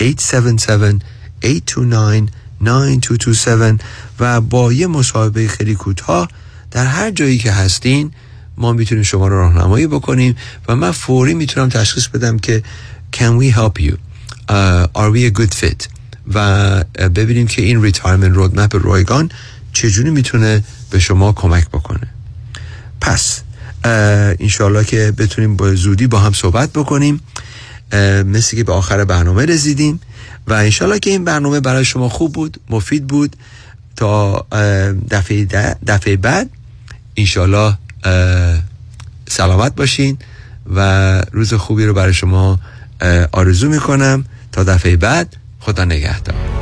877 و با یه مصاحبه خیلی کوتاه در هر جایی که هستین ما می‌تونیم شما رو راهنمایی بکنیم و من فوری می‌تونم تشخیص بدم که can we help you? Uh, are we a good fit? و ببینیم که این retirement roadmap رایگان چجوری می‌تونه به شما کمک بکنه. پس انشالله که بتونیم با زودی با هم صحبت بکنیم. مثل که به آخر برنامه رسیدیم و انشالله که این برنامه برای شما خوب بود مفید بود تا دفعه, دفعه بعد انشالله سلامت باشین و روز خوبی رو برای شما آرزو می‌کنم. تا دفعه بعد خدا نگهدار.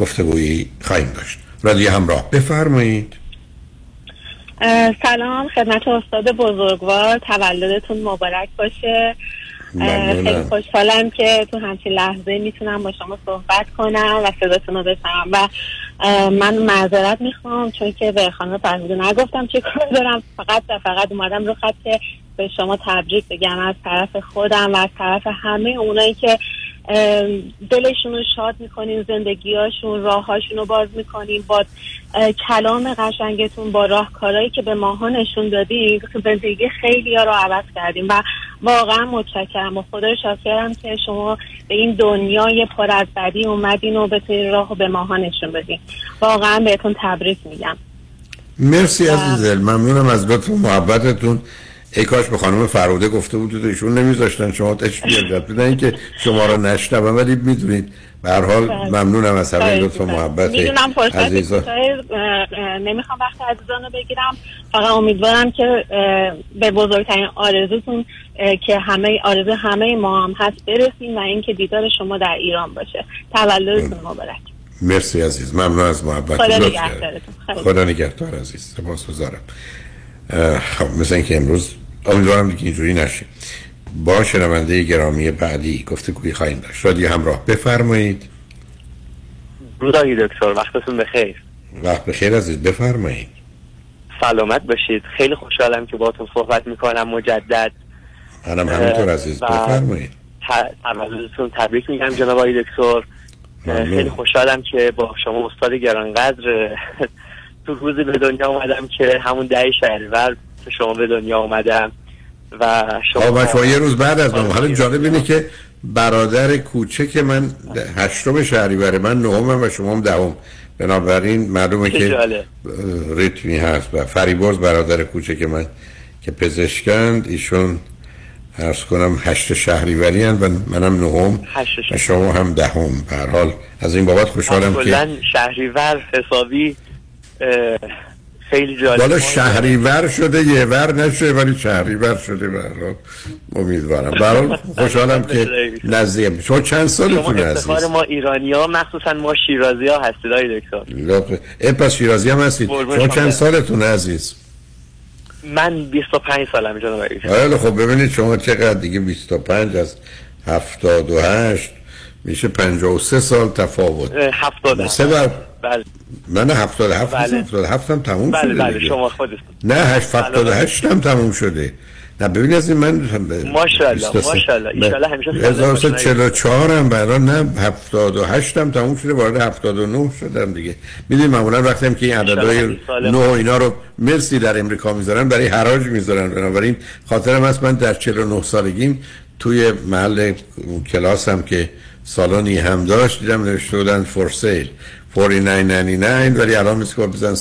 گفتگویی خواهیم داشت. رادیو همراه. بفرمایید. سلام خدمت استاد بزرگوار. تولدتون مبارک باشه. خیلی خوشحالم که تو همچین لحظه می‌تونم با شما صحبت کنم و صداتون رو بشنم و من معذرت می‌خوام چون که به خانم فرموده نگفتم چه کار دارم. فقط فقط اومدم رو خط که به شما تبریک بگم از طرف خودم و از طرف همه اونایی که دلشون رو شاد می‌کنین زندگیاشون راههاشون رو باز می‌کنین با کلام قشنگتون با راهکارهایی که به ماها نشون دادین زندگی خیلی ها رو عوض کردیم. و واقعا متشکرم و خدا شاکرم که شما به این دنیای پر از بدی اومدین و بتونین راه به ماها نشون بدین. واقعا بهتون تبریک میگم. مرسی عزیز ممنونم از لطف محبتتون. ای کاش به خانم فروده گفته بود ایشون نمیذاشتن. شما تشکیل بدن که شما رو نشنوم ولی می‌دونید. به هر حال بله. ممنونم از همه لطف و. محبت می‌دونم فرصت نمی‌خوام وقت عزیزان رو بگیرم. فقط امیدوارم که به بزرگترین آرزوتون که همه آرزو همه ما هم هست برسیم و اینکه دیدار شما در ایران باشه. تولدتون مبارک. مرسی عزیز. ممنون از محبت. خدا نگهدارتون. خدا نگهدار عزیز. سپاس گذارم خب مثل اینکه امروز امیدوارم دیگه اینجوری نشه. با شنونده گرامی بعدی گفته کوی خواهیم داشت. رادیو همراه. بفرمایید. روزایی دکتر وقتتون بخیر. وقت بخیر عزیز. بفرمایید. سلامت باشید. خیلی خوشحالم که باهاتون صحبت می‌کنم مجدد. منم همینطور عزیز. بفرمایید. تولدتون تبریک میگم جناب آقای دکتر. خیلی خوشحالم که با شما استاد گرانقدر. تو روزی به دنیا اومدم که همون ده شهریور که شما به دنیا اومدم و شما شما یه روز بعد از من حالا جالب اینه که برادر کوچک من هشتم شهریور من نهمم و شما هم دهم. بنابراین معلومه که جالب. اه، ریتمی هست و فریبرز برادر کوچک من که پزشکند ایشون ارز کنم هشت شهریوری هن و منم نهم و شما هم دهم. به هر حال از این بابت خوشحالم که شهریور حسابی خیلی جالب. بالا شهریور شده یه ور نشه ولی شهریور شده حال. امیدوارم. حال خوشحالم که نزدیک شما چند شما سالتون عزیز؟ افتخار ما ایرانی ها مخصوصا ما شیرازی ها هستید دکتر. ای پس شیرازی هم هستید. شما شما. چند سالتون عزیز؟ من 25 سالم جناب آقای خیلی خب ببینید شما چقدر دیگه 25 از 78 میشه 53 سال تفاوت. اه، هفتاد سه بر بله من 77 بله. 77 هم تموم بله شده بله دیگه. شما خودتون نه 78 هم تموم شده نه ببین از این من ماشاءالله، 23. ماشاءالله. ایشاءالله همیشه سالم 1944 هم برای نه 78 هم تموم شده وارد 79 شدم دیگه می‌دونی معمولا وقتی هم که این عددهای ایشالله سالم. نو اینا رو مرسی در امریکا می‌ذارن برای حراج می‌ذارن بنابراین خاطرم هست من در 49 سالگیم توی محل کلاسم که سالانی هم داشت دیدم نوشته بودن فور سیل 49.99 ولی الان مثل که بزن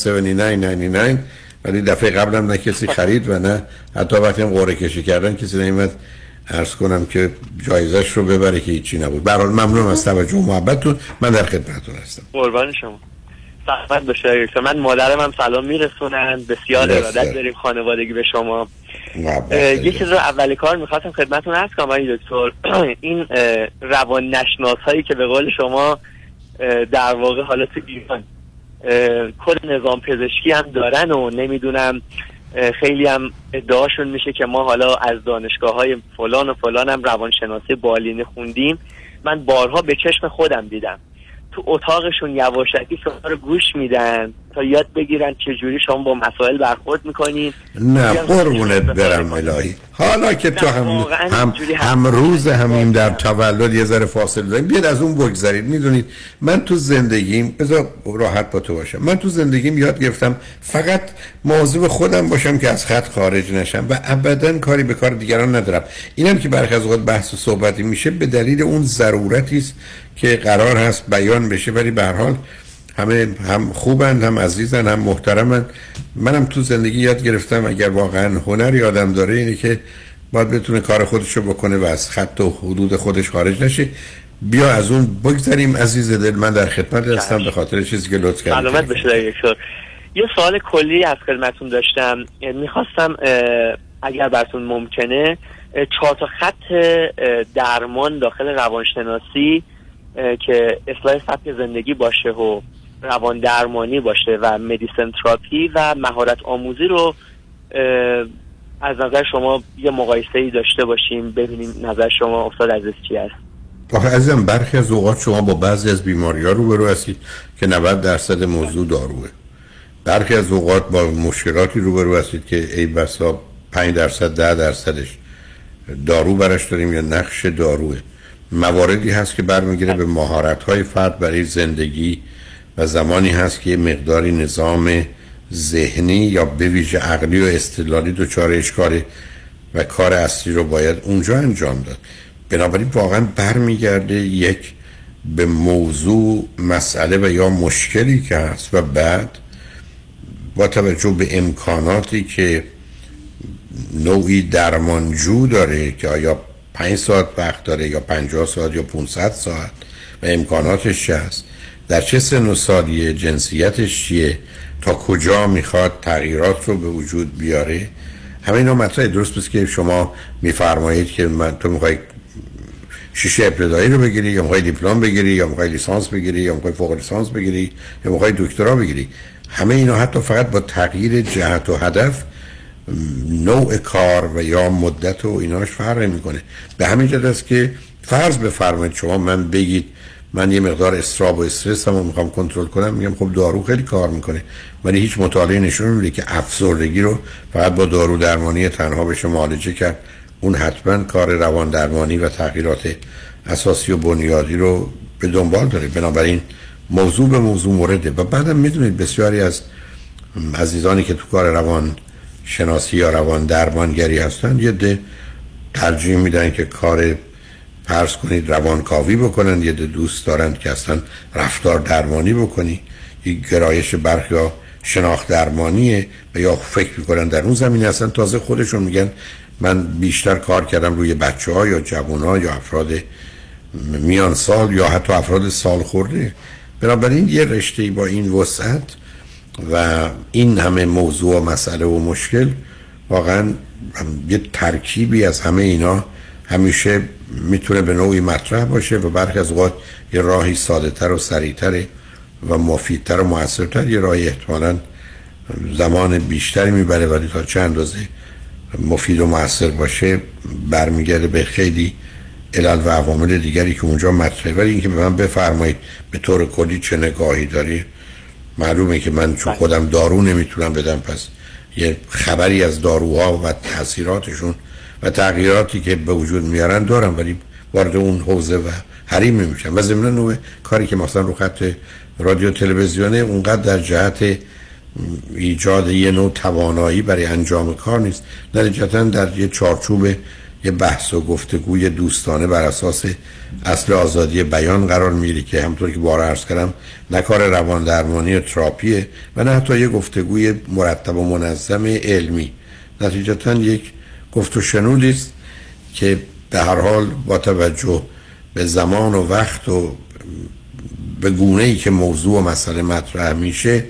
79.99 ولی دفعه قبلم نه کسی خرید و نه. حتی وقتی هم قرعه کشی کردن کسی نمیمد عرض کنم که جایزش رو ببره که هیچی نبود. به هر حال ممنونم از توجه و محبتتون. من در خدمتتون هستم. قربان شما. آقای دکتر من مادرم هم سلام میرسونن. بسیار. ارادت داریم خانوادگی به شما. یه چیز رو اولی کار می‌خواستم خدمتتون عرض کنم دکتر. این روان نشناس هایی که به قول شما در واقع حالا تو ایران کل نظام پزشکی هم دارن و نمی‌دونم خیلی هم ادعاشون میشه که ما حالا از دانشگاه های فلان و فلان هم روانشناسی بالینی خوندیم. من بارها به چشم خودم دیدم. تو اتاقشون یواشکی شما رو گوش میدن. تا یاد بگیرن چجوری شما با مسائل برخورد می‌کنین. نه قربونت برم الهی. حالا که تو هم هم. هم روز همیم در تولد یه ذره فاصله داریم. بیاد از اون بگذارید می‌دونید من تو زندگیم بذار راحت با تو باشم. من تو زندگیم یاد گرفتم فقط مواظب خودم باشم که از خط خارج نشم و ابدا کاری به کار دیگران ندارم. اینم که برخی از اوقات بحث و صحبتی میشه به دلیل اون ضرورتی است که قرار هست بیان بشه. ولی به هر حال همه هم خوبند هم عزیزن هم محترمن. منم تو زندگی یاد گرفتم اگر واقعا هنری آدم داره اینه که باید بتونه کار خودش رو بکنه و از خط و حدود خودش خارج نشه. بیا از اون بگذاریم عزیز دل. من در خدمت هستم به خاطر چیزی که لطف کردید سلامت بشه دکتر. یه سوال کلی از خدمتون داشتم. می‌خواستم اگر براتون ممکنه چهار تا خط درمان داخل روانشناسی که اصلاح سبک زندگی باشه و روان درمانی باشه و مدیسن تراپی و مهارت آموزی رو از نظر شما یه مقایسه ای داشته باشیم ببینیم نظر شما استاد عزیز چی هست آخه عزیزم برخی از اوقات شما با بعضی از بیماری ها روبرو هستید که 90 درصد موضوع داروه. برخی از اوقات با مشکلاتی روبرو هستید که ای بسا 5 درصد 10 درصدش دارو برش داریم یا نقش داروه. مواردی هست که برمیگیره به مهارت های فرد برای زندگی و زمانی هست که مقداری نظام ذهنی یا به ویژه عقلی و استدلالی دچار اشکاله و کار اصلی رو باید اونجا انجام داد. بنابراین واقعا برمیگرده یک به موضوع مسئله و یا مشکلی که هست و بعد با توجه به امکاناتی که نوعی درمانجو داره که آیا پنج ساعت وقت داره یا پنجاه ساعت یا 500 ساعت و امکاناتش هست در چه سن و سالیه جنسیتش چیه؟ تا کجا می‌خواد تغییرات رو به وجود بیاره؟ همه اینا مطرح. درست بس که شما میفرمایید که من تو می‌خوای شیشه ابتدایی رو بگیری یا می‌خوای دیپلم بگیری یا می‌خوای لیسانس بگیری یا می‌خوای فوق لیسانس بگیری یا می‌خوای دکترا بگیری. همه اینا حتی فقط با تغییر جهت و هدف نوع کار و یا مدت و ایناش فرق می‌کنه به همین جد است که فرض بفرمایید شما من بگید من یه مقدار استراب و استرس هم می‌خوام کنترل کنم میگم خب دارو خیلی کار می‌کنه ولی هیچ مطالعه نشون میده که افسردگی رو فقط با دارو درمانی تنها بشه معالجه کرد. اون حتما کار روان درمانی و تغییرات اساسی و بنیادی رو به دنبال داره. بنابراین موضوع به موضوع مورده. و بعدم می‌دونید بسیاری از عزیزانی که تو کار روان شناسی یا روان درمانگری هستن یه ده ترجیح میدن که کار پرس کنید روانکاوی بکنن یه دوست دارند که اصلا رفتار درمانی بکنی یک گرایش برخ یا شناخت درمانیه و یا فکر می‌کنن در اون زمینه اصلا تازه خودشون میگن من بیشتر کار کردم روی بچه ها یا جوان ها یا افراد میان سال یا حتی افراد سال خورده بنابراین یه رشته با این وسعت و این همه موضوع و مسئله و مشکل واقعا یه ترکیبی از همه اینا همیشه می‌تونه به نوعی مطرح باشه و برخی از اوقات یه راهی ساده تر و سریعتر و مفیدتر و موثرتر یه راهی احتمالا زمان بیشتری می‌بره ولی تا چند اندازه مفید و موثر باشه برمیگرده به خیلی علل و عوامل دیگری که اونجا مطرحه. ولی اینکه به من بفرمایید به طور کلی چه نگاهی داری معلومه که من چون خودم دارو نمی‌تونم بدم پس یه خبری از داروها و تاثیراتشون و تغییراتی که به وجود میارن دارم ولی وارد اون حوزه و حریم نمیشم. و ضمن نوع کاری که مثلا رو خط رادیو تلویزیونه اونقدر در جهت ایجاد یه نوع توانایی برای انجام کار نیست. نتیجتا در یه چارچوب یه بحث و گفتگوی دوستانه بر اساس اصل آزادی بیان قرار می‌گیری که همطور که بار عرض کردم نه کار روان درمانی و تراپیه و نه حتی یه گفتگوی مرتب و منظم علمی. نتیجتا یک گفت و شنودی که به هر حال با توجه به زمان و وقت و به گونه ای که موضوع و مسئله مطرح میشه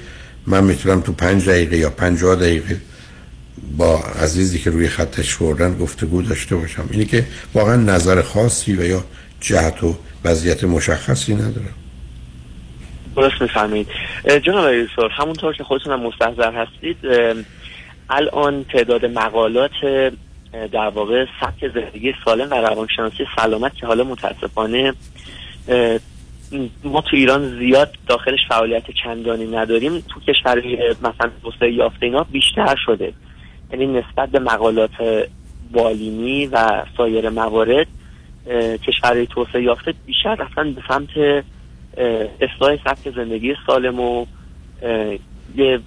من می‌تونم تو پنج دقیقه یا پنجاه دقیقه با عزیزی که روی خطش بردن گفتگو داشته باشم. اینی که واقعا نظر خاصی و یا جهت و وضعیت مشخصی ندارم درست می‌فهمید. جناب یوسف همونطور که خودتون هم مستحضر هستید الان تعداد مقالات در واقع سبک زندگی سالم و روانشناسی سلامت که حالا متاسفانه ما تو ایران زیاد داخلش فعالیت چندانی نداریم. تو کشورهای مثلا توسعه یافته اینا بیشتر شده. یعنی نسبت به مقالات بالینی و سایر موارد کشورهای توسعه یافته بیشتر رفتن به سمت اصلاح سبک زندگی سالم و یه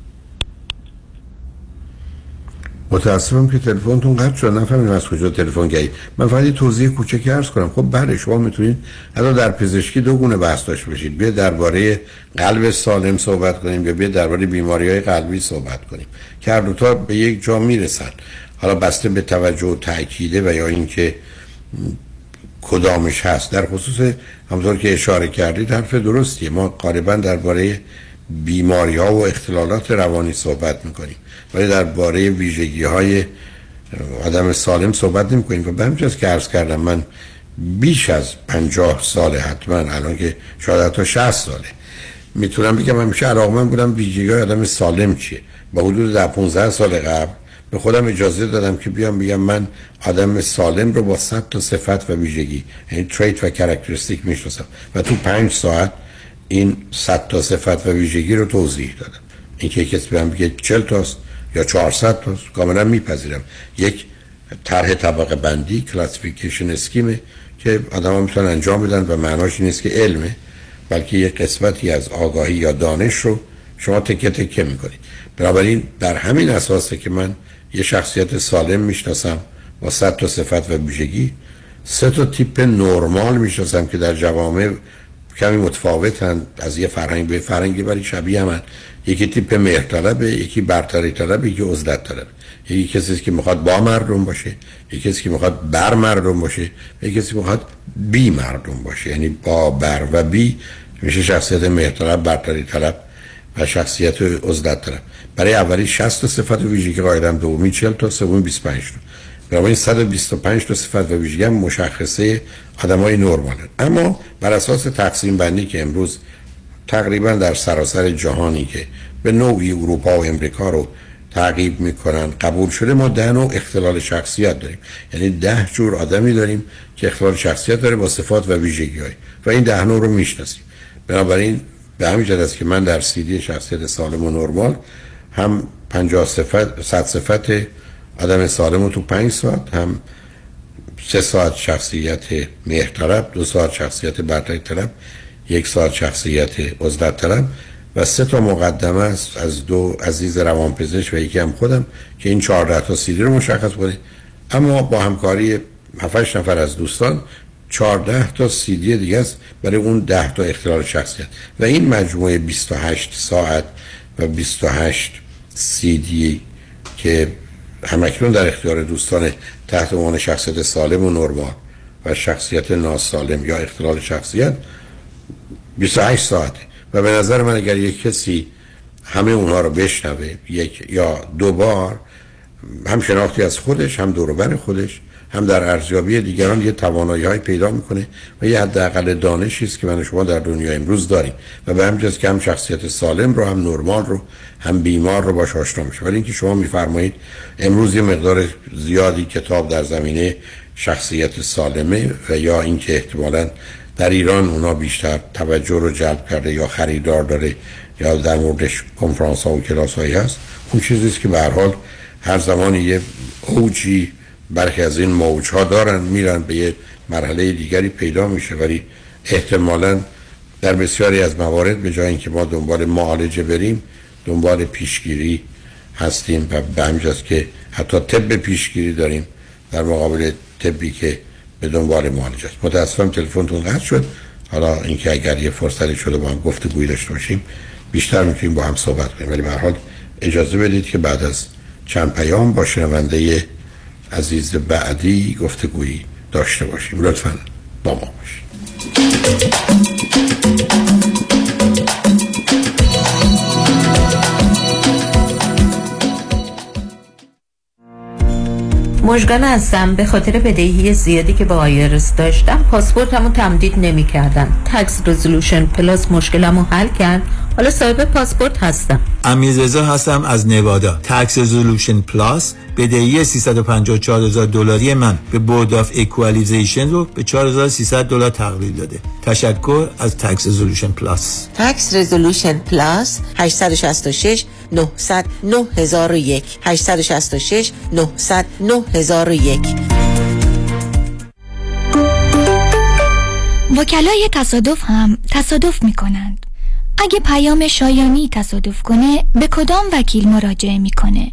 متاسفم که تلفنتون قطع شد. نفهمیدم از کجا تلفن گیرید من فقط توضیح کوچکی عرض کنم. خب بله شما می‌تونید حتی در پزشکی دو گونه بحث داشته باشید. بیا درباره قلب سالم صحبت کنیم یا بیا درباره بیماری های قلبی صحبت کنیم که هر دوتا به یک جا می‌رسن. حالا بسته به توجه و تاکیده و یا اینکه کدامش هست. در خصوص همطور که اشاره کردید حرف درستیه. ما غالبا درباره بیماری ها و اختلالات روانی صحبت می‌کنیم. ولی درباره ویژگی های آدم سالم صحبت نمی کنیم و به همچنین که عرض کردم من بیش از پنجاه ساله حتما الان که شاید حتی 60 ساله. می‌تونم بگم همیشه علاقمند بودم ویژگی های آدم سالم چیه. با حدود در 15 سال قبل به خودم اجازه دادم که بیام بگم من آدم سالم رو با صد تا صفت و ویژگی یعنی trait و characteristic می‌شناسم. و تو پنج ساعت این صد تا صفت و ویژگی رو توضیح دادم. اینکه کسی بهم بگه 40 تاست یا 400 تاست کاملا میپذیرم. یک طرح طبقه بندی classification scheme ه که آدم ها می‌تونن انجام بدن و معناش نیست که علمه بلکه یک قسمتی از آگاهی یا دانش رو شما تکه تکه می‌کنید. بنابراین در همین اساسه که من یه شخصیت سالم می‌شناسم با صد تا صفت و ویژگی سه تا تیپ نرمال می‌شناسم که در جوامع کمی متفاوتن از یه فرهنگ به فرهنگی ولی شبیه من. یکی تیپ مهرطلبه یکی برتری طلبه یکی عزلت طلبه. یکی کسی که می‌خواد با مردم باشه یکی کسی که می‌خواد بر مردم باشه یکی کسی می‌خواد بی مردم باشه. یعنی با بر و بی میشه شخصیت مهرطلب برتری طلب و شخصیت عزلت طلب. برای اولی 60 صفت ویژگی قاعدم دومی 40 تا سومی 25 تا. این 125 تا صفت و ویژگی هم مشخصه آدمای نرمالن اما بر اساس تقسیم بندی که امروز تقریبا در سراسر جهانی که به نوعی اروپا و امریکا رو تعقیب می‌کنن قبول شده. ما ده نوع اختلال شخصیت داریم. یعنی ده جور آدمی داریم که اختلال شخصیت داره با صفات و ویژگی های و این ده نوع رو می‌شناسیم. بنابراین به همین جد است که من در سیدی شخصیت سالم و نرمال هم 50 صفت صد صفت آدم سالم رو تو پنج ساعت هم سه ساعت شخصیت مهرطلب دو ساعت شخصیت برتری طلب یک ساعت شخصیت عزلت طلب و سه تا مقدمه است از دو عزیز روانپزشک و یکی هم خودم که این 14 تا سیدی رو مشخص کنه. اما با همکاری 7 نفر از دوستان 14 تا سیدی دیگه است برای اون 10 تا اختلال شخصیت. و این مجموعه 28 ساعت و 28 سیدی که همکنون در اختیار دوستان تحت عنوان شخصیت سالم و نرمال و شخصیت ناسالم یا اختلال شخصیت 28 ساعته و به نظر من اگر یک کسی همه اونها رو بشنوه یک یا دو بار هم شناختی از خودش هم دوروبر خودش هم در ارزیابی دیگران یه توانایی های پیدا می‌کنه و یه حداقل دانشی است که من شما در دنیا امروز داریم. و به همین که هم شخصیت سالم رو هم نرمال رو هم بیمار رو باش آشنا میشه. ولی اینکه شما میفرمایید امروز یه مقدار زیادی کتاب در زمینه شخصیت سالمه و یا اینکه احتمالاً در ایران اونا بیشتر توجه رو جلب کرده یا خریدار داره یا در موردش کنفرانس ها و کلاس هایی هست. اون چیزیست که به حال هر زمان یه اوجی برخی از این موج ها دارن میرن به یه مرحله دیگری پیدا میشه. ولی احتمالا در بسیاری از موارد به جای اینکه ما دنبال معالجه بریم دنبال پیشگیری هستیم و به همجاست که حتی طب پیشگیری داریم. در مقابل طبی که به دنبال معالجه است متاسفم تلفنتون قطع شد. حالا اینکه اگر یه فرصتی شده با هم گفتگویی داشته باشیم بیشتر می‌تونیم با هم صحبت کنیم. ولی به حال اجازه بدید که بعد از چند پیام با شنونده عزیز بعدی گفتگویی داشته باشیم. لطفا با ما باشید. مشگان هستم. به خاطر بدهی زیادی که با آیرس داشتم پاسپورتمو تمدید نمی کردن تکس رزولوشن پلاس مشکلمو حل کرد. حالا صاحب پاسپورت هستم. امیرزا هستم از نوادا. Tax Resolution Plus بدهی 354 هزار دلاری من به Board of Equalization رو به 4300 دلار تقلیل داده. تشکر از Tax Resolution Plus Tax Resolution Plus 866 900 9001 866 900 9001 وکلای تصادف هم تصادف می کنند اگه پیام شایانی تصادف کنه به کدام وکیل مراجعه می‌کنه؟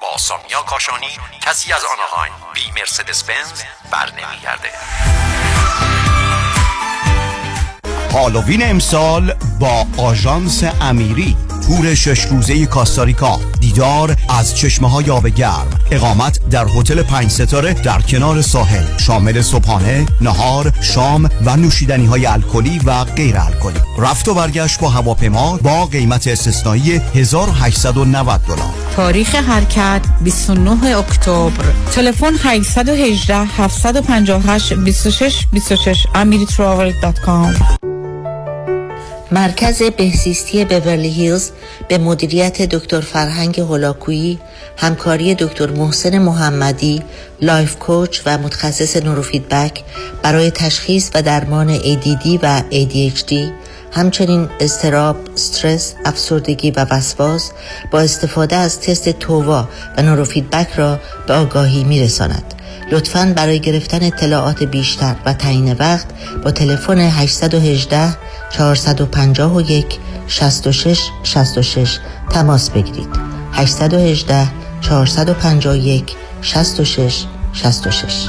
با سامیا کاشانی کسی از آنهاین بی مرسدس بنز بر نمیگرده هالووین امسال با آژانس امیری تور شش روزه کاستاریکا. دیدار از چشمه های آب گرم اقامت در هتل پنج ستاره در کنار ساحل. شامل صبحانه نهار شام و نوشیدنی های الکلی و غیر الکلی. رفت و برگشت با هواپیما با قیمت استثنایی 1890 دلار. تاریخ حرکت 29 اکتبر. تلفن 818 758 26 26 amiritravel.com مرکز بهزیستی بورلی هیلز به مدیریت دکتر فرهنگ هولاکویی همکاری دکتر محسن محمدی life coach و متخصص نوروفیدبک برای تشخیص و درمان ADD و ADHD همچنین استراب، استرس، افسردگی و وسواس با استفاده از تست تووا و نوروفیدبک را به آگاهی می رساند. لطفاً برای گرفتن اطلاعات بیشتر و تعیین وقت با تلفن 818 451 66 66 تماس بگیرید. 818 451 66 66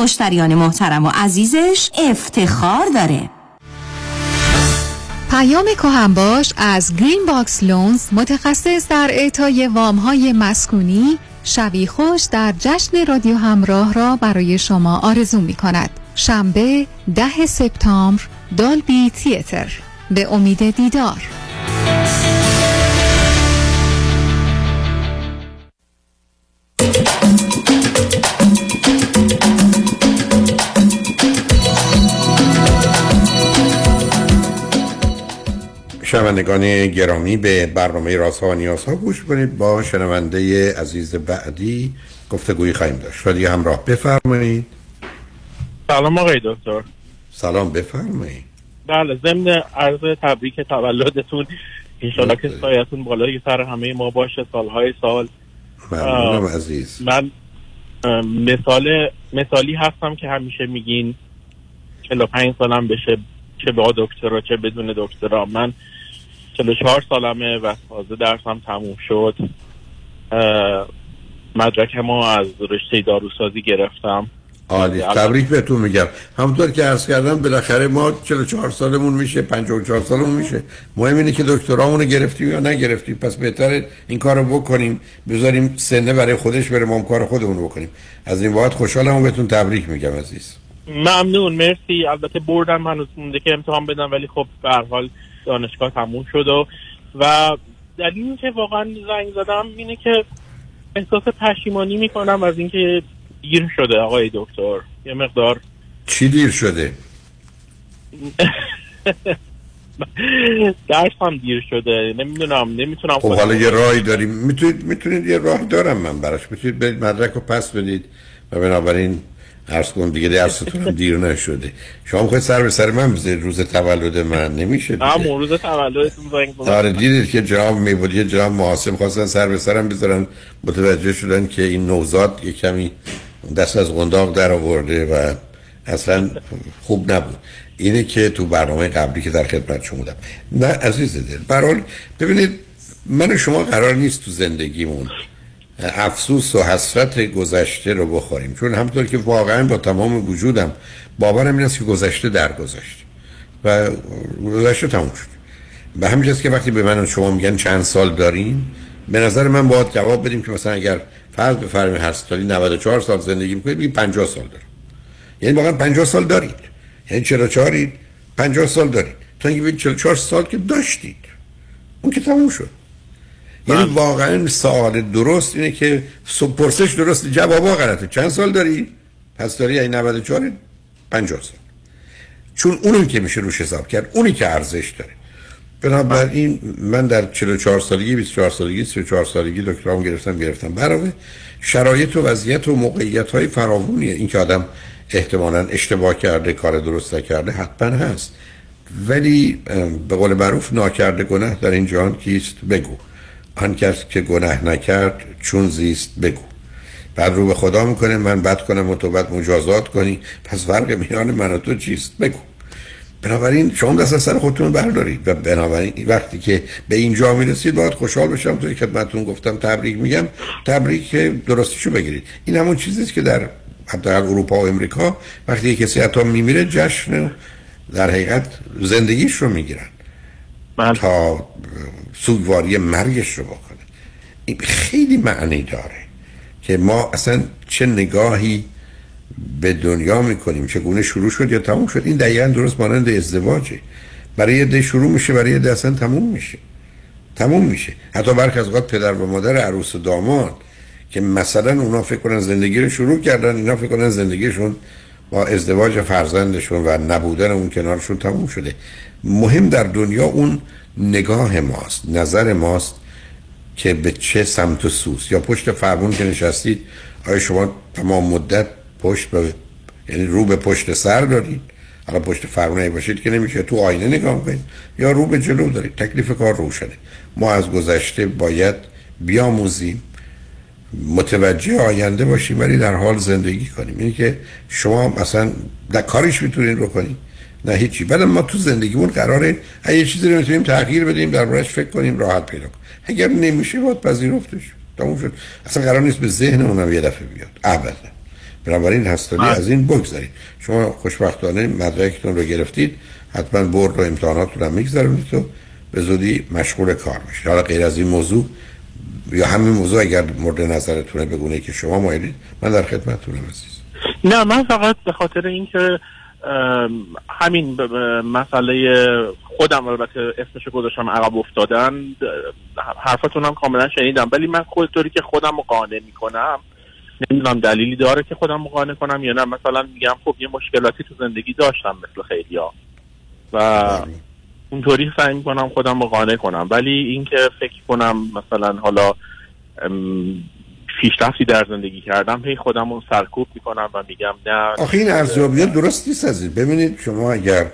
مشتریان محترم و عزیزش افتخار داره. پیام باش از Green Box Loans متخصص در اعطای وام های مسکونی شبی خوش در جشن رادیو همراه را برای شما آرزو می کند شنبه ده سپتامبر Dolby Theatre. به امید دیدار. شنوندگان گرامی به برنامه رازها و نیازها گوش کنید. با شنونده عزیز بعدی گفتگوی خواهیم داشت. رادیو همراه بفرمایید. سلام آقای دکتر. سلام بفرمایید. بله ضمن عرض تبریک تولدتون. انشالله که سایتون بالای سر همه ما باشه سالهای سال. ممنونم عزیز. من مثال مثالی هستم که همیشه میگین 45 سالم بشه چه با دکترا چه بدون دکترا. من 44 سالمه و تازه درسم تموم شد. مدرک ما از رشته داروسازی گرفتم. عالی. تبریک بهتون میگم. همونطور که عرض کردم بالاخره ما 44 سالمون میشه 54 سالمون میشه. مهم اینه که دکترامونو گرفتیم یا نگرفتیم. پس بهتره این کارو بکنیم بذاریم سنه برای خودش بره ما کار خودمون بکنیم. از این باید خوشحالم و بهتون تبریک میگم عزیز. ممنون. مرسی. البته بردم هنوز مونده که امتحان بدم ولی خب به حال دانشگاه تموم شد و و دلیل که واقعا زنگ زدم اینه که احساس پشیمانی می‌کنم از اینکه دیر شده آقای دکتر. یه مقدار چی دیر شده؟ درس هم دیر شده. نمی‌دونم نمی‌تونم خب حالا یه راهی داریم. می‌تونید می‌تونید یه راه دارم من براش. می‌تونید برید مدرک رو پس بدید و بنابراین عرض کن دیگه درستون دیر نشده شما خواهید سر به سر من بزنید روز تولد من نمیشه دیگه هم روز تولدتون زنگ آره دیدید که جناب میبودی یه جناب محاسم خواستن سر به سرم بذارن متوجه شدن که این نوزاد یه کمی دست از قنداق در آورده و اصلا خوب نبود اینه که تو برنامه قبلی که در خدمت شما بودم نه عزیز دل برحال ببینید من شما قرار نیست تو زندگیمون افسوس و حسرت گذشته رو بخوریم. چون همطور که واقعا با تمام وجودم باورم این است که گذشته در گذشته و گذشته تموم شد. به همین که وقتی به من شما میگن چند سال داریم به نظر من باید جواب بدیم که مثلا اگر فرض بفرمایید هر سالی 94 سال زندگی می‌کنید بگید 50 سال دارم یعنی واقعا 50 سال دارید. یعنی 44 اید 50 سال دارید. تا اینکه 44 سال که داشتید. اون که تموم شد. یعنی واقعا سوال درست اینه که پرسش درست جوابا غلطه چند سال داری؟ پس داری یعنی 94 50 سال. چون اونی که میشه روش حساب کرد اونی که ارزش داره. بنابراین من در 44 سالگی 24 سالگی 34 سالگی دکترام گرفتم گرفتم. برای شرایط و وضعیت و موقعیت های فراوونیه این که آدم احتمالا اشتباه کرده کار درست کرده حتما هست. ولی به قول معروف ناکرده گناه در این جهان کیست؟ بگو. آن کس که گناه نکرد چون زیست بگو. بعد رو به خدا می‌کنه من بد کنم و تو بد مجازات کنی. پس فرق میان من و تو چیست؟ بگو. بنابراین شما دست از سر خودتون بردارید و بنابراین وقتی که به اینجا می‌رسید باید خوشحال بشم. توی خدمتتون گفتم تبریک میگم. تبریک درستیشو بگیرید. این همون چیزیست که در در اروپا و امریکا وقتی کسی حتی میمیره جشن در حقیقت زندگیش رو می‌گیرن. بله. تا سوگواری مرگش رو بکنه. این خیلی معنی داره که ما اصلا چه نگاهی به دنیا می‌کنیم چگونه شروع شد یا تموم شد این دقیقا درست مانند ازدواجه. برای یه شروع میشه برای یه اصلا تموم میشه. تموم میشه. حتی برخ از اوقات پدر و مادر عروس و داماد که مثلا اونا فکر کنن زندگی رو شروع کردن اینا فکر کنن زندگیشون با ازدواج فرزندشون و نبودن اون کنارشون تموم شده. مهم در دنیا اون نگاه ماست نظر ماست که به چه سمت و سوز یا پشت فرمون که نشستید آیا شما تمام مدت پشت به یعنی رو به پشت سر دارید؟ حالا پشت فرمون باشید که نمیشه تو آینه نگاه کنید. یا رو به جلو دارید. تکلیف کار روشنه. ما از گذشته باید بیاموزیم. متوجه آینده باشیم ولی در حال زندگی کنیم. اینی که شما مثلا در کارش می‌تونین رو کنیم نه هیچی. بعد ما تو زندگیمون قراره یه چیزی رو می‌تونیم تغییر بدیم در برش فکر کنیم راحت پیدا کنیم. اگر نمیشه باید پذیرفتش. تموم شد. اصلا قرار نیست به ذهن اونم یه دفعه بیاد. ابدا. بنابراین هستانی از این بگذارید شما خوشبختانه مدرکتون رو گرفتید. حتما برد و امتحاناتتون هم می‌گذارید تو به زودی مشغول کار میشید. حالا غیر از این موضوع یا همین موضوع اگر مورد نظرتونه بگونه که شما مایلید من در خدمتتونم عزیز. نه من فقط به خاطر اینکه همین مسئله خودم البته اسمش گذاشتم عقب افتادن حرفتون هم کاملا شنیدم ولی من خودطوری که خودم رو قانع می‌کنم نمی‌دونم دلیلی داره که خودم قانع کنم یا نه. مثلا میگم خب یه مشکلاتی تو زندگی داشتم مثل خیلی ها و بله. اونطوری سعی می‌کنم خودم رو قانع کنم. ولی اینکه فکر کنم مثلا حالا پیشرفتی در زندگی کردم هی خودم رو سرکوب می‌کنم و میگم نه. آخه این ارزیابی درست نیست از ببینید شما اگر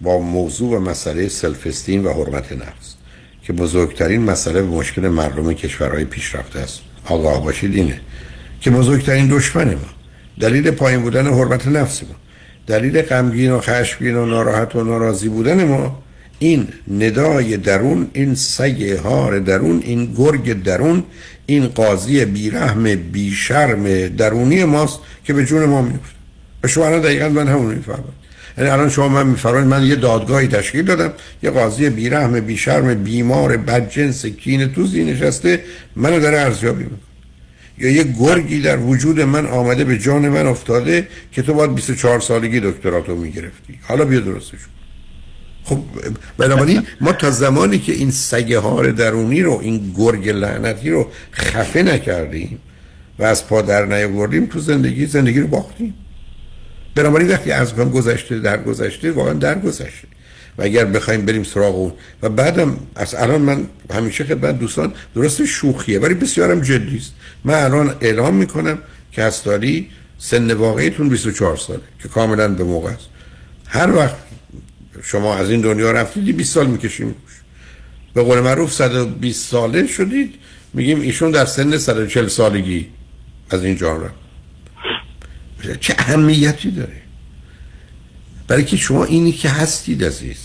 با موضوع و مسئله سلف استیم و حرمت نفس که بزرگترین مسئله و مشکل مردم کشورهای پیشرفته است. آگاه باشید اینه که بزرگترین دشمن ما دلیل پایین بودن حرمت نفس ما دلیل غمگین و خشمگین و ناراحت و ناراضی بودن ما این ندای درون این سگ هار درون این گرگ درون این قاضی بیرحم بیشرم درونی ماست که به جون ما میفته و شما الان دقیقا من همون می‌فهمم. یعنی الان شما من میفرمایید من یه دادگاهی تشکیل دادم یه قاضی بیرحم بیشرم بیمار بدجنس کین توزی نشسته منو داره ارزیابی می‌کنه. یا یه گرگی در وجود من آمده به جان من افتاده که تو باید 24 سالگی دکتراتو می‌گرفتی. حالا بیا درستش خب بنابراین ما تا زمانی که این سگه هار درونی رو این گرگ لعنتی رو خفه نکردیم و از پا در نیاوردیم تو زندگی زندگی رو باختیم. بنابراین وقتی از کن گذشته در گذشته واقعا در گذشته. و اگر بخوایم بریم سراغ اون و بعدم از الان من همیشه خدمت دوستان درست شوخیه ولی بسیارم جدی است. من الان اعلام می‌کنم که از سن واقعیتون 24 ساله که کاملا به موقع است. هر وقت شما از این دنیا رفتیدی 20 سال می‌کشیم به قول معروف 120 ساله شدید. میگیم ایشون در سن 140 سالگی از این جان رفت. چه اهمیتی داره؟ برای که شما اینی که هستید عزیز.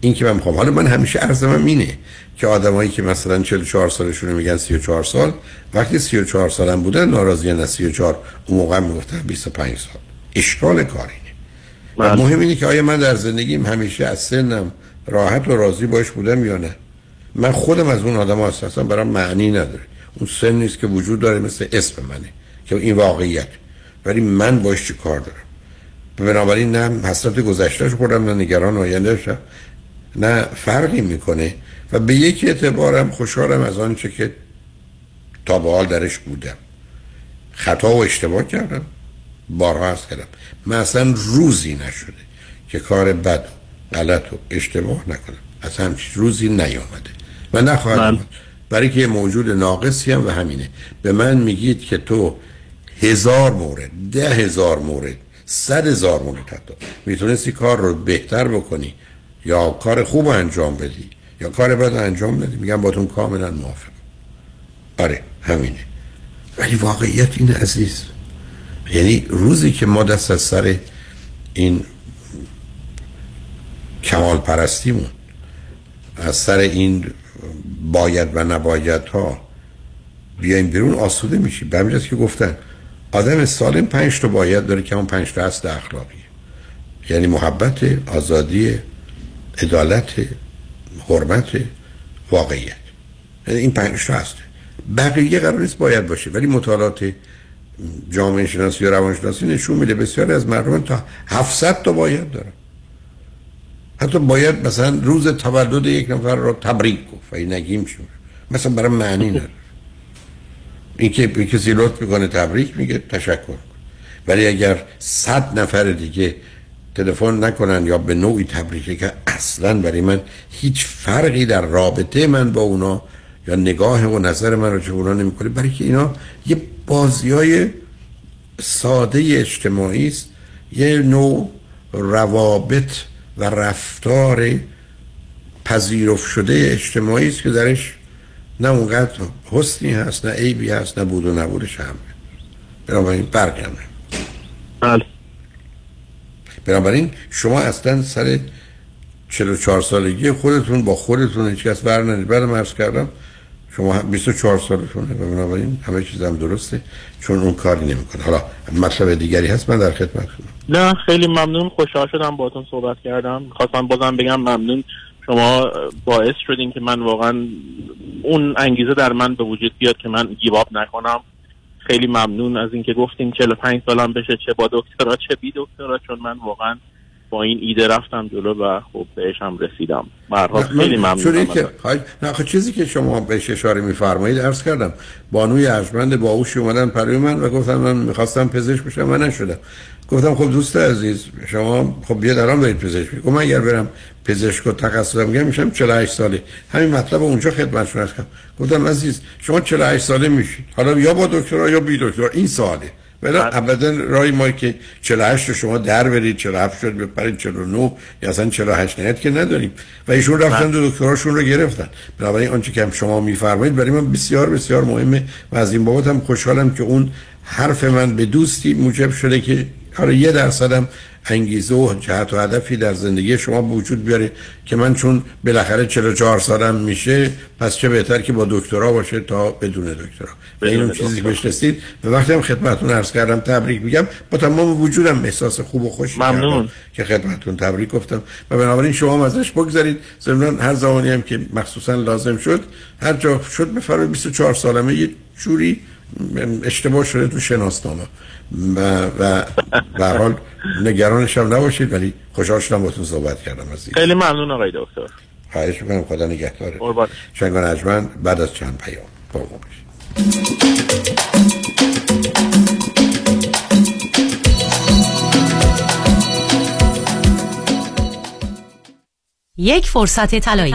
این که من می‌خوام. حالا من همیشه عرضم اینه که آدمایی که مثلا 44 سالشون میگن 34 سال وقتی 34 سالم بودن ناراضی نه 34 اون موقع می‌گفتن 25 سال. اشکال کاری. مهم اینه که آیا من در زندگیم همیشه از سنم راحت و راضی باش بودم یا نه؟ من خودم از اون آدم هستم برام معنی نداره. اون سن نیست که وجود داره مثل اسم منه که این واقعیت. ولی من باش چی کار دارم؟ بنابراین نه حسرت گذشتهش خودم نه نگران آیندهش نه فرقی می‌کنه. و به یک اعتبارم خوشحالم از آنچه که تا به حال درش بودم. خطا و اشتباه کردم. بارها هست کردم. من اصلا روزی نشده که کار بد و غلط و اشتباه نکنم. اصلا همچین روزی نیامده. و نخواهد برای که موجود ناقصی هم و همینه. به من میگید که تو هزار مورد ده هزار مورد صد هزار مورد حتی می‌تونستی کار رو بهتر بکنی یا کار خوب انجام بدی یا کار بد انجام بدی. میگم باتون کاملا موافق آره همینه. ولی واقعیت این عزیز یعنی روزی که ما دست از سر این کمال پرستیمون از سر این باید و نباید ها بیایم بیرون آسوده میشیم. به همینجاست که گفتن آدم سالم پنج تا باید داره که اون پنج تا هست اخلاقیه. یعنی محبت آزادی عدالت حرمت واقعیت. یعنی این پنج تا هست بقیه قرار نیست باید باشه ولی مطالعات جامعه شناسی و روانشناسی نشون میده بسیاری از مردم تا 700 تا باید دارن. حتی باید مثلا روز تولد یک نفر رو تبریک گفت و این نگیم شد. مثلا برای معنی نداره. این که کسی لطف می‌کنه تبریک میگه تشکر ولی اگر صد نفر دیگه تلفن نکنن یا به نوعی تبریکه که اصلا برای من هیچ فرقی در رابطه من با اونا یا نگاه و نظر من رو چه اونا نمی‌کنه برای که اینا یه بازی های ساده اجتماعی است یه نوع روابط و رفتار پذیرف شده اجتماعی است که درش نه اونقدر حسنی هست نه عیبی هست نه بود و نبودش هم. بنابراین برگمه بله. بنابراین شما اصلا سر 44 سالگی خودتون با خودتون هیچ کس برنید بعد مرز کردم شما 24 سالتونه و بنابراین همه چیزم درسته. چون اون کاری نمی‌کنه. حالا مطلب دیگری هست من در خدمتتونم نه خیلی ممنون. خوشحال شدم باهاتون صحبت کردم. خواستم بازم بگم ممنون. شما باعث شدین که من واقعا اون انگیزه در من به وجود بیاد که من گیواب نکنم. خیلی ممنون از اینکه گفتین 45 سالم بشه چه با دکترا چه بی دکترا چون من واقعا با این ایده رفتم جلو و خب بهش هم رسیدم. برها خیلی ممنونم که نه خب چیزی که شما بهش اشاره میفرمایید عرض کردم. بانوی ارجمند باوشی اومدن پروی من و گفتم من می‌خواستم پزشک بشم و نشدم. گفتم خب دوست عزیز شما خب بیا درام دارید پزشک. گفتم من اگر برم پزشک و تخصصم میگم میشم 48 ساله. همین مطلب اونجا خدمتشون هستم گفتم عزیز شما 48 ساله میشید حالا یا با دکترا یا بی دکترا. این ساله ولی ابدا رای ما که 48 شما در برید 47 شد بپرید 49 یا اصلا 48 نهایت که نداریم. و ایشون رفتن دو دکتراشون رو گرفتن. بنابراین آنچه که شما میفرمایید برای من بسیار بسیار مهمه و از این بابت هم خوشحالم که اون حرف من به دوستی موجب شده که حالا یه درصدم انگیزه و جهت و هدفی در زندگی شما به وجود بیاره که من چون بالاخره 44 سالم میشه پس چه بهتر که با دکترا باشه تا بدون دکترا. و این چیزی که بهش رسید و وقتی هم خدمتتون عرض کردم تبریک میگم. با تمام وجودم احساس خوب و خوش ممنون. که خدمتتون تبریک گفتم. و بنابراین شما ازش بگذارید ضمن هر زمانی هم که مخصوصا لازم شد هر جا شد بفرمایید. 24 سالمه یه جوری اشتباه شده تو شناسنامه. و و به حال نگرانش هم نباشید ولی خوشحال شدم باتون صحبت کردم از خیلی ممنون آقای دکتر. خواهش می‌کنم خدا نگهداره قربان. شنگان اجمن بعد از چند پیام. قربان یک فرصت طلایی.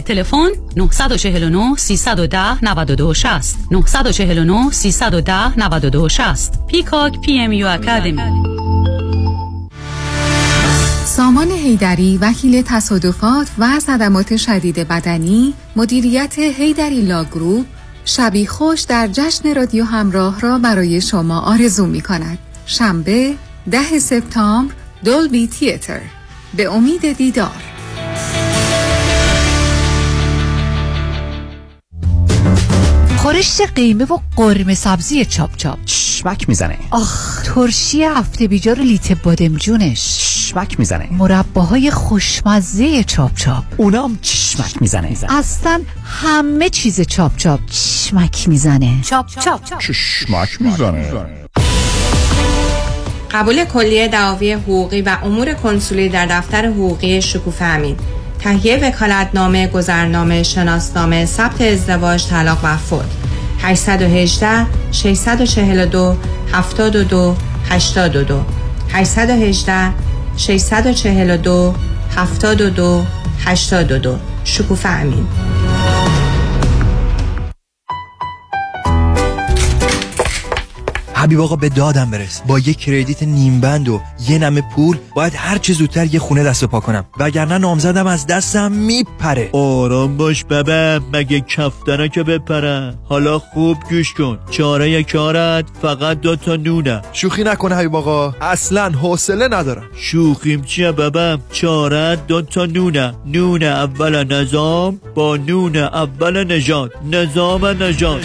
تلفن 949 310 92 60 949 310 92 60 Peacock PMU Academy. سامان حیدری وکیل تصادفات و صدمات شدید بدنی مدیریت حیدری Law Group شبی خوش در جشن رادیو همراه را برای شما آرزو می کند. شنبه ده سپتامبر دولبی تیتر. به امید دیدار. خورشت قیمه و قرمه سبزی چاپ چاپ. چشمک می‌زنه. آخ ترشی هفته بیجار لیت بادمجونش. چشمک می‌زنه. مرباهای خوشمزه چاپ چاپ. اونام چشمک می‌زنه. اصلا همه چیز چاپ چاپ. چشمک می‌زنه. چاپ چاپ. چشمک می‌زنه. قبول کلیه دعاوی حقوقی و امور کنسولی در دفتر حقوقی شکوفه امین. تهیه وکالتنامه گذرنامه شناسنامه ثبت ازدواج طلاق و فوت. 818 642 72 82 818 642 72 82 شکوفه امین. حبیب آقا به دادم برس. با یه کردیت نیم بند و یه نمه پول باید هر چه زودتر یه خونه دست و پا کنم. وگرنه نامزدم از دستم میپره. آرام باش ببه مگه کفتنه که بپره. حالا خوب گوش کن. چاره کارت فقط دو تا نونه. شوخی نکنه حبیب آقا. اصلا حوصله ندارم. شوخیم چیه ببم چاره دو تا نونه. نون اول نظام با نون اول نجات نظام نجات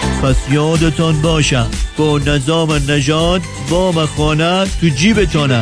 پس یادتان باشه با نظام نژاد وام خانه تو جیبتانه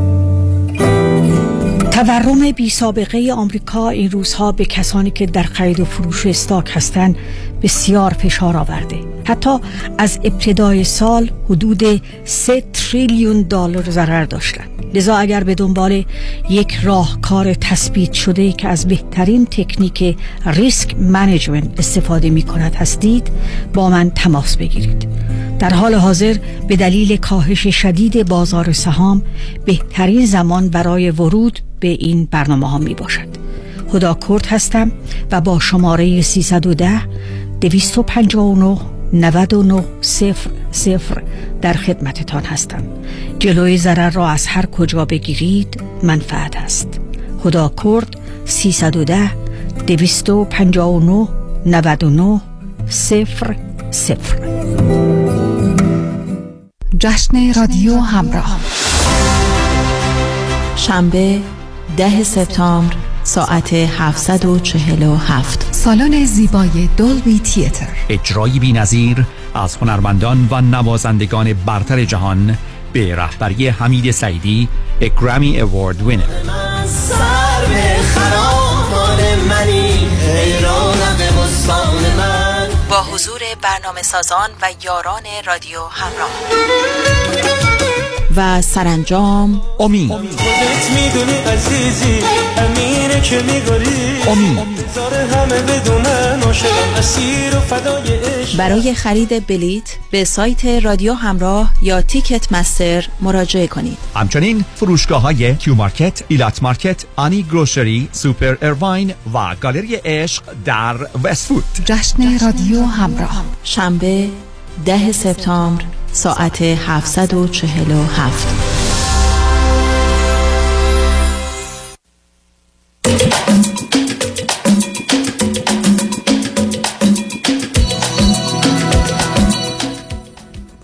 تورم بی سابقه آمریکا این روزها به کسانی که در خرید و فروش استاک هستند بسیار فشار آورده. حتی از ابتدای سال حدود 3 تریلیون دلار ضرر داشتند. لذا اگر به دنبال یک راهکار تثبیت شده که از بهترین تکنیک ریسک منیجمنت استفاده می کند هستید با من تماس بگیرید. در حال حاضر به دلیل کاهش شدید بازار سهام بهترین زمان برای ورود به این برنامه ها می باشد. هدا کرد هستم و با شماره 310 259 99 صفر صفر در خدمتتان هستم. جلوی ضرر را از هر کجا بگیرید منفعت است. خدا کرد 310 259 99 صفر صفر. جشن رادیو همراه. شنبه ده سپتامبر ساعت 747 سالن زیبای دولبی تیتر. اجرایی بی نظیر از هنرمندان و نوازندگان برتر جهان به رهبری حمید سعیدی اگرامی اوارد وینر. با حضور برنامه سازان و یاران رادیو همراه. و سرانجام. امید امید برای خرید بلیت به سایت رادیو همراه یا Ticketmaster مراجعه کنید. همچنین فروشگاه های کیو مارکت، ایلات مارکت، آنی Grocery، سوپر ارواین و گالری عشق در وستوود جشن رادیو همراه. شنبه ده سپتامبر ساعت 747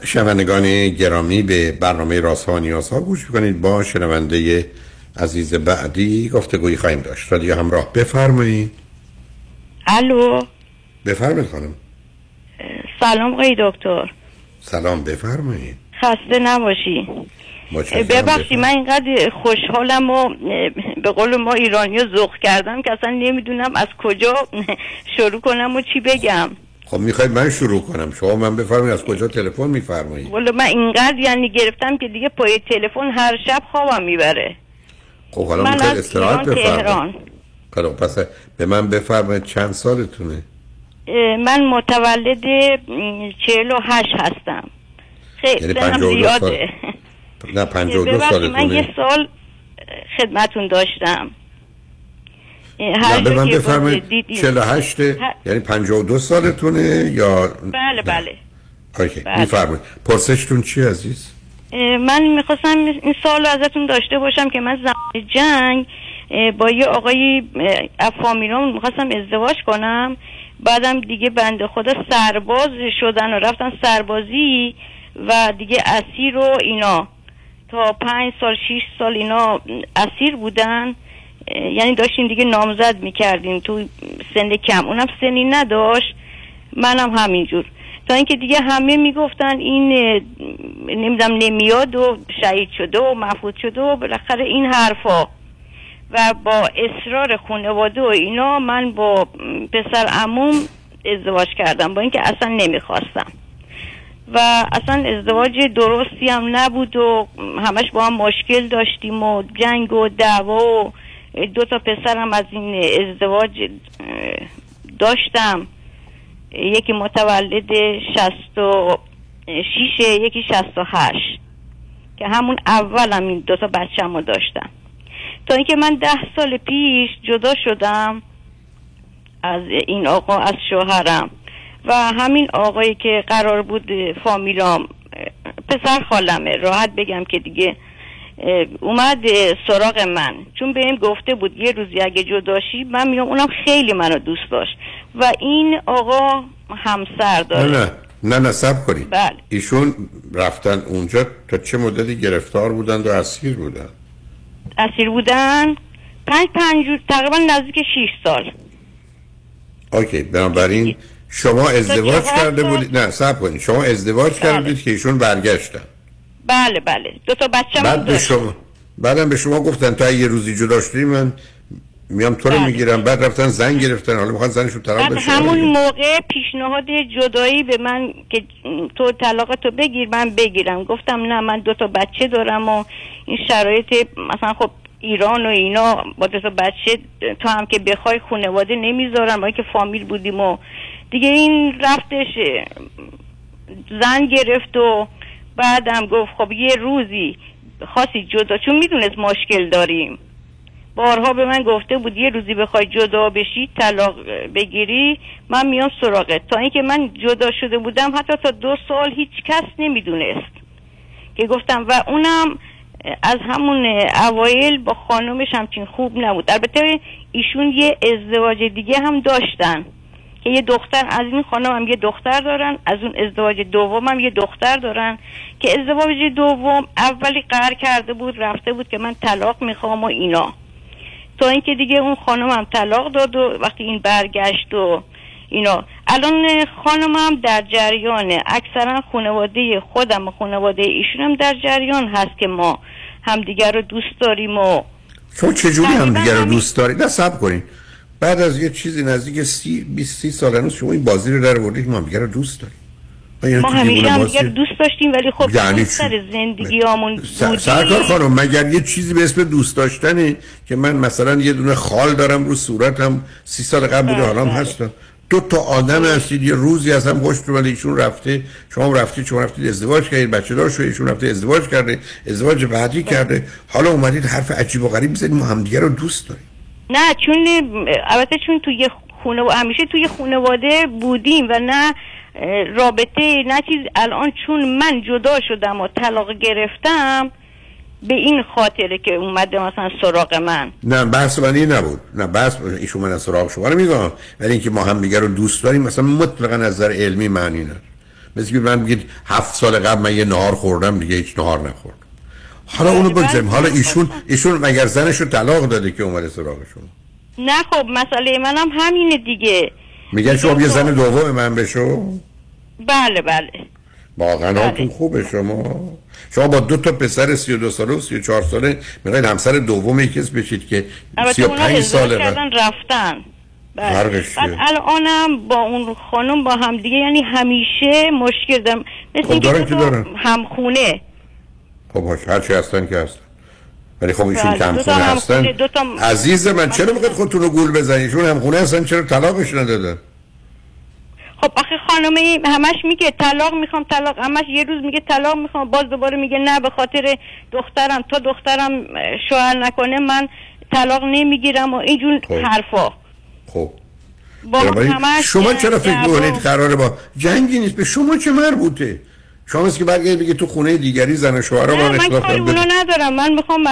شنوندگان گرامی به برنامه رازها و نیازها گوش کنید با شنونده عزیز بعدی گفتگویی خواهیم داشت. رادیو همراه بفرمایید. الو. بفرمایید خانم. سلام آقای دکتر. سلام بفرمایید. خسته نباشی. ببخشی من اینقدر خوشحالم و به قول ما ایرانی ذوق کردم که اصلا نمی‌دونم از کجا شروع کنم و چی بگم. خب می‌خواید من شروع کنم. شما من بفرمایید از کجا تلفن میفرمایید؟ والا من اینقدر یعنی گرفتم که دیگه پای تلفن هر شب خوابم می‌بره. خب حالا من از استراحت تهران. خب پس به من بفرمایید چند سالتونه؟ من متولد چهل و هشت هستم. خیلی یعنی سنم 52 زیاده. سال. نه 52 ببخشید من سالتونه. یه سال خدمتون داشتم. نه هر به من بفرمایید دیدیم. 48 ه- یعنی 52 سالتونه یا بله بله. اوکی بله. میفرمایید. پرسشتون چی عزیز؟ من می‌خواستم این سال رو ازتون داشته باشم که من زمان جنگ با یه آقای فامیلام می‌خواستم ازدواج کنم. بعدم دیگه بنده خدا سرباز شدن و رفتن سربازی و دیگه اسیر و اینا. تا پنج سال شیش سال اینا اسیر بودن. یعنی داشتیم دیگه نامزد می‌کردیم تو سن کم. اونم سنی نداشت. منم همینجور. تا اینکه دیگه همه می‌گفتن این نمی‌دونم نمیاد و شهید شده و مفقود شده و بالاخره این حرفا. و با اصرار خانواده و اینا من با پسر عموم ازدواج کردم با اینکه اصلا نمی‌خواستم. و اصلا ازدواج درستی هم نبود و همش با هم مشکل داشتیم و جنگ و دعوا و دو تا پسرم از این ازدواج داشتم. یکی متولد شست و شیشه یکی شست و هشت. که همون اولم این دوتا بچه رو داشتم. تا اینکه من ده سال پیش جدا شدم از این آقا از شوهرم. و همین آقایی که قرار بود فامیلام پسر خالمه. راحت بگم که دیگه اومد سراغ من. چون بهم گفته بود یه روزی اگه جداشی من میام اونم خیلی منو دوست داشت. و این آقا همسر داره. نه نه. نه سب کنید بله. ایشون رفتن اونجا تا چه مدتی گرفتار بودند و اسیر بودن اسیر بودن. پنج پنج تقریبا نزدیک شیش سال. اوکی بنابراین شما ازدواج کرده. بودید. نه سب کنید. شما ازدواج کرده بودید که ایشون برگشتن. بله بله. دو تا بچه بعد به شما بعدم به شما گفتن تا یه روزی جدا شدی من میام تو رو بله. می‌گیرم. بعد رفتن زن گرفتن. حالا می‌خوان زنشون طلاق بعد بشه. همون موقع پیشنهاد جدایی به من که تو طلاق تو بگیر من بگیرم. گفتم نه من دو تا بچه دارم و این شرایط مثلا خب ایران و اینا با دو تا بچه تو هم که بخوای خانواده نمی‌ذارم با که فامیل بودیم و دیگه این رفتش زن گرفت و بعدم گفت خب یه روزی خواستی جدا چون می‌دونست مشکل داریم. بارها به من گفته بود یه روزی بخوای جدا بشی طلاق بگیری من میام سراغت. تا اینکه من جدا شده بودم حتی تا دو سال هیچ کس نمی‌دونست. که گفتم و اونم از همون اوایل با خانمش همچین خوب نبود. البته ایشون یه ازدواج دیگه هم داشتن. که یه دختر از این خانم هم یه دختر دارن از اون ازدواج دوم هم یه دختر دارن. که ازدواج دوم اولی قرار کرده بود رفته بود که من طلاق می‌خوام و اینا. تا اینکه دیگه اون خانم هم طلاق داد و وقتی این برگشت و اینا. الان خانم هم در جریانه. اکثرا خانواده خودم و خانواده ایشون هم در جریان هست که ما همدیگر رو دوست داریم و شما چجوری هم تقریباً دیگه رو دوست دارید؟ نه سب کنید بعد از یه چیزی نزدیک سی 20 30 سال هنوز شما این بازی رو در آوردید که ما هم دیگه رو دوست داریم. ما تو همیشه هم دیگر دوست داشتیم ولی خب یعنی سر؟ زندگی همون سرکار خانم مگر یه چیزی به اسم دوست داشتنه که من مثلا یه دونه خال دارم رو صورتم سی سال قبل بوده حالم هستم. دو تا آدم هستید یه روزی از هم خوش اومده ایشون رفته شما هم رفتید شما رفتید ازدواج کردید بچه دار شدید ایشون رفته ازدواج کرده ازدواج بعدی کرده. حالا اومدید حرف عجیب و غریب می‌زنید ما همدیگه رو دوست داریم. نه چون البته چون توی خونه همیشه توی خانواده بودیم و نه رابطه نه چیز. الان چون من جدا شدم و طلاق گرفتم به این خاطره که اومده مثلا سراغ من. نه بحث من این نبود. نه بحث ایشون من از سراغ شما رو میگم. ولی اینکه ما هم دیگه رو دوست داریم مثلا مطلقا از نظر علمی معنی نداره. مثل که من بگید هفت سال قبل من یه نهار خوردم دیگه هیچ نهار نخورد حالا اونو بگذاریم. حالا ایشون ایشون مگر زنش رو طلاق داده که اومده سراغ شما؟ نه خب مسئله منم همینه دیگه. میگن شما یه زن دوم من بشو. بله بله. واقعا حالتون خوبه شما. شما با دو تا پسر 32 ساله و 34 ساله می‌خواید همسر دوم کس بشید که البته اونا 35 ازدواج ساله کردن رفتن. بله. بعد؟ الانم با اون خانم با هم دیگه یعنی همیشه مشکل دارم. مثل خب دارن که دارن. همخونه. خب باش هرچی هستن که هستن. ولی خب ایشون بله، کم خونه هستن. عزیز من چرا می‌خواید خودتون رو گول بزنید ایشون هم خونه هستن چرا طلاقش ندادن؟ خب آخه خانمه همش میگه طلاق می‌خوام طلاق همش یه روز میگه طلاق می‌خوام. باز دوباره میگه نه به خاطر دخترم. تا دخترم شوهر نکنه من طلاق نمی‌گیرم و اینجور حرفا. خب. با شما چرا فکر. می‌کنید قراره با جنگی نیست به شما چه مربوطه؟ شما است که برگردید بگید تو خونه دیگری زن و با نه هم من کاری ندارم. من می‌خوام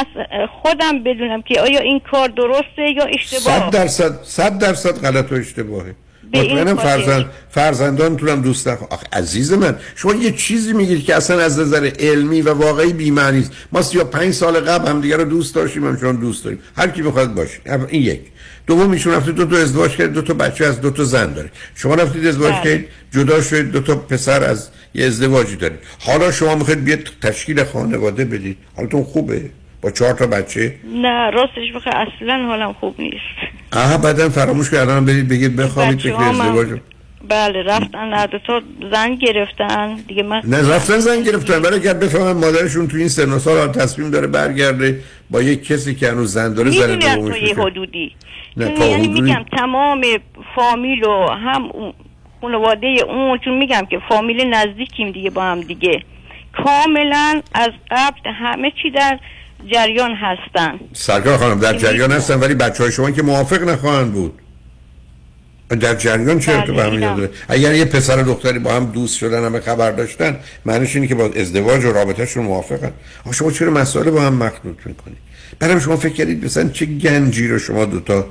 خودم بدونم که آیا این کار درسته یا اشتباه. صد درصد صد درصد غلط و اشتباهه. مطمئنم. فرزند فرزندانتونم دوست نخوا آخه عزیز من شما یه چیزی میگید که اصلا از نظر علمی و واقعی بی‌معنی است. ما 35 سال قبل هم دیگه رو دوست داشتیم همچنان دوست داریم. هر کی بخواد باشه. این یک. دوم ایشون رفته دو تا ازدواج کرد دو تا بچه از دو تا زن داره. شما رفتید ازدواج بله. کردید جدا شدید دو تا پسر از یه ازدواجی دارید. حالا شما می‌خواید بیاد تشکیل خانواده بدید. حالتون خوبه؟ با چهار تا بچه؟ نه راستش بخوای اصلا حالم خوب نیست. آها بعدا فراموش کردن برید بگید بخوابید فکر ازدواج بله رفتن هر دو تا زن گرفتن. دیگه من نه رفتن زن گرفتن برای اگر بفهمن مادرشون تو این سن و سال تصمیم داره برگرده با یک کسی که هنوز زن داره زن یه. حدودی. چون یعنی میگم تمام فامیل و هم خانواده اون چون میگم که فامیل نزدیکیم دیگه با هم دیگه. کاملا از قبل همه چی در جریان هستن. سرکار خانم در جریان هستن ولی بچه های شما که موافق نخواهند بود. در جریان چه بله، ارتباطی اگر یه پسر و دختری با هم دوست شدن همه خبر داشتن معنیش اینه که با ازدواج و رابطهشون موافقن. آخه شما چرا مسائل با هم مخلوط می‌کنید؟ برای شما فکر کردید مثلا چه گنجی رو شما دوتا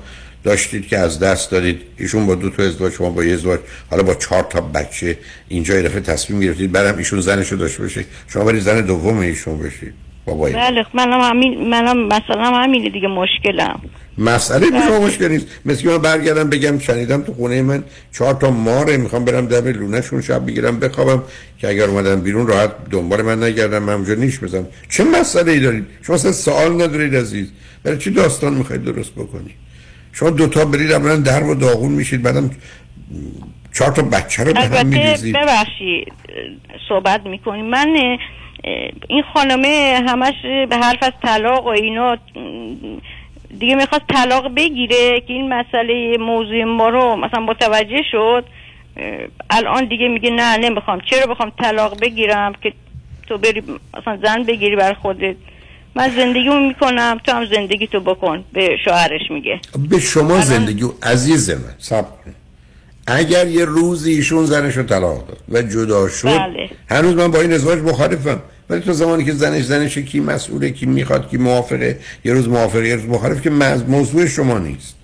داشتید که از دست دادید؟ ایشون با دو تا ازدواج شما با یه ازدواج حالا با چهار تا بچه اینجا دفعه تصمیم گرفتید بعدم ایشون زنشو داشته باشه؟ شما برید زن دوم ایشون بشید بابا بله منم همین منم مثلا همینه دیگه مشکلم. مسئله شما بله. مشکل نیست مثل من برگردم بگم شنیدم تو خونه من چهار تا ماره می‌خوام برم در لونهشون شب بگیرم بخوابم. که اگر اومدن بیرون راحت دنبال من نگردم من اونجا نیش بزنم. چه مسئله ای دارید؟ شما اصلا سوال ندارید عزیز. برای چی داستان می‌خواید درست بکنید؟ شما دوتا برید اولا در و داغون میشید بعدم چهار تا بچه رو به هم البته میریزید. ببخشید صحبت می‌کنیم. من این خانمه همش به حرف از طلاق و اینا دیگه می‌خواست طلاق بگیره که این مسئله موضوع ما رو مثلا متوجه شد الان دیگه میگه نه نمی‌خوام چرا بخوام طلاق بگیرم که تو بری مثلا زن بگیری بر خودت من زندگیمو می‌کنم تو هم زندگی تو بکن به شوهرش میگه به شما زندگی عزیز من کن. اگر یه روزی ایشون زنش رو طلاق داد و جدا شد بله. هنوز من با این ازدواج مخالفم ولی تو زمانی که زنش زنشه کی مسئوله کی می‌خواد کی موافقه. یه روز موافقه یه روز مخالف که موضوع شما نیست.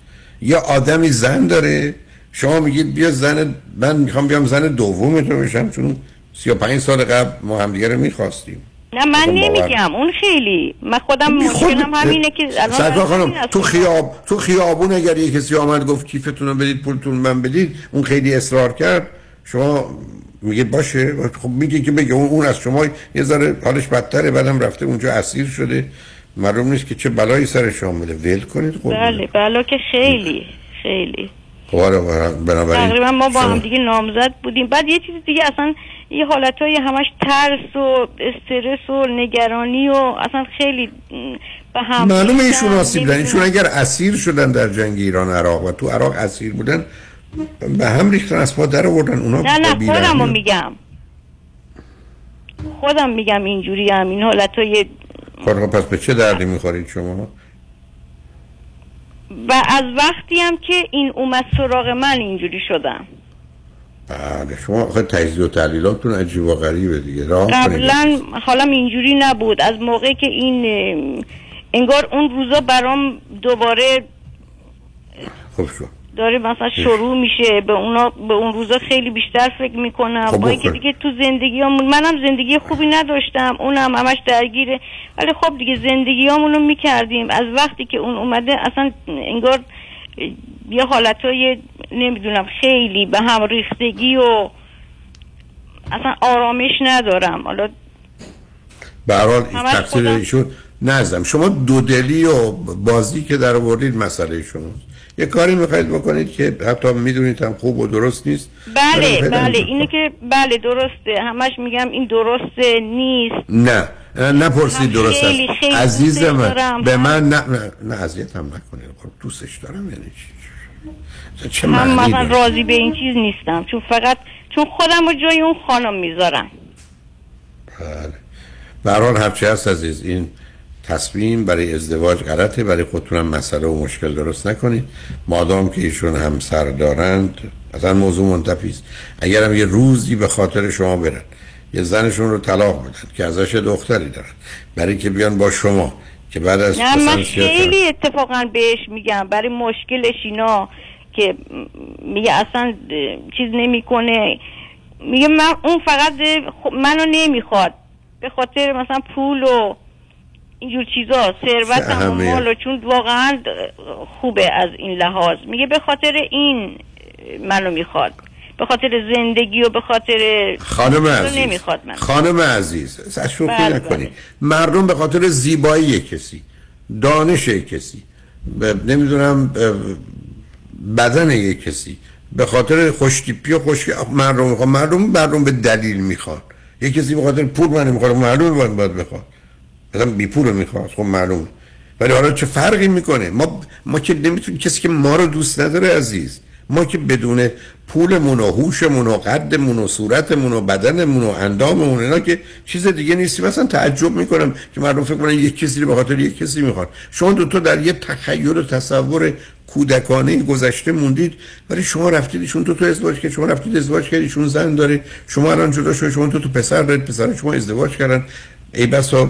یه آدمی زن داره شما میگید بیا زن من می‌خوام بیام زن دوم تو بشم چون 35 سال قبل ما همدیگه رو می‌خواستیم. نه من خب نمیگم. اون خیلی. من خودم مشکلم همینه که الان خانم. تو خیاب تو خیابون اگر یه کسی آمد گفت کیفتون رو بدید پولتون من بدید اون خیلی اصرار کرد. شما میگید باشه خب میگه که بگه اون, از شما یه ذره حالش بدتره بعدم رفته اونجا اسیر شده. معلوم نیست که چه بلایی سرش آمده ول کنید خب بله بله که خیلی خیلی. خب بنابراین تقریبا ما با هم دیگه نامزد بودیم. بعد یه چیز دیگه اصلا یه حالت های همش ترس و استرس و نگرانی و اصلا خیلی به هم معلومه. ایشون آسیب دیدن ایشون. اگر اسیر شدن در جنگ ایران عراق و تو عراق اسیر بودن به هم ریختن از پا در آوردن اونا نه نه خودم رو میگم. خودم میگم اینجوری هم این حالت های خب پس به چه دردی می‌خورید شما؟ و از وقتی هم که این اومد سراغ من اینجوری شدم. بله شما آخه تجزیه و تحلیلاتتون عجیب و غریبه دیگه راه قبلا حالم اینجوری نبود. از موقعی که این انگار اون روزا برام دوباره خب شو. داره مثلا شروع میشه. به اونا به اون روزا خیلی بیشتر فکر می‌کنم. خب با اینکه بخیر. دیگه تو زندگیامون منم زندگی خوبی نداشتم. اونم همش درگیره. ولی خب دیگه زندگیامونو می‌کردیم. از وقتی که اون اومده اصلا انگار یه حالتهای نمی‌دونم خیلی به هم ریختگی و اصلا آرامش ندارم. حالا به حال. ایشون نزدم شما دودلی و بازی که در آوردید مسئله شماست. یه کاری می‌خواید بکنید که حتی می‌دونید هم خوب و درست نیست. بله بله. اینه که بله درسته. همش میگم این درسته نیست. نه نه نپرسید هم درست است. عزیز من. به من نه نه, نه اذیت هم نکنید. خب دوستش دارم یعنی چی؟ چه معنی مثلا راضی به این چیز نیستم. چون فقط چون خودم رو جای اون خانم می‌ذارم. بله. به هر حال هرچی هست عزیز این تصمیم برای ازدواج غلطه برای خودتونم مسئله و مشکل درست نکنید. مادام که ایشون همسر دارند اصلا موضوع منتفی است. اگر هم یه روزی به خاطر شما برن یه زنشون رو طلاق بدن که ازش دختری دارن برای که بیان با شما که بعد از نه من خیلی اتفاقا بهش میگم. برای مشکلش اینا که میگه اصلا چیز نمی‌کنه. میگه من اون فقط خ- منو نمی‌خواد. به خاطر مثلا پول و اینجور چیزا. ثروت اهمیت؟ مال چون واقعا خوبه از این لحاظ. میگه به خاطر این منو می‌خواد. به خاطر زندگی و به خاطر خانم عزیز. نمی‌خواد من خانم عزیز از شوخی بله، نکنی. مردم به خاطر زیبایی کسی دانش کسی ب- نمی‌دونم ب- بدن یک کسی به خاطر خوشتیپی و خوش مردم می‌خواد. مردم مردم به دلیل می‌خواد. یک کسی به خاطر پول من می‌خواد مردم باید بخواد. مثلا بی پول می‌خواد خب معلوم. ولی حالا چه فرقی می‌کنه؟ ما ما که نمی‌تونیم کسی که ما رو دوست نداره عزیز. ما که بدون پولمون و هوشمون و قدمون و صورتمون و بدنمون و انداممون اینا که چیز دیگه نیستیم مثلا تعجب می‌کنم که مردم فکر کنن یک کسی رو به خاطر یک کسی می‌خواد شما دو تا در یه تخیل و تصور کودکانه گذشته موندید. ولی شما رفتید ایشون دو تا ازدواج کرد. شما رفتید ازدواج کردید ایشون زن داره. شما الان جدا شدید شما دو تا پسر دارید پسر شما ازدواج کردن. ای بسا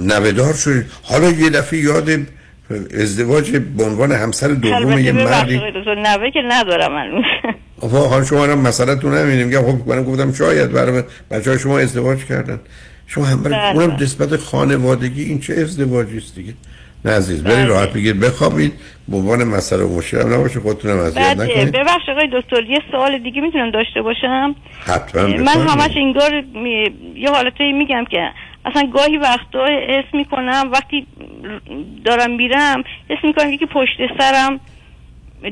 نوهدار شدید حالا یه دفعه یاد ازدواج به عنوان همسر دوم یه ببخشید مردی. نوه که ندارم من خب حال شما هم مسئله تون همینه میگم خب منم گفتم شاید برای بچه شما ازدواج کردن. شما هم برای بله. اونم نسبت خانوادگی این چه ازدواجی است دیگه؟ نه عزیز برید بله. راحت بگید. بخوابید. به عنوان مسئله و مشکل هم نباشه. خودتونم اذیت نکنید. ببخش آقای دکتر یه سوال دیگه می‌تونم داشته باشم؟ حتما من. همش انگار می- یه حالتایی میگم که اصلا گاهی وقتا حس می‌کنم وقتی دارم میرم حس می‌کنم یکی پشت سرم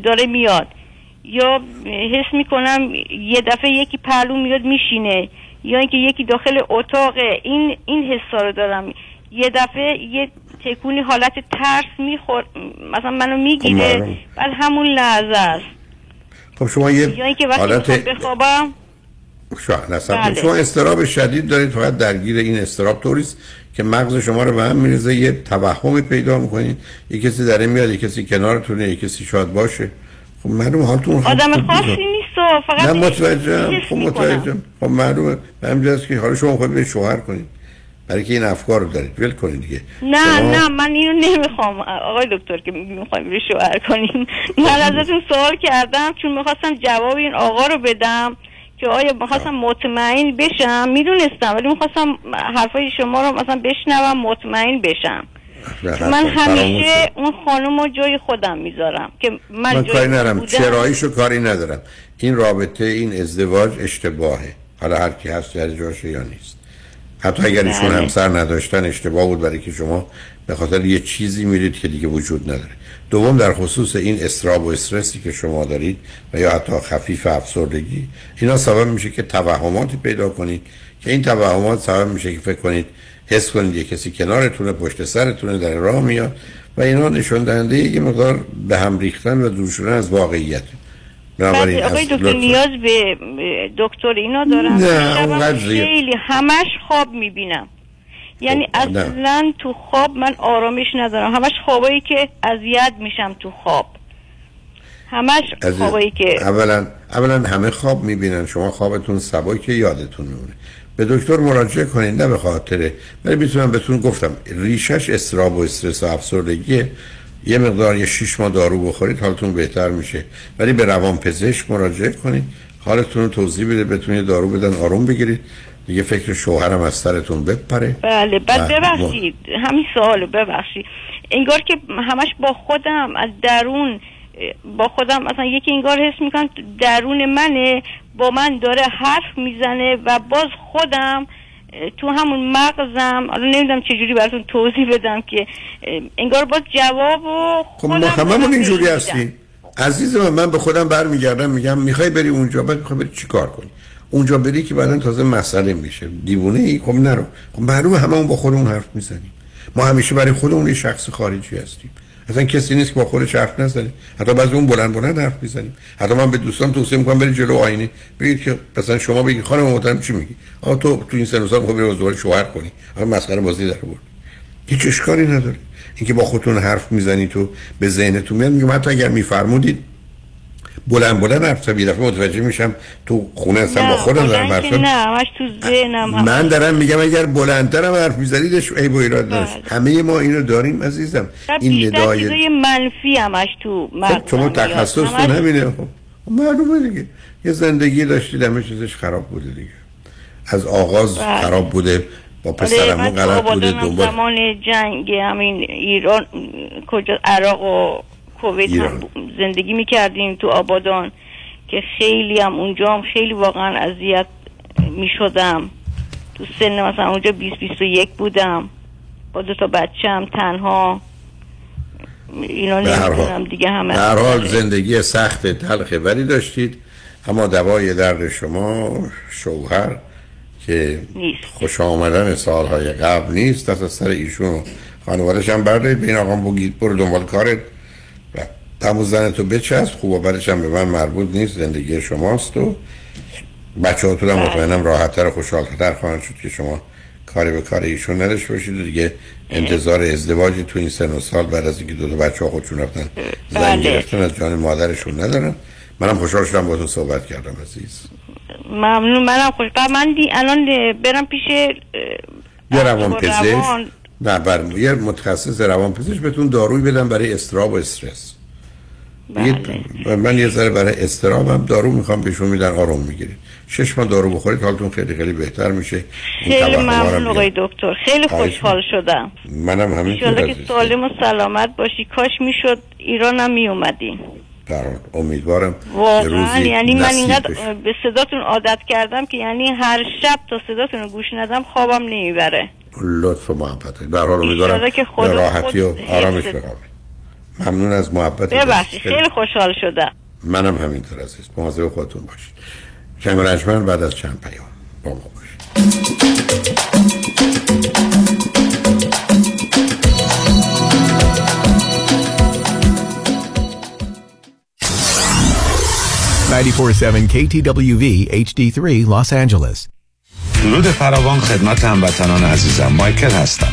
داره میاد. یا حس می‌کنم یه دفعه یکی پهلو میاد میشینه یا اینکه یکی داخل اتاقه. این این حسا رو دارم. یه دفعه یه تکونی حالت ترس میخور مثلا منو می‌گیره. بعد همون لحظه است. خب شما یه یا اینکه وقتی حالت بخوابم نصب بله. شما استراب شدید دارید فقط درگیر این استراب طوریست که مغز شما رو به هم میریزه یه توهمی پیدا می‌کنید. یه کسی در این میاد یه کسی کنارتونه یه کسی شاد باشه. خب معلوم حالتون آدم خاصی نیست. و فقط نه متوجهم. خب. متوجهم. خب معلومه. به همین جاست که حالا شما خود به شوهر کنید. برای که این افکار رو دارید. ول کنید دیگه. نه شما- نه من اینو نمی‌خوام. آقای دکتر که می‌خوایم به شوهر کنیم من ازتون سوال کردم چون می‌خواستم جواب این آقا رو بدم. که آیا می‌خواستم مطمئن بشم می‌دونستم ولی می‌خواستم حرفای شما رو مثلا بشنوم مطمئن بشم. من همیشه اون خانم رو جای خودم می‌ذارم که من, من کاری ندارم. چراییشو کاری ندارم. این رابطه این ازدواج اشتباهه. حالا هر کی هست در جاشه یا نیست. حتی اگر ایشون بله. همسر نداشتن اشتباه بود برای که شما به خاطر یه چیزی میرید که دیگه وجود نداره. دوم در خصوص این استراب و استرسی که شما دارید و یا حتی خفیف افسردگی اینا سبب میشه که توهماتی پیدا کنید. که این توهمات سبب میشه که فکر کنید حس کنید یه کسی کنارتونه پشت سرتونه در راه میاد و اینا نشون دهنده یه مقدار به هم ریختن و دور شدن از واقعیت. بنابراین بعد آقای دکتر نیاز به دکتر اینا دارم. نه،. خیلی همش خواب می‌بینم. یعنی خب،. اصلا تو خواب من آرامش ندارم. همش خوابایی که اذیت میشم تو خواب. همش از خوابایی که اولا اولا همه خواب می‌بینن. شما خوابتون سبک یادتون میمونه. به دکتر مراجعه کنید نه به خاطره ولی می‌تونم بهتون گفتم ریشش استراب و استرس و افسردگیه یه مقدار یه شیش ماه دارو بخورید حالتون بهتر میشه. ولی به روان پزشک مراجعه کنید حالتون رو توضیح بده بتونید دارو بدن آروم بگیرید. دیگه فکر شوهرم از سرتون بپره. بله بعد. ببخشید. همین سوال ببخشید. انگار که همش با خودم از درون با خودم مثلا یکی انگار حس می‌کنم درون منه با من داره حرف می‌زنه و باز خودم تو همون مغزم حالا نمی‌دونم چجوری براتون توضیح بدم که انگار باز جواب و خب ما هممون اینجوری هستیم. عزیز من, من به خودم برمیگردم میگم می‌خوای بری اونجا بعد می‌خوای بری چیکار کنی؟ اونجا بری که بعدا تازه مسئله میشه. دیوونه ای؟ خب نرو. خب معلومه هممون با خودمون حرف می‌زنیم. ما همیشه برای خودمون یه شخص خارجی هستیم. اصلا کسی نیست که با خودش حرف نزنه. حتی بعضی اون بلند بلند حرف می‌زنیم. حتی من به دوستان توصیه می‌کنم برید جلو آینه. بگید که مثلا شما بگید خانم محترم چی میگی؟ آ تو تو این سن و سال خب ازدواج شوهر کنی آ مسخره بازی در بود هیچ اشکالی نداره. اینکه با خودتون حرف می‌زنی تو به ذهنتون میاد میگم حتی اگر میفرمودید بلند بلند حرف زدم دفعه متوجه میشم تو خونه هستم با خودم دارم حرف نه همش تو ذهنم من دارم میگم اگر بلندترم حرف میزنیدش ای بو ایراد داشت همه ما اینو داریم عزیزم. این ندای منفی همش تو خب شما تخصصتون همینه. خب معلومه دیگه. یه زندگی داشتید همه چیزش خراب بوده دیگه. از آغاز بله. خراب بوده با پسرمو غلط بوده دنبال زمان جنگ همین ایران کجا عراق و کویت هم زندگی می‌کردیم تو آبادان که خیلی هم اونجا هم خیلی واقعا اذیت می‌شدم. تو سن مثلا اونجا 20 21 بودم. با دو تا بچم تنها. اینا نمی‌دونم دیگه همه در حال زندگی سخت تلخه. ولی داشتید اما دوای درد شما شوهر که نیست. خوش آمدن سالهای قبل نیست. دست از سر ایشون خانوادش هم بردارید. به این آقام بگید برو دنبال کارت. تمو زن تو بچسب. خوب و برش هم به من مربوط نیست. زندگی شماست و بچه هاتون هم بله. مطمئنم راحتتر و خوشحالتر خواهند شد که شما کاری به کار ایشون نداشت باشید و دیگه انتظار ازدواجی تو این سن و سال بعد از اینکه دو تا بچه ها خودشون رفتن زن بله. گرفتن از جان مادرشون ندارن. منم خوشحال شدم با صحبت کردم عزیز. ممنون. منم خوش من دی الان برم پیش یه روان پزشک. نه بر یه متخصص روان پزشک. بهتون داروی بدم برای استراب و استرس. بله. من یه ذره برای استرابم دارو می‌خوام بهشون میدن آروم می‌گیرید. شش ماه دارو بخورید حالتون خیلی خیلی بهتر میشه. خیلی ممنون آقای دکتر. خیلی خوشحال شدم. منم همین که سالم و سلامت باشی. کاش می‌شد ایرانم میومدین امیدوارم واقعا. یعنی من اینقدر به صداتون عادت کردم که یعنی هر شب تا صداتون رو گوش ندم خوابم نمی‌بره. لطف و محبت. در حال امیدوارم راحتی و آرامش بخوابید ممنون از محبت ببخشید خیلی خوشحال شدم. منم همینطور عزیز. مواظب خودتون باشید. شنگ رجمن بعد از چند پیام با ما باشید. KTWV HD3 Los Angeles. درود فراوان خدمت هموطنان عزیزم. مایکل هستم.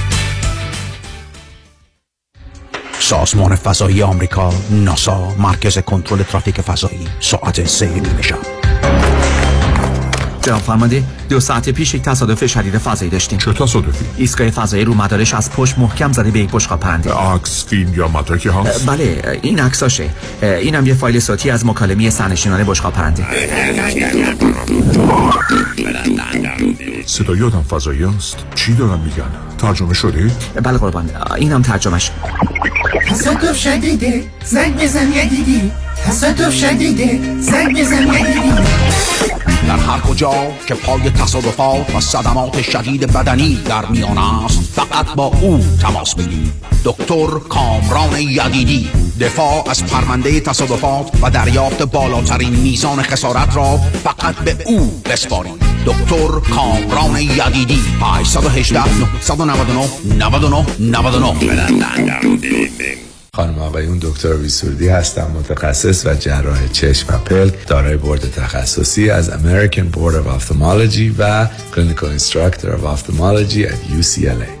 سازمان فضایی آمریکا ناسا مرکز کنترل ترافیک فضایی ساعت سه نیمه شب. جناب فرمانده دو ساعت پیش یک تصادف شدید فضایی داشتیم. چه تصادفی؟ ایستگاه فضایی رو مدارش از پشت محکم زده به یک بشقاب پرنده. عکس فیلم یا مدرکی هست؟ بله این عکساشه اینم یه فایل صوتی از مکالمه سرنشینان بشقاب پرنده. صدای آدم فضایی است. چی دارن میگن؟ ترجمه شده؟ بله قربان اینم ترجمهش. تصادف شدیده زنگ بزن یدیدی تصادف شدیده زنگ بزن یدیدی در هر کجا که پای تصادفات و صدمات شدید بدنی در میان است فقط با او تماس بگیرید دکتر کامران یدیدی دفاع از پرونده تصادفات و دریافت بالاترین میزان خسارت را فقط به او بسپارید دکتر کامران یدیدی 818 999 99 99 خانم آقایون دکتر وی سرودی هستم متخصص و جراح چشم و پلک دارای بورد تخصصی از American Board of Ophthalmology و Clinical Instructor of Ophthalmology at UCLA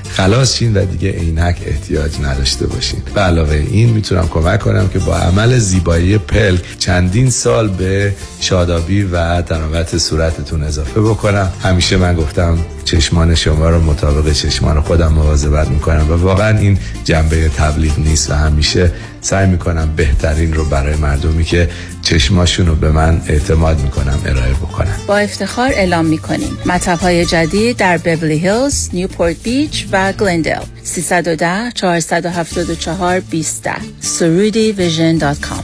خلاص شین و دیگه عینک احتیاج نداشته باشین. به علاوه این می‌تونم کمک کنم که با عمل زیبایی پلک چندین سال به شادابی و تراوت صورتتون اضافه بکنم. همیشه من گفتم چشمان شما رو مطابق چشمان خودم مواظبت می‌کنم و واقعا این جنبه تبلیغ نیست و همیشه سعی می‌کنم بهترین رو برای مردمی که چشماشون رو به من اعتماد می‌کنن ارائه بکنم با افتخار اعلام می‌کنیم. مطب های جدید در بورلی هیلز، نیوپورت بیچ و گلندل 310 474 20 سرودی Vision dot com.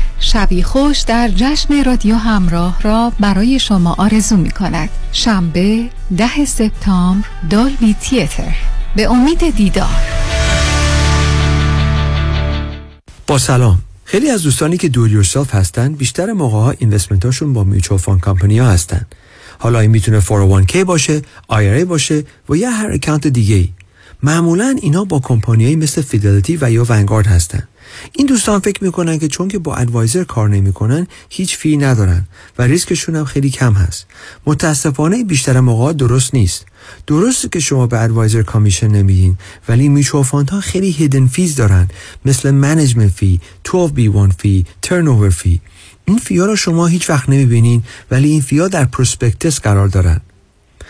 شبی خوش در جشن رادیو همراه را برای شما آرزو می کند. شنبه ده سپتامبر Dolby Theatre. به امید دیدار. با سلام. خیلی از دوستانی که do it yourself هستن بیشتر موقع ها investment اشون با mutual fund company ها هستن. حالا این می‌تونه 401k باشه IRA باشه و یا هر account دیگه ای معمولا اینا با کمپانیایی مثل فیدلیتی و یا ونگارد هستن. این دوستان فکر می‌کنن که چون که با advisor کار نمی‌کنن هیچ fee ندارن و ریسکشون هم خیلی کم هست. متاسفانه بیشتر موقع درست نیست. درسته که شما به advisor commission نمیدین ولی میچو ها خیلی hidden fees دارن. مثل management fee 12B1 fee turn fee این fee ا رو شما هیچ وقت نمی‌بینین ولی این fee ا در prospectus قرار دارن.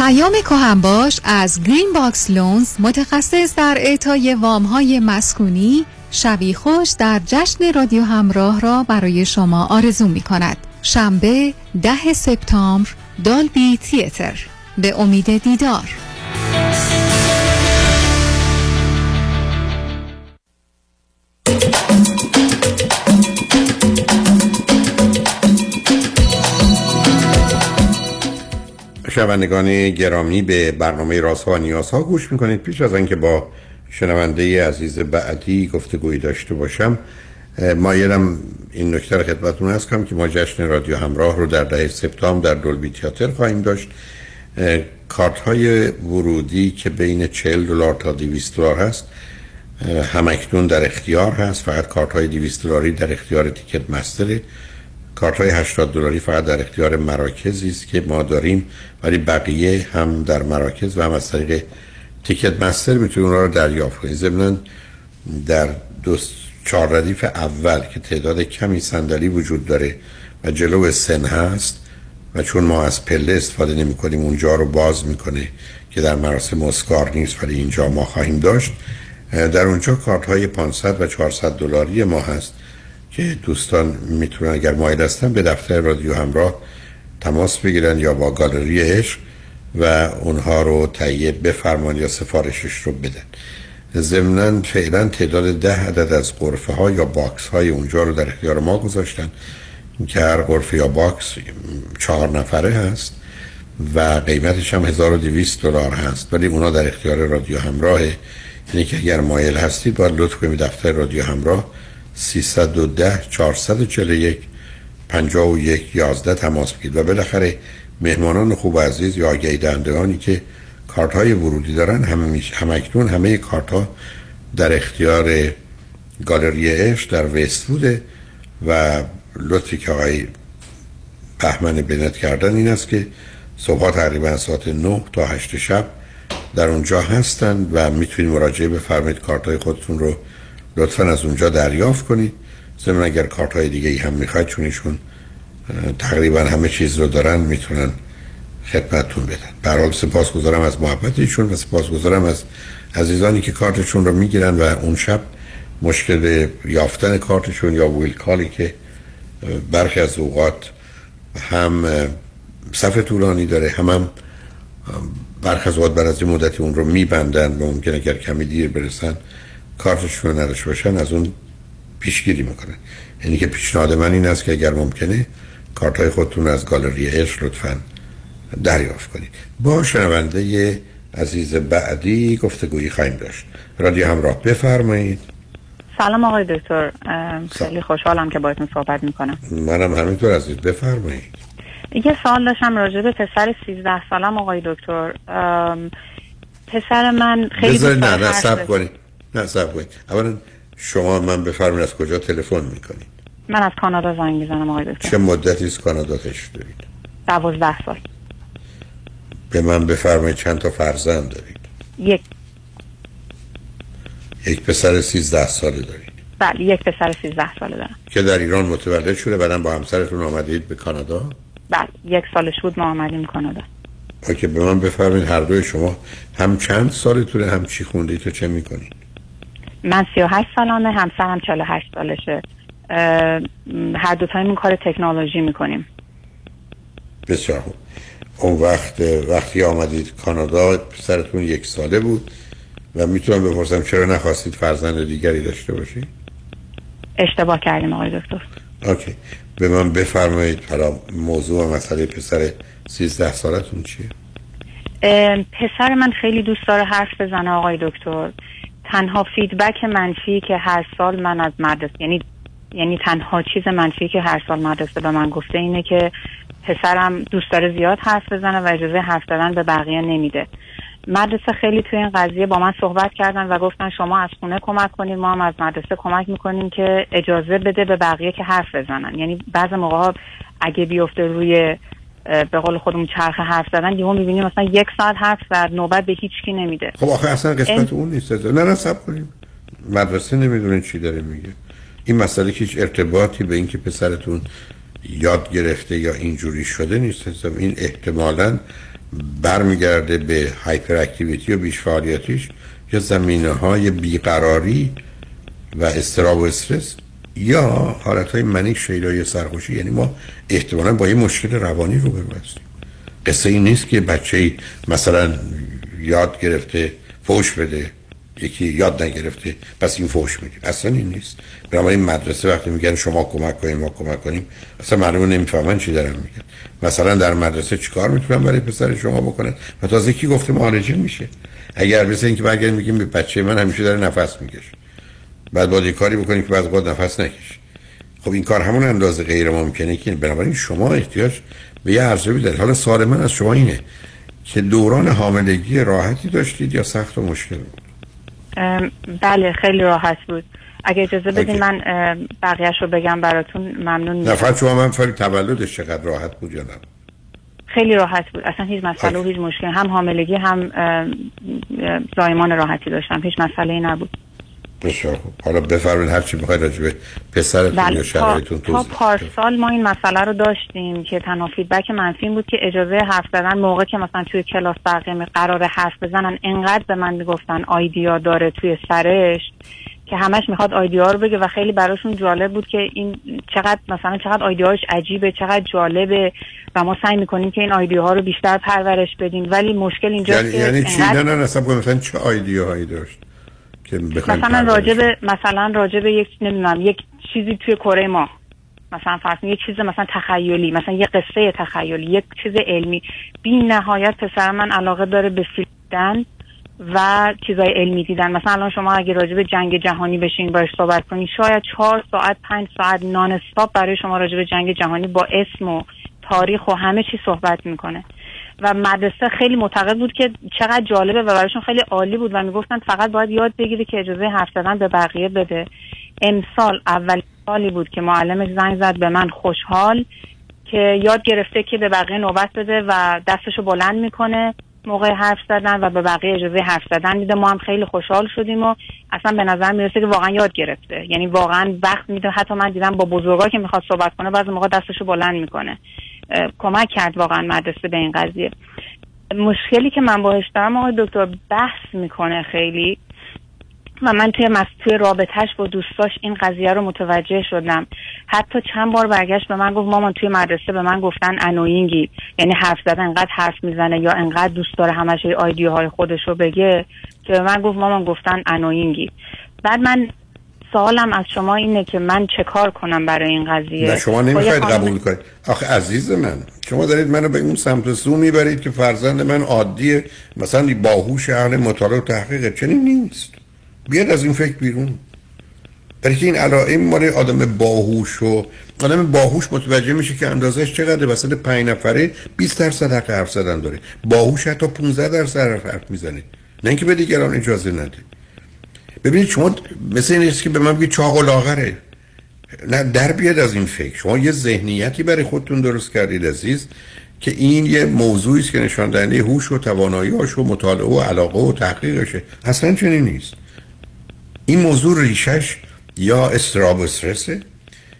پیام باش از Greenbox Loans متخصص در اعطای وام های مسکونی شبی خوش در جشن رادیو همراه را برای شما آرزو می کند شنبه ده سپتامبر Dolby Theatre. به امید دیدار. شنوندگان گرامی به برنامه راست و نیاز ها گوش می‌کنید. پیش از اینکه با شنونده عزیز بعدی گفتگویی داشته باشم مایلم این نکته رو خدمتتون هست کنم که ما جشن رادیو همراه رو در ده سپتامبر در دولبی تیاتر خواهیم داشت. کارت های ورودی که بین 40 دلار تا 200 دلار هست همکنون در اختیار هست. فقط کارت های 200 دلاری در اختیار تیکت مستره کارت های 80 دلاری فقط در اختیار مراکزی است که ما داریم ولی بقیه هم در مراکز و هم از طریق تیکت مستر می‌تونید اونها رو دریافت کنید ضمن در دو چهار ردیف اول که تعداد کمی صندلی وجود داره و جلو سن هست و چون ما از پله استفاده نمی کنیم اونجا رو باز می‌کنه که در مراسم اسکار نیست ولی اینجا ما خواهیم داشت. در اونجا کارت های 500 و 400 دلاری ما هست. که دوستان می‌تونن اگر مایل هستن به دفتر رادیو همراه تماس بگیرن یا با گالری عشق و اونها رو تهیه بفرمان یا سفارشش رو بدن. ضمنا فعلا تعداد ده عدد از غرفه ها یا box های اونجا رو در اختیار ما گذاشتن که هر غرفه یا box چهار نفره هست و قیمتش هم 1200 دلار هست. ولی اونا در اختیار رادیو همراهه. یعنی که اگر مایل هستید باید لطف کنید دفتر رادیو همراه 310 441 51 11 تماس بگیرید. و بالاخره مهمانان خوب و عزیز یا آگهی دهندگانی که کارت های ورودی دارن همه همکنون همه کارت ها در اختیار گالری اش در وست بوده و لطفی که آقای بهمن بنت کردن این است که صبح تقریبا ساعت 9 تا 8 شب در اونجا هستند و می‌تونید مراجعه بفرمایید. کارت های خودتون رو لطفا از اونجا دریافت کنید. ضمن اگر کارت های دیگه ای هم می‌خواید چون ایشون تقریبا همه چیز رو دارن می‌تونن خدمتتون بدن. برحال سپاس گذارم از محبتشون و سپاس گذارم از عزیزانی که کارتشون رو می‌گیرن و اون شب مشکل یافتن کارتشون یا ویل کالی که برخی از اوقات هم صف طولانی داره هم هم برخی از اوقات بر از مدتی اون رو میبندن و ممکن اگر کمی دیر برسن کارتشون رو نداشته باشن از اون پیشگیری می‌کنن. یعنی که پیشنهاد من این است که اگر ممکنه کارت های خودتون از گالری عشق لطفا دریافت کنید. با شنونده عزیز بعدی گفتگویی خواهیم داشت. رادیو همراه بفرمایید. سلام آقای دکتر. خیلی خوشحالم که باهاتون صحبت می‌کنم. منم همینطور عزیز. بفرمایید. یه سوال داشتم راجع به پسر 13 سالم آقای دکتر. پسر من خیلی نه نه سب کنید. نه سب کنید. اولا شما من بفرمایید از کجا تلفن می‌کنید؟ من از کانادا زنگ می‌زنم آقای دکتر. چه مدتی از کانادا تشریف دارید؟ دوازده سال. به من بفرمایید چند تا فرزند دارید؟ یک. یک پسر 13 ساله دارید. بله یک پسر 13 ساله دارم. که در ایران متولد شده بعدا با همسرتون آمدید به کانادا؟ بله یک سالش بود ما آمدیم کانادا. که به من بفرمایید هر دوی شما هم چند سالتونه هم چی خوندید تو چه می‌کنید؟ من 38 سالمه همسرم 48 سالشه. هر دو تایمون کار تکنولوژی می‌کنیم. بسیار خوب. اون وقت وقتی آمدید کانادا پسرتون یک ساله بود و می‌تونم بپرسم چرا نخواستید فرزند دیگری داشته باشید؟ اشتباه کردیم آقای دکتر. OK. به من بفرمایید حالا موضوع و مسئله پسر 13 سالتون چیه؟ پسر من خیلی دوست داره حرف بزنه آقای دکتر. تنها feedback منفی که هر سال من از مدرسه یعنی یعنی تنها چیز منفی که هر سال مدرسه به من گفته اینه که پسرم دوست داره زیاد حرف بزنه و اجازه حرف زدن به بقیه نمیده. مدرسه خیلی توی این قضیه با من صحبت کردن و گفتن شما از خونه کمک کنید ما هم از مدرسه کمک می‌کنیم که اجازه بده به بقیه که حرف بزنن. یعنی بعض موقع اگه بیفته روی به قول خودمون چرخ حرف زدن یهو می‌بینیم مثلا یک ساعت حرف زد نوبت به هیچ کی نمیده. خب آخه اصلا قسمت اون نیست. نه نه سب کنیم. مدرسه نمی‌دونه چی داره میگه. این مسئله که هیچ ارتباطی به اینکه پسرتون یاد گرفته یا اینجوری شده نیست. این احتمالا برمیگرده به هایپر اکتیویتی و بیش فعالیتیش یا زمینه های بیقراری و استراب و استرس. یا حالت های منیک شیدای سرخوشی یعنی ما احتمالا با یه مشکل روانی رو هستیم قصه این نیست که بچه مثلا یاد گرفته فوش بده یکی یاد نگرفته پس این فوش میده. اصلا این نیست. این مدرسه وقتی میگن شما کمک کنیم ما کمک کنیم اصلا معلومه نمی‌فهمن چی دارن میگن. مثلا در مدرسه چیکار می‌تونن برای پسر شما بکنن؟ و تازه کی گفته معالجه میشه؟ اگر مثل اینکه برگردیم میگیم به بچه من همیشه داره نفس می‌کشه. بعد باید کاری بکنیم که بعد خود نفس نکشه خب این کار همون اندازه غیر ممکنه که بنابراین شما احتیاج به یه ارزیابی دارید. حالا سوال من از شما اینه که دوران حاملگی راحتی داشتید یا سخت و مشکل بود؟ بله خیلی راحت بود. اگه اجازه بدین من بقیهش رو بگم براتون ممنون نه فقط شما من فری تولدش چقدر راحت بود یا نه؟ خیلی راحت بود. اصلا هیچ مسئله و هیچ مشکل هم حاملگی هم زایمان راحتی داشتم. هیچ مسئله ای نبود. بسیار خوب حالا بفرمایید هر چی بخواید راجع به پسرتون یا بله تا, شرایطتون تا توضیح پارسال ما این مسئله رو داشتیم که تنها فیدبک منفی بود که اجازه حرف زدن موقع که مثلا توی کلاس بقیه قرار حرف بزنن انقدر به من می‌گفتن آیدیا داره توی سرش که همش می‌خواد آیدیا رو بگه و خیلی براشون جالب بود که این چقدر مثلا چقدر آیدیاش عجیبه چقدر جالبه و ما سعی می‌کنیم که این آیدیاها رو بیشتر پرورش بدیم. ولی مشکل اینجاست یعنی که یعنی چی؟ نه نه مثلا چه ایده‌هایی داشت؟ که مثلا راجع به مثلا راجع به یک نمی‌دونم یک چیزی توی کره ما. مثلا فرض یک چیز مثلا تخیلی مثلا یه قصه تخیلی یک چیز علمی. بی نهایت پسر من علاقه داره به فیلم و چیزای علمی دیدن. مثلا الان شما اگه راجع به جنگ جهانی بشین باش صحبت کنی شاید چهار ساعت پنج ساعت نان استاپ برای شما راجع به جنگ جهانی با اسم و تاریخ و همه چی صحبت می‌کنه. و مدرسه خیلی معتقد بود که چقدر جالبه و برایشون خیلی عالی بود و می‌گفتن فقط باید یاد بگیری که اجازه حرف زدن به بقیه بده. امسال اول سالی بود که معلمش زنگ زد به من خوشحال که یاد گرفته که به بقیه نوبت بده و دستشو بلند می‌کنه موقع حرف زدن و به بقیه اجازه حرف زدن میده. ما هم خیلی خوشحال شدیم و اصلا به نظر می‌رسه که واقعا یاد گرفته. یعنی واقعا وقت میده. حتی من دیدم با بزرگا که می‌خواد صحبت کنه بعضی موقع دستشو بلند می‌کنه. کمک کرد واقعا مدرسه به این قضیه. مشکلی که من باهاش دارم آقای دکتر بحث می‌کنه خیلی. و من توی توی رابطهش با دوستاش این قضیه رو متوجه شدم. حتی چند بار برگشت به من گفت مامان توی مدرسه به من گفتن انوینگی یعنی حرف زدن انقدر حرف می‌زنه یا انقدر دوست داره همش آیدیو های خودش رو بگه. که به من گفت مامان گفتن انوینگی بعد من سوالم از شما اینه که من چه کار کنم برای این قضیه؟ نه شما نمی‌خواید خانم- قبول کنید. آخه عزیز من شما دارید منو به اون سمت سو می‌برید که فرزند من عادیه مثلا باهوش اهل مطالعه و تحقیق چنین نیست. بیاد از این فکر بیرون. برای که این علائم مال آدم باهوش و آدم باهوش متوجه میشه که اندازش چقدر وسط پنج نفره 20 درصد حق حرف زدن داره. باهوش حتی 15 درصد حرف می‌زنه. نه اینکه به دیگران اجازه نده. ببینید شما مثل این که به من بگید چاق و لاغره. نه در بیاد از این فکر. شما یه ذهنیتی برای خودتون درست کردید عزیز که این یه موضوعی است که نشان دهنده هوش و توانایی‌هاش و مطالعه و علاقه و تحقیقشه. اصلا چنین نیست. این موضوع ریشش یا استراب و استرسه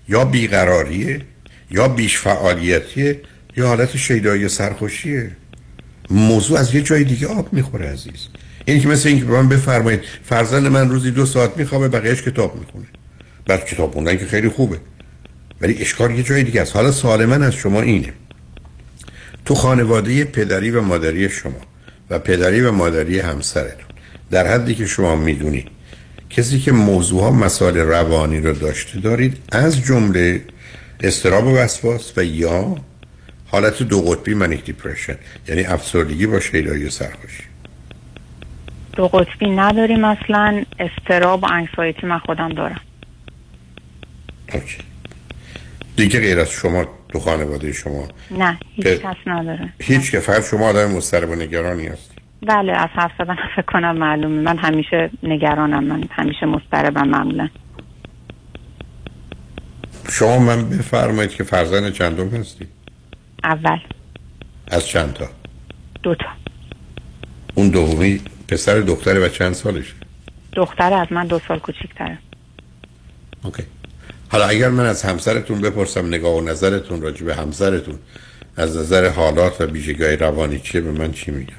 یا بیقراریه یا بیش فعالیتیه یا حالت شیدایی سرخوشیه. موضوع از یه جای دیگه آب می‌خوره عزیز. این که مثل اینکه به من بفرمایید فرزند من روزی دو ساعت میخوابه بقیهش کتاب می‌خونه. بعد کتاب خوندن که خیلی خوبه. ولی اشکال یه جای دیگه است. حالا سوال من از شما اینه. تو خانواده پدری و مادری شما و پدری و مادری همسرتون در حدی که شما می‌دونید کسی که موضوع ها مسائل روانی رو داشته دارید از جمله اضطراب و وسواس و یا حالت دو قطبی manic depression یعنی افسردگی با شیدایی سرخوشی. دو قطبی نداریم اصلا. اضطراب و anxiety من خودم دارم. OK. دیگه غیر از شما تو خانواده شما. نه هیچ کس نداره. هیچ که فقط شما آدم مضطرب و نگرانی هست بله از حرف زدن فکر کنم معلومه. من همیشه نگرانم من همیشه مضطربم معمولا. شما من بفرمایید که فرزند چندم هستی؟ اول. از چند تا دوتا. اون دومی؟ پسر دختره و چند سالشه دختر از من دو سال کوچیک‌تره. اوکی حالا اگر من از همسرتون بپرسم نگاه و نظرتون راجع به همسرتون از نظر حالات و ویژگی روانی چیه به من چی میگن؟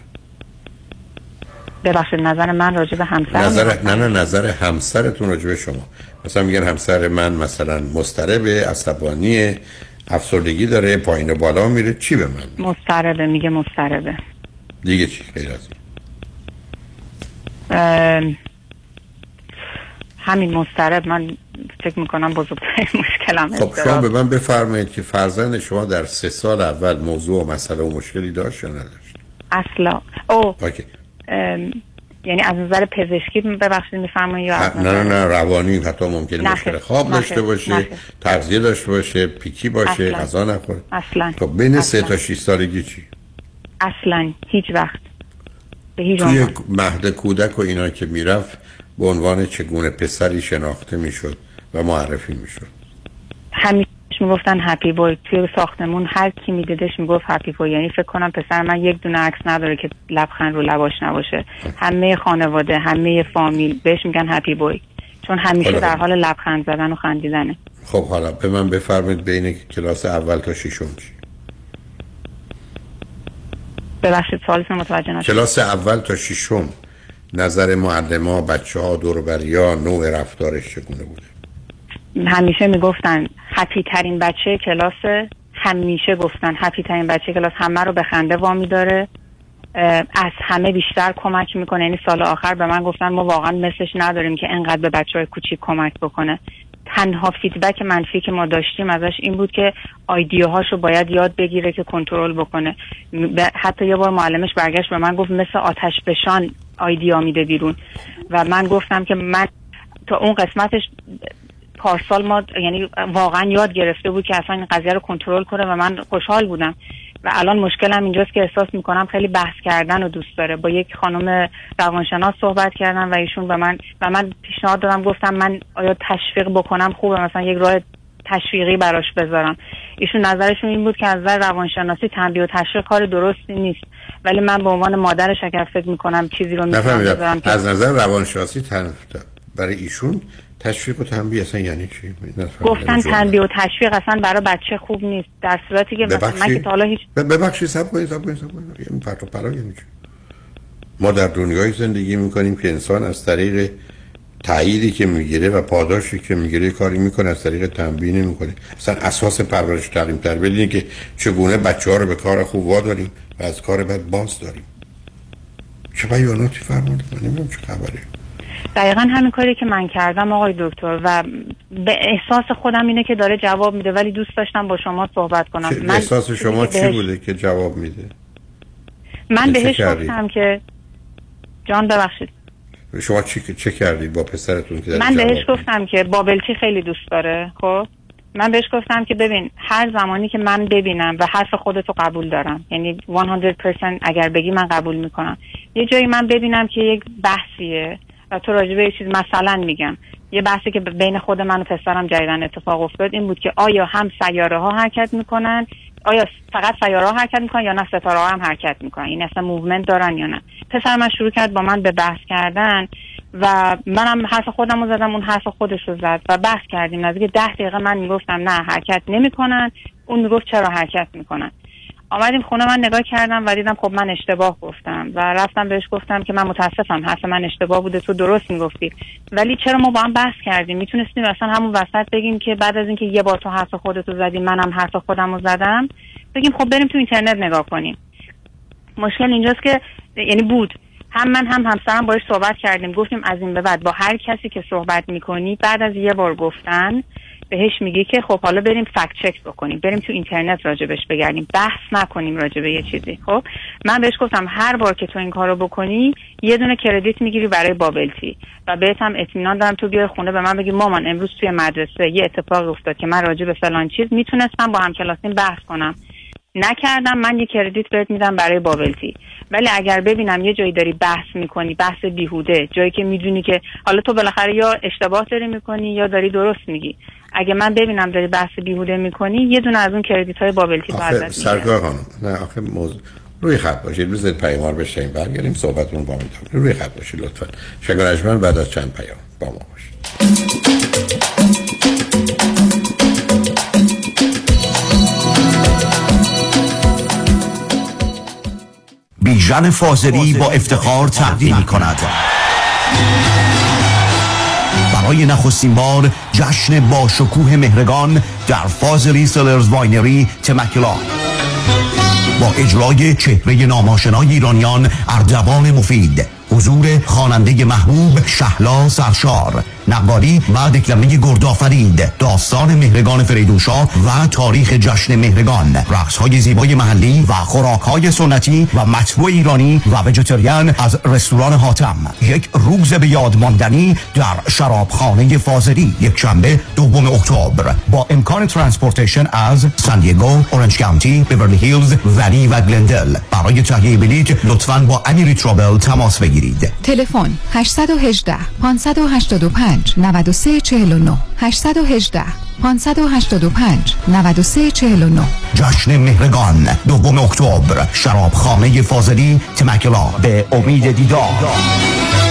ببخشید نظر من راجع به همسرم نظر نه نه نظر همسرتون راجع به شما. مثلا میگن همسر من مثلا مضطربه عصبانی افسردگی داره پایین و بالا میره. چی به من مضطربه میگه مضطربه. دیگه چی؟ غیر از این؟ همین مضطرب من فکر می‌کنم بزرگترین مشکلم خب شما. به من بفرمایید که فرزند شما در سه سال اول موضوع و مسئله و مشکلی داشت یا نداشت اصلا او اوکی ام، یعنی از نظر پزشکی ببخشید میفرمایید یا نه نه نه روانی حتی ممکنه نه مشکل. خواب داشته. باشه. تغذیه داشته باشه پیکی باشه اصلا. غذا نخوره اصلا خب بین سه. تا 6 سالگی چی اصلا هیچ وقت به هیچ توی مهد کودک و اینا که می‌رفت به عنوان چگونه پسری شناخته می‌شد و معرفی می‌شد؟ همیشه می‌گفتن هپی بوی. توی ساختمون هر کی میدیدش می‌گفت هپی بوی. یعنی فکر کنم پسر من یک دونه عکس نداره که لبخند رو لباش نباشه. همه خانواده همه فامیل بهش میگن هپی بوی. چون همیشه. در حال لبخند زدن و خندیدنه. خب حالا به من بفرمایید بین کلاس اول تا ششم چی؟ ببخشید سوالتون متوجه نشد کلاس اول تا ششم نظر معلم بچه ها دور یا نوع رفتارش چگونه بوده؟ همیشه می‌گفتن هپی ترین بچه کلاس همیشه گفتن هپی ترین بچه کلاس همه رو به خنده وامی داره از همه بیشتر کمک می‌کنه. یعنی سال آخر به من گفتن ما واقعا مثلش نداریم که انقدر به بچه های کوچیک کمک بکنه. تنها فیدبک منفی که ما داشتیم ازش این بود که آیدیاهاشو باید یاد بگیره که کنترل بکنه. حتی یه بار معلمش برگشت به من گفت مثل آتش بشان آیدیا میده بیرون. و من گفتم که من تا اون قسمتش پارسال ما یعنی واقعا یاد گرفته بود که اصلا این قضیه رو کنترل کنه و من خوشحال بودم. و الان مشکلم اینجاست که احساس می‌کنم خیلی بحث کردن رو دوست داره. با یک خانم روانشناس صحبت کردم و ایشون به من و من پیشنهاد دادم گفتم من آیا تشویق بکنم خوبه؟ مثلا یک راه تشویقی براش بذارم. ایشون نظرشون این بود که از نظر روانشناسی تنبیه و تشویق کار درستی نیست. ولی من به عنوان مادر شکر فکر می‌کنم چیزی رو می‌تونم از نظر روانشناسی تن... برای ایشون تشویق و تنبیه اصلا یعنی چی. گفتن جمله. تنبیه و تشویق اصلا برای بچه خوب نیست. در صورتی که مثلا من که تا حالا هیچ ببخشید سب کنید سب کنید سب کنید. این پرت و پلا یعنی چی؟ ما در دنیای زندگی می‌کنیم که انسان از طریق تأییدی که می‌گیره و پاداشی که می‌گیره کاری می‌کنه از طریق تنبیه نمی‌کنه. اصلا اساس پرورش تعلیم تربیت اینه که چگونه بچه ها رو به کار خوب واداریم و از کار بد باز داریم. چه بیاناتی فرمودید؟ من نمی‌دونم چه خبره. دقیقا همین کاری که من کردم آقای دکتر و به احساس خودم اینه که داره جواب میده ولی دوست داشتم با شما صحبت کنم. چه- احساس شما چی بهش- بوده که جواب میده؟ من بهش کردی؟ گفتم که جان ببخشید. شما چی چه کردید با پسرتون که من بهش گفتم که بابلچی خیلی دوست داره خب؟ من بهش گفتم که ببین هر زمانی که من ببینم و حرف خودتو قبول دارم یعنی 100% اگر بگی من قبول می‌کنم. یه جایی من ببینم که یک بحثیه و تو راجع به چیز مثلا میگم. یه بحثی که بین خود من و پسرم جدیدن اتفاق افتاد این بود که آیا هم سیاره ها حرکت می‌کنن؟ آیا فقط سیاره ها حرکت می‌کنن یا نه ستاره ها هم حرکت می‌کنن؟ این اصلا movement دارن یا نه؟ پسر من شروع کرد با من به بحث کردن و منم حرف خودم رو زدم اون حرف خودش رو زد و بحث کردیم. نزدیک ده دقیقه من می‌گفتم نه حرکت نمی‌کنن. اون می‌گفت چرا حرکت می‌کنن؟ آمدیم خونه من نگاه کردم و دیدم خب من اشتباه گفتم و رفتم بهش گفتم که من متاسفم حرف من اشتباه بوده تو درست می‌گفتی. ولی چرا ما با هم بحث کردیم؟ می‌تونستیم اصلا همون وسط بگیم که بعد از اینکه یه بار تو حرف خودتو زدی منم حرف خودم رو زدم بگیم خب بریم تو اینترنت نگاه کنیم. مشکل اینجاست که یعنی بود. هم من هم همسرم باش صحبت کردیم گفتیم از این به بعد با هر کسی که صحبت می‌کنی بعد از یه بار گفتن بهش میگی که خب حالا بریم فکت چک بکنیم بریم تو اینترنت راجبش بگردیم بحث نکنیم راجبه یه چیزی. خب من بهش گفتم هر بار که تو این کارو بکنی یه دونه کردیت می‌گیری برای بابلتی و بهت هم اطمینان دارم تو بیای خونه به من بگی مامان امروز توی مدرسه یه اتفاق افتاد که من راجع به فلان چیز می‌تونستم با همکلاسیم بحث کنم. نکردم من یه کردیت بهت میدم برای بابلتی ولی اگر ببینم یه جایی داری بحث می‌کنی بحث بیهوده جایی که می‌دونی که حالا تو بالاخره یا اشتباه داری می‌کنی یا داری درست میگی. اگه من ببینم داری بحث بیهوده می‌کنی یه دونه از اون کردیت های بابلتی آخه سرکار خانم نه آخه موضوع روی خط باشید بذارید پیامار بشنیم برگردیم صحبتون با می‌دونم روی خط باشید لطفا. شنگ رجمن بعد از چند پیام با ما باشید. بیژن فاضلی با افتخار تقدیم می کند برای نخستین بار جشن با شکوه مهرگان در Fazeli Cellars Winery تمکیولا با اجرای چهره نام‌آشنای ایرانیان اردوان مفید حضور خواننده محبوب شهلا سرشار. نقالی و دکلمه گردآفرید داستان مهرگان فریدونشاه و تاریخ جشن مهرگان. رقص های زیبای محلی و خوراک های سنتی و مطبوع ایرانی و vegetarian از رستوران حاتم. یک روز به یاد ماندنی در شرابخانه فاضلی. یک شنبه دوم اکتبر. با امکان transportation از سان دیگو، اورنج کانتی، بیورلی هیلز، ولی و گلندل. برای تهیه بلیط لطفاً با امیری Travel تماس بگیرید. تلفن 818 585 9349 818 585 9349 جشن مهرگان دوم اکتبر شرابخانه فاضلی تمکیولا به امید دیدار.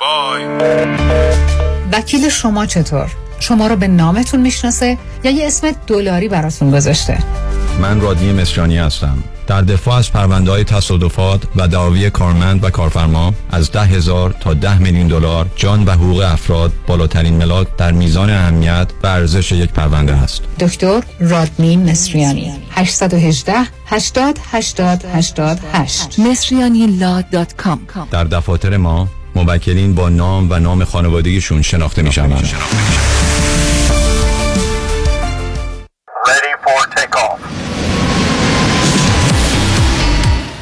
بای وکیل شما چطور؟ شما رو به نامتون می‌شناسه یا یه اسم دلاری براتون گذاشته؟ من رادی مصریانی هستم. در دفاع از پرونده های تصادفات و دعاوی کارمند و کارفرما از ده هزار تا ده میلیون دلار جان و حقوق افراد بالاترین ملاک در میزان اهمیت و ارزش یک پرونده است دکتر رادمی مصریانی. 818 80 80 88 مصریانی در دفاتر ما موکلین با نام و نام خانوادگیشون شناخته می شوند.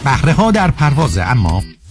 بهره ها در پروازه اما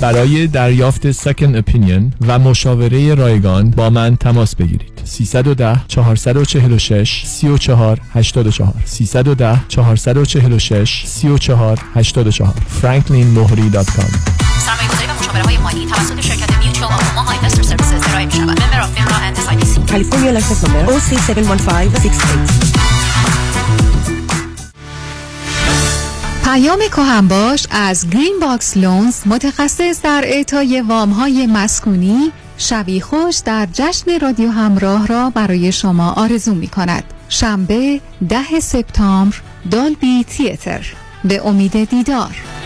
برای دریافت سکن اپینین و مشاوره رایگان با من تماس بگیرید. 310 446 34 84 310 446 34 84 franklinmohri.com سرمایه‌گذاری و مشاوره های مالی توسط شرکت Mutual of Omaha Investor Services ارائه می شود. Member of FINRA and SIPC. California License Number OC71568 پیام باش از Green Box Loans متخصص در اعطای وام های مسکونی شبی خوش در جشن رادیو همراه را برای شما آرزو می کند شنبه ده سپتامبر دالبی تیتر. به امید دیدار.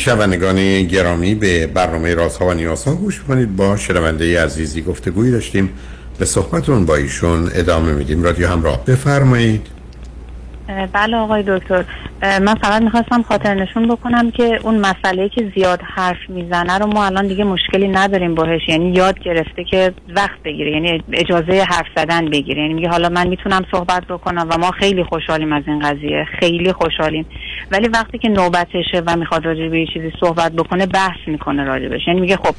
شنوندگان گرامی به برنامه رازها و نیازها گوش کنید با شنونده عزیزی گفتگویی داشتیم. به صحبتون با ایشون ادامه میدیم. رادیو همراه. بفرمایید. بله آقای دکتر. من فقط می‌خواستم خاطر نشون بکنم که اون مسئله که زیاد حرف می‌زنه رو ما الان دیگه مشکلی نداریم باهش یعنی یاد گرفته که وقت بگیره یعنی اجازه حرف زدن بگیره. یعنی میگه حالا من می‌تونم صحبت بکنم و ما خیلی خوشحالیم از این قضیه. خیلی خوشحالیم. ولی وقتی که نوبتشه و می‌خواد راجع به چیزی صحبت بکنه بحث می‌کنه راجبش. یعنی میگه خب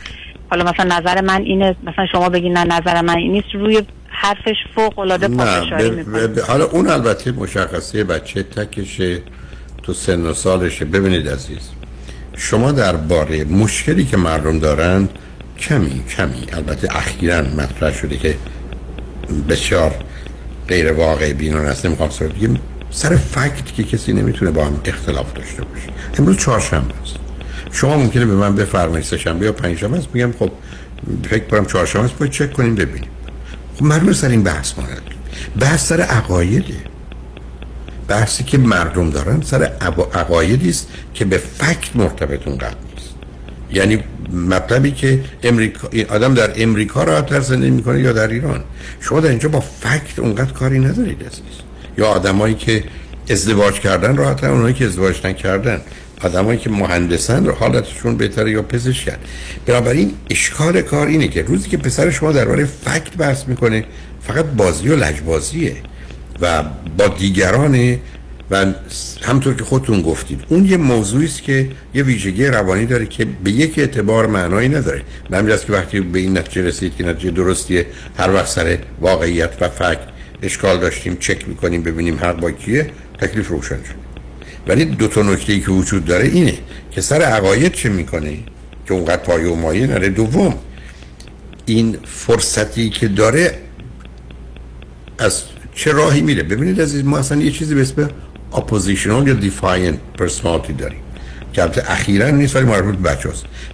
حالا مثلا نظر من اینه مثلا شما بگین نه نظر من این نیست. روی حرفش فوق العاده پافشاری ب- می‌کنه. ب- ب- حالا اون البته مشخصه بچه تکشه تو سن و سالشه. ببینید عزیز شما درباره مشکلی که مردم دارن کمی کمی البته اخیرا مطرح شده که بسیار غیر واقع بینان است نمی‌خوام سر بگیم سر فکت که کسی نمی‌تونه با هم اختلاف داشته باشه. امروز چهارشنبه است. شما ممکنه به من بفرمایید سه‌شنبه یا پنجشنبه است. میگم خب فکر کنم چهارشنبه است. باید چک کنیم ببینیم. خب مردم سر این بحث ما. بحث سر عقایده. بحثی که مردم دارن سر عقایدی است که به فکت مرتبط اونقدر نیست. یعنی مطلبی که امریکا آدم در امریکا راحت زندگی می‌کنه یا در ایران. شما در اینجا با فکت اونقدر کاری ندارید یا آدمایی که ازدواج کردن راحت اونایی که ازدواج نکردن. آدمایی که مهندسن رو حالتشون بهتره یا پزشکن. بنابراین اشکال کار اینه که روزی که پسر شما درباره فکت بحث می‌کنه فقط بازی و لجبازیه و با دیگران و همطور که خودتون گفتید. اون یه موضوعی است که یه ویژگی روانی داره که به یک اعتبار معنایی نداره. به همین جهت که وقتی به این نتیجه رسید که نتیجه درستیه هر وقت سر واقعیت و فکت اشکال داشتیم چک می‌کنیم ببینیم هر با کیه تکلیف روشن شد. ولی دو تا نکته که وجود داره اینه که سر عقاید چه می‌کنه؟ که اونقدر پایه و مایه نره دوم این فرصتی که داره از چه راهی میره؟ ببینید عزیز ما اصلا یه چیزی به اسم oppositional یا defiant personality داریم. که البته اخیرا نیست ولی مربوط به بچه.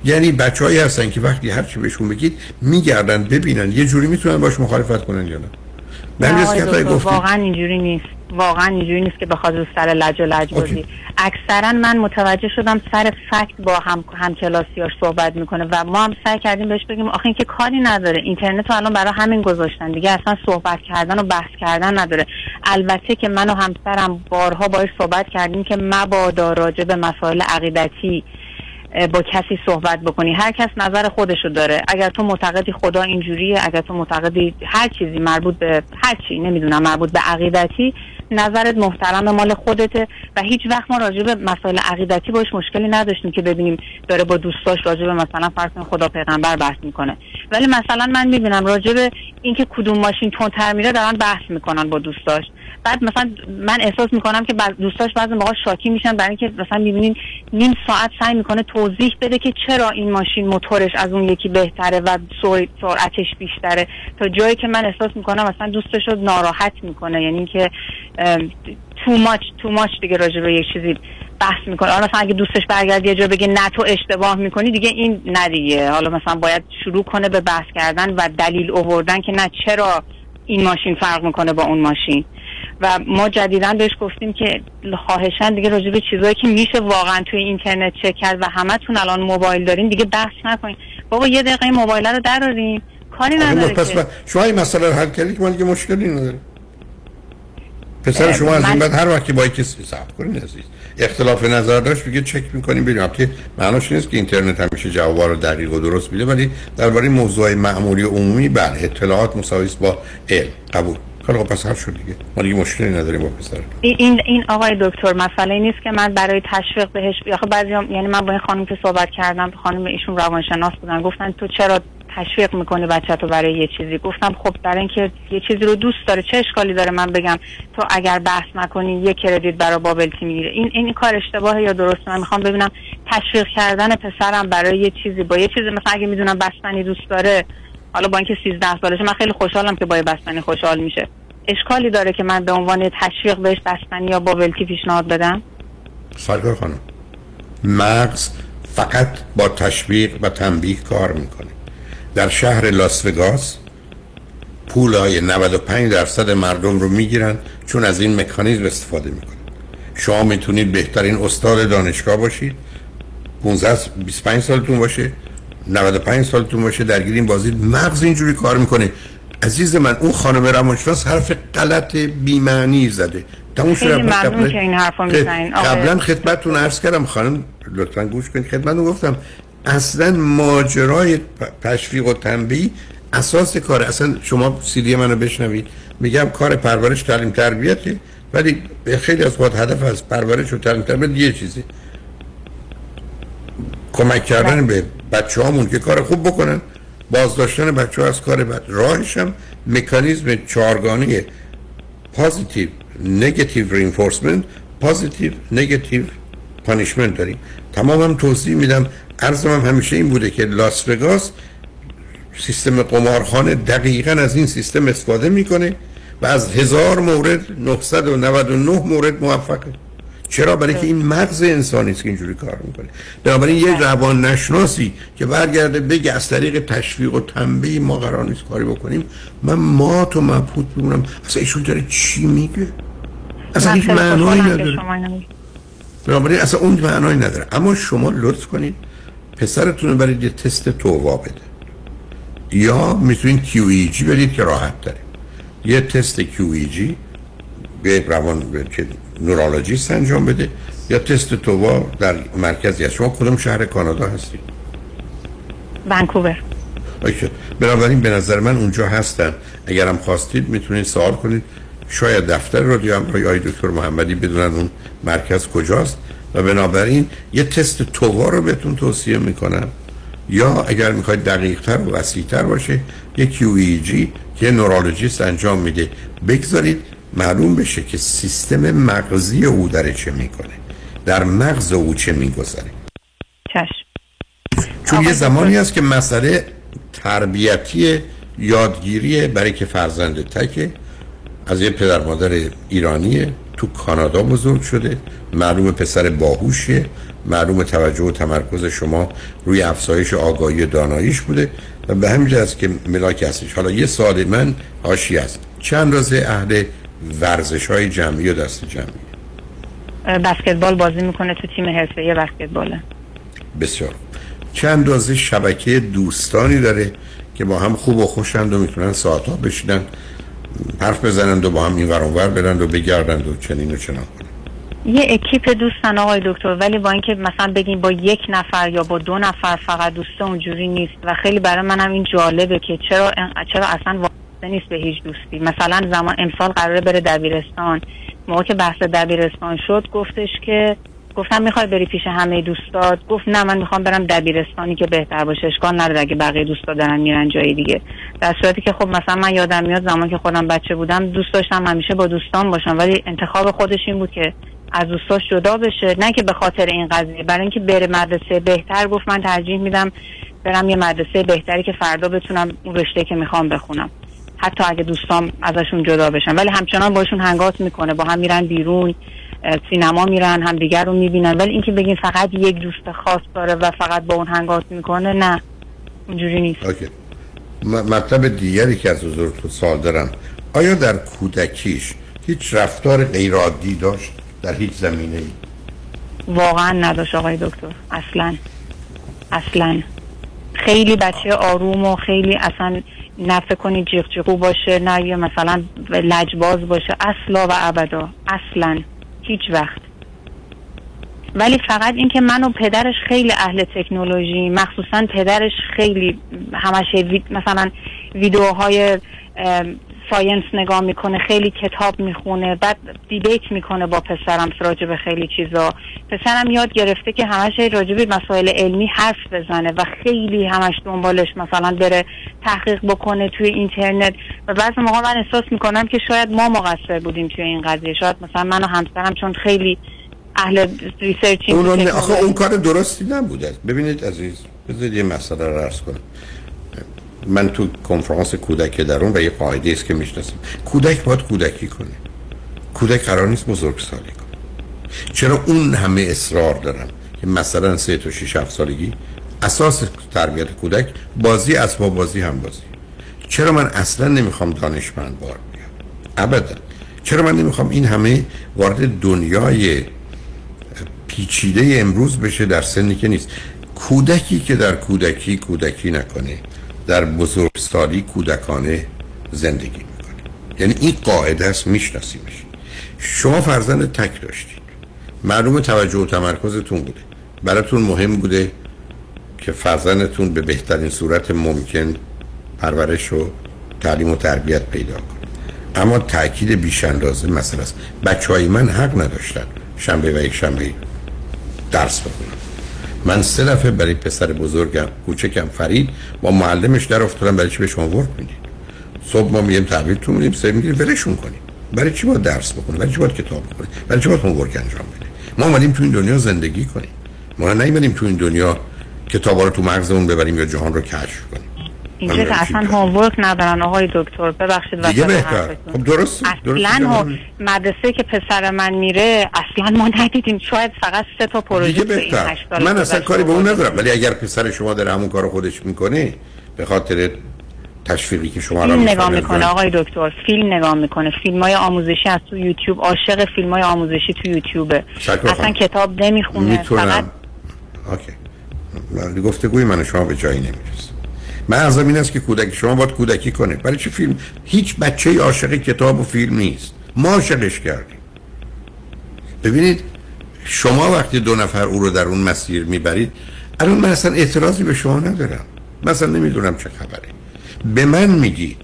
یعنی بچه هایی هستن که وقتی هر چی بهشون بگید میگردن ببینن. یه جوری می‌تونن باش مخالفت کنن یا نه؟ گفتید. واقعا اینجوری نیست. واقعا اینجوری نیست که بخواد رو سر لج و لج بازی. اکثرا من متوجه شدم سر فکت با هم هم کلاسیاش صحبت می‌کنه و ما هم سعی کردیم بهش بگیم آخه این که کاری نداره. اینترنت رو الان برای همین گذاشتن دیگه اصلا صحبت کردن و بحث کردن نداره. البته که من و همسرم بارها باش صحبت کردیم که مبادا راجع به مسائل عقیدتی با کسی صحبت بکنی. هر کس نظر خودشو داره. اگر تو معتقدی خدا اینجوریه اگر تو معتقدی هر چیزی مربوط به هر چی نمی‌دونم مربوط به عقیدتی نظرت محترم مال خودته و هیچ وقت ما راجع به مسائل عقیدتی باش مشکلی نداشتیم که ببینیم داره با دوستاش راجع به مثلا فرض خدا پیغمبر بحث می‌کنه. ولی مثلا من می‌بینم راجع به اینکه کدوم ماشین تندتر میره دارن بحث می‌کنن با دوستاش. بعد مثلا من احساس می‌کنم که بعض دوستاش بعضی موقع شاکی میشن برای اینکه مثلا می‌بینین نیم ساعت سعی می‌کنه توضیح بده که چرا این ماشین موتورش از اون یکی بهتره و سر- سرعتش بیشتره. تا جایی که من احساس می‌کنم مثلا دوستش رو ناراحت می‌کنه. یعنی که تو ماچ تو ماچ دیگه راجع به یک چیزی بحث می‌کنه. حالا مثلا اگه دوستش برگرد یه جا بگه نه تو اشتباه می‌کنی دیگه این نه دیگه. حالا مثلا باید شروع کنه به بحث کردن و دلیل آوردن که نه چرا این ماشین فرق می‌کنه با اون ماشین. و ما جدیدا بهش گفتیم که خواهشن دیگه راجع به چیزایی که میشه واقعا توی اینترنت چک کرد و همتون الان موبایل دارین دیگه بحث نکنین. بابا یه دقیقه این موبایل رو دراریم کاری آخه نداره پس که. من- شما این مسئله رو حل کردید که من دیگه مشکلی نداره پسر شما از این بعد هر وقتی با یکی صبر کنید عزیز. اختلاف نظر داشت دیگه چک می‌کنیم ببینیم البته معناش نیست که اینترنت همیشه جوابا رو دقیق و درست میده ولی درباره موضوع معمولی و عمومی بله اطلاعات مساوی با علم قبول. خیلی خب پس حل شد دیگه. ما دیگه مشکلی نداریم با پسر. این این آقای دکتر مسئله نیست که من برای تشویق بهش آخه بعضی یعنی من با این خانم که صحبت کردم خانم ایشون روانشناس بودن گفتن تو چرا تشویق می‌کنی بچه تو برای یه چیزی؟ گفتم خب برای اینکه یه چیزی رو دوست داره چه اشکالی داره من بگم؟ تو اگر بحث نکنی یه کردیت برای بابلتی می‌گیره. این این کار اشتباهه یا درسته؟ من می‌خوام ببینم تشویق کردن پسرم برای یه چیزی با یه چیزی مثلا اگه می‌دونم بستنی دوست داره حالا با اینکه 13 سالشه من خیلی خوشحالم که با یه بستنی خوشحال میشه. اشکالی داره که من به عنوان تشویق بهش بستنی یا بابلتی پیشنهاد بدم؟ سرکار خانم مغز فقط با تشویق و تنبیه کار می‌کنه. در شهر لاس وگاس پولای 95 درصد مردم رو می‌گیرن چون از این مکانیزم استفاده می‌کنن. شما می‌تونید بهترین استاد دانشگاه باشید. 15 25 سالتون باشه 95 سالتون باشه درگیر این بازی. مغز اینجوری کار می‌کنه. عزیز من اون خانم روانشناس حرف غلط بیمعنی زده. تموم خیلی ممنون که این حرفو می‌زنین. قبلا خدمتتون عرض کردم. خانم لطفا گوش کنید. خدمتتون گفتم اصلا ماجرای تشویق و تنبیه اساس کار اصلا شما سیدی منو بشنوید. میگم کار پرورش تعلیم تربیته ولی به خیلی از وقت هدف از پرورش و تعلیم تربیت یه چیزی کمک کردن به بچه هامون که کار خوب بکنن. بازداشتن بچه از کار بد. راهش هم مکانیزم چهارگانه positive negative reinforcement positive negative punishment داریم. تمام هم توضیح میدم. عرضم هم همیشه این بوده که لاس وگاس سیستم قمارخانه دقیقا از این سیستم استفاده می‌کنه و از هزار مورد 999 مورد موفقه. چرا؟ برای که این مغز انسانی است که اینجوری کار می‌کنه. بنابراین یه روان نشناسی که برگرده بگه از طریق تشویق و تنبیه ما قرار نیست کاری بکنیم من مات و مبهوت میمونم. اصلا ایشون داره چی میگه؟ اصلا هیچ معنایی نداره. بنابراین اصلا اون معنایی نداره. اما شما لطف کنید پسرتون رو برید یه تست تووا بده. یا می‌تونید QEG بدید که راحت داره. یه تست به روان که نورولوژیست انجام بده یا تست تووا در مرکزی هست شما کدوم شهر کانادا هستید؟ ونکوور. بنابراین به نظر من اونجا هستن. اگرم خواستید می‌تونید سوال کنید. شاید دفتر رادیو همراهی آقای دکتر محمدی بدونن اون مرکز کجاست. و بنابراین یه تست تووا رو بهتون توصیه می‌کنم. یا اگر می‌خواید دقیق تر و وسیع تر باشه یه QEG که نورولوژیست انجام میده. بگذارید معلوم بشه که سیستم مغزی او داره چه می‌کنه. در مغز او چه می‌گذاره چشم. چون یه زمانی هست که مسئله تربیتی یادگیری برای که فرزند تکه از یه پدر مادر ایرانیه تو کانادا بزرگ شده معلوم پسر باهوشیه معلوم توجه و تمرکز شما روی افزایش آگاهی داناییش بوده و به همین است که ملاک هستش. حالا یه سوال من هاشی است. چند روزه اهل ورزش های جمعی و دست جمعی؟ بسکتبال بازی می‌کنه تو تیم حرفه‌ای بسکتباله. بسیار. چند دازه شبکه دوستانی داره که با هم خوب و خوشند و می‌تونن ساعتها بشینن حرف بزنند و با هم این ور اون ور برند و بگردند و چنین و چنان؟ یه اکیپ دوستن آقای دکتر ولی با اینکه مثلا بگیم با یک نفر یا با دو نفر فقط دوسته اونجوری نیست و خیلی برای منم این جالبه که چرا چرا اصلا وابسته نیست به هیچ دوستی. مثلا زمان امسال قراره بره دبیرستان. موقع که بحث دبیرستان شد گفتش که گفتم می‌خوای بری پیش همه دوستات. گفت نه من می‌خوام برم دبیرستانی که بهتر باشه. اشکال نداره اگه بقیه دوستا دارن میرن جای دیگه. در صورتی که خب مثلا من یادم میاد زمان که خودم بچه بودم دوست داشتم همیشه با دوستان باشم. ولی انتخاب خودش این بود که از دوستاش جدا بشه. نه که به خاطر این قضیه برای اینکه بره مدرسه بهتر گفت من ترجیح میدم برم یه مدرسه بهتری که فردا بتونم اون رشته که می‌خوام بخونم. حتی اگه دوستام ازشون جدا بشن. ولی همچنان باشون هنگات می‌کنه. با هم میرن بیرون سینما میرن همدیگر رو می‌بینن. ولی اینکه بگین فقط یک دوست خاص داره و فقط با اون هنگات می‌کنه نه. اونجوری نیست. م- مطلب دیگری که از حضورتون سوال دارم. آیا در کودکیش هیچ رفتار غیرعادی داشت؟ در هیچ زمینه ای واقعا نداشت آقای دکتر. اصلا. اصلا. خیلی بچه آروم و خیلی اصلا فکر کنی جیغ جیغو باشه نه یه مثلا لجباز باشه. اصلا و ابدا. اصلا. هیچ وقت. ولی فقط اینکه من و پدرش خیلی اهل تکنولوژی مخصوصا پدرش خیلی همش مثلا ویدیوهای ساینس نگاه می‌کنه خیلی کتاب می‌خونه بعد debate می‌کنه با پسرم راجع به خیلی چیزا. پسرم یاد گرفته که همش راجع به مسائل علمی حرف بزنه و خیلی همش دنبالش مثلا بره تحقیق بکنه توی اینترنت. و بعضی موقع من احساس می‌کنم که شاید ما مقصر بودیم توی این قضیه. شاید مثلا من و همسرم چون خیلی اهل researching اون اون کار درستی نبوده. ببینید عزیز بذارید یه مسئله رو عرض کنم. من تو کنفرانس کودک درون و یه قاعده است که می‌شناسیم کودک باید کودکی کنه. کودک قرار نیست بزرگسالی کنه. چرا اون همه اصرار دارم که مثلا سه تا 6 7 سالگی اساس تربیت کودک بازی اسباب بازی هم بازی. چرا من اصلا نمی‌خوام دانشمند بار بیام؟ ابدا. چرا من نمی‌خوام این همه وارد دنیای پیچیده امروز بشه در سنی که نیست؟ کودکی که در کودکی کودکی نکنه. در بزرگسالی کودکانه زندگی می‌کنید یعنی این قاعده است میشناسیمش. شما فرزند تک داشتید. معلوم توجه و تمرکزتون بوده. براتون مهم بوده که فرزندتون به بهترین صورت ممکن پرورش و تعلیم و تربیت پیدا کنه. اما تاکید بیش اندازه مثلا است. بچه های من حق نداشتن شنبه و یک شنبه درس بخونم من سه دفعه برای پسر بزرگم کوچکم فرید با معلمش در افتادم برای چی به شما ورک می‌دید؟ صبح ما میگیم تحویلتون میدیم سه میگیم ولشون کنیم. برای چی باید درس بخونه برای چی باید کتاب بخونه برای چی باید ورک انجام بده ما اومدیم تو این دنیا زندگی کنیم. ما نیومدیم تو این دنیا کتابا رو تو مغزمون ببریم یا جهان رو کشف کنیم. اینجا که اصلا هومورک ندارن آقای دکتر ببخشید دیگه بهتر. خب درست اصلا ها- مدرسه که پسر من میره اصلا ما ندیدیم. شاید فقط سه تا پروژه دیگه این بهتر. من اصلا کاری به اون. ندارم. ولی اگر پسر شما داره همون کارو خودش می‌کنه به خاطر تشویقی که شما را فیلم نگاه می‌کنه آقای دکتر. فیلم نگاه می‌کنه. فیلم های آموزشی از تو یوتیوب عاشق فیلم های آموزشی تو یوتیوبه. اصلا. کتاب نمی‌خونه فقط می‌تونم اوکی. من- گفتگوی من شما به جایی نمی‌رسه من از این است که کودک شما باید کودکی کنه برای چه فیلم؟ هیچ بچه عاشق کتاب و فیلم نیست. ما عاشقش کردیم. ببینید شما وقتی دو نفر او رو در اون مسیر می‌برید الان من اصلا اعتراضی به شما ندارم. من اصلا نمی‌دونم چه خبره. به من میگید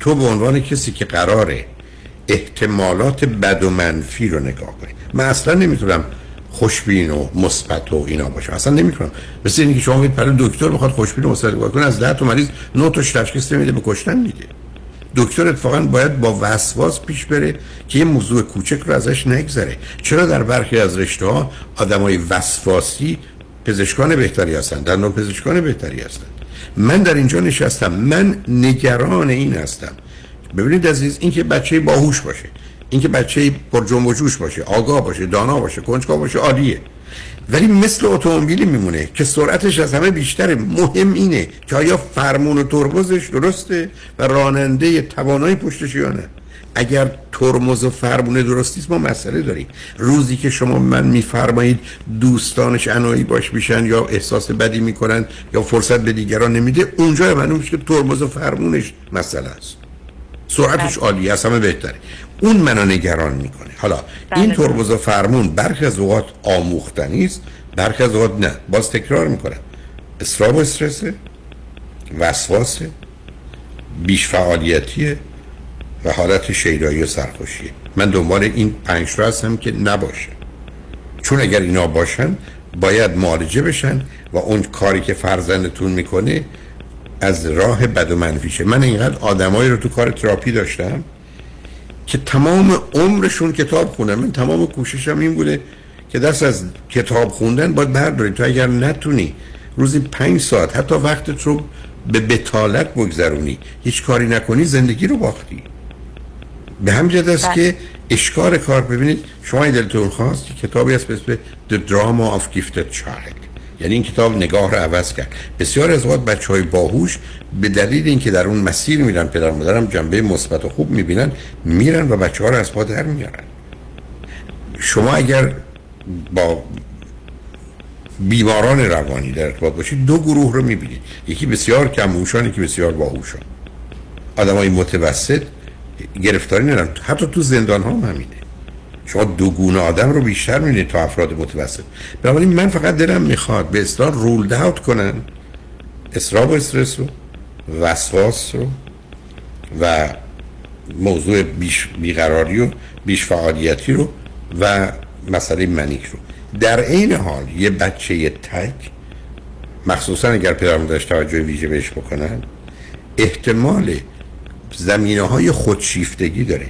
تو به عنوان کسی که قراره احتمالات بد و منفی رو نگاه کنی. من اصلا نمی‌تونم خوشبین و مثبت و اینا باشم اصلا نمی‌تونم. مثل اینکه شما میگید برای دکتر بخواد خوشبین و مثبت کنه از ده تا مریض نه تاش تشخیص نمیده به کشتن میده. دکتر اتفاقا باید با وسواس پیش بره که یه موضوع کوچک رو ازش نگذره. چرا در برخی از رشته ها آدمای وسواسی پزشکان بهتری هستند در پزشکان بهتری هستند من در اینجا نشستم. من نگران این هستم. ببینید عزیز این که بچه باهوش باشه. این که بچه پر جنب و جوش باشه آگاه باشه دانا باشه کنجکاو باشه عالیه. ولی مثل اتومبیلی میمونه که سرعتش از همه بیشتره مهم اینه که آیا فرمون و ترمزش درسته و راننده توانایی پشتش یا نه اگر ترمز و فرمون درستیست ما مسئله داریم. روزی که شما من میفرمایید دوستانش انایی باش میشن یا احساس بدی می‌کنن یا فرصت به دیگران نمیده اونجا معلوم میشه که ترمز و فرمونش مسئله است. سرعتش عالیه از همه بهتره. اون منو نگران می‌کنه. حالا این بله. ترمز و فرمون برخی از اوقات آموختنی است برخی از اوقات نه. باز تکرار می‌کنم استراب و استرسه وسواسه بیش فعالیتیه و حالت شیدایی و سرخوشیه من دنبال این پنج را هستم که نباشه. چون اگر اینا باشن باید معالجه بشن و اون کاری که فرزندتون می‌کنه از راه بد و منفیشه. من اینقدر آدمایی رو تو کار تراپی داشتم که تمام عمرشون کتاب خوندن. من تمام کوششم این بوده که دست از کتاب خوندن باید برداری تو اگر نتونی روزی پنج ساعت حتی وقتت رو به بتالت بگذرونی هیچ کاری نکنی زندگی رو باختی. به جهت است که اشکار کار ببینید شما دلتون خواست که کتابی هست به اسم The Drama of Gifted Child. یعنی این کتاب نگاه رو عوض کرد. بسیار از اوقات بچه های باهوش به دلیل اینکه در اون مسیر میرن پدر مادرم جنبه مثبت و خوب می‌بینن میرن و بچه ها رو از پا در میارن. شما اگر با بیماران روانی در ارتباط باشید دو گروه رو می‌بینید. یکی بسیار کم یکی بسیار باهوشان. آدم های متوسط گرفتاری ندارن. حتی تو زندان ها هم همینه. شما دو گونه آدم رو بیشتر می‌بینید تا افراد متوسط. بنابراین من فقط دلم می‌خواد به اصطلاح رولد اوت کنن اصراب و استرس رو وسواس رو و موضوع بیش بیقراری و بیش فعالیتی رو و مسئله منیک رو. در عین حال یه بچه تک مخصوصا اگر پدر مادرش توجه ویژه بهش بکنن احتمال زمینه های خودشیفتگی داره.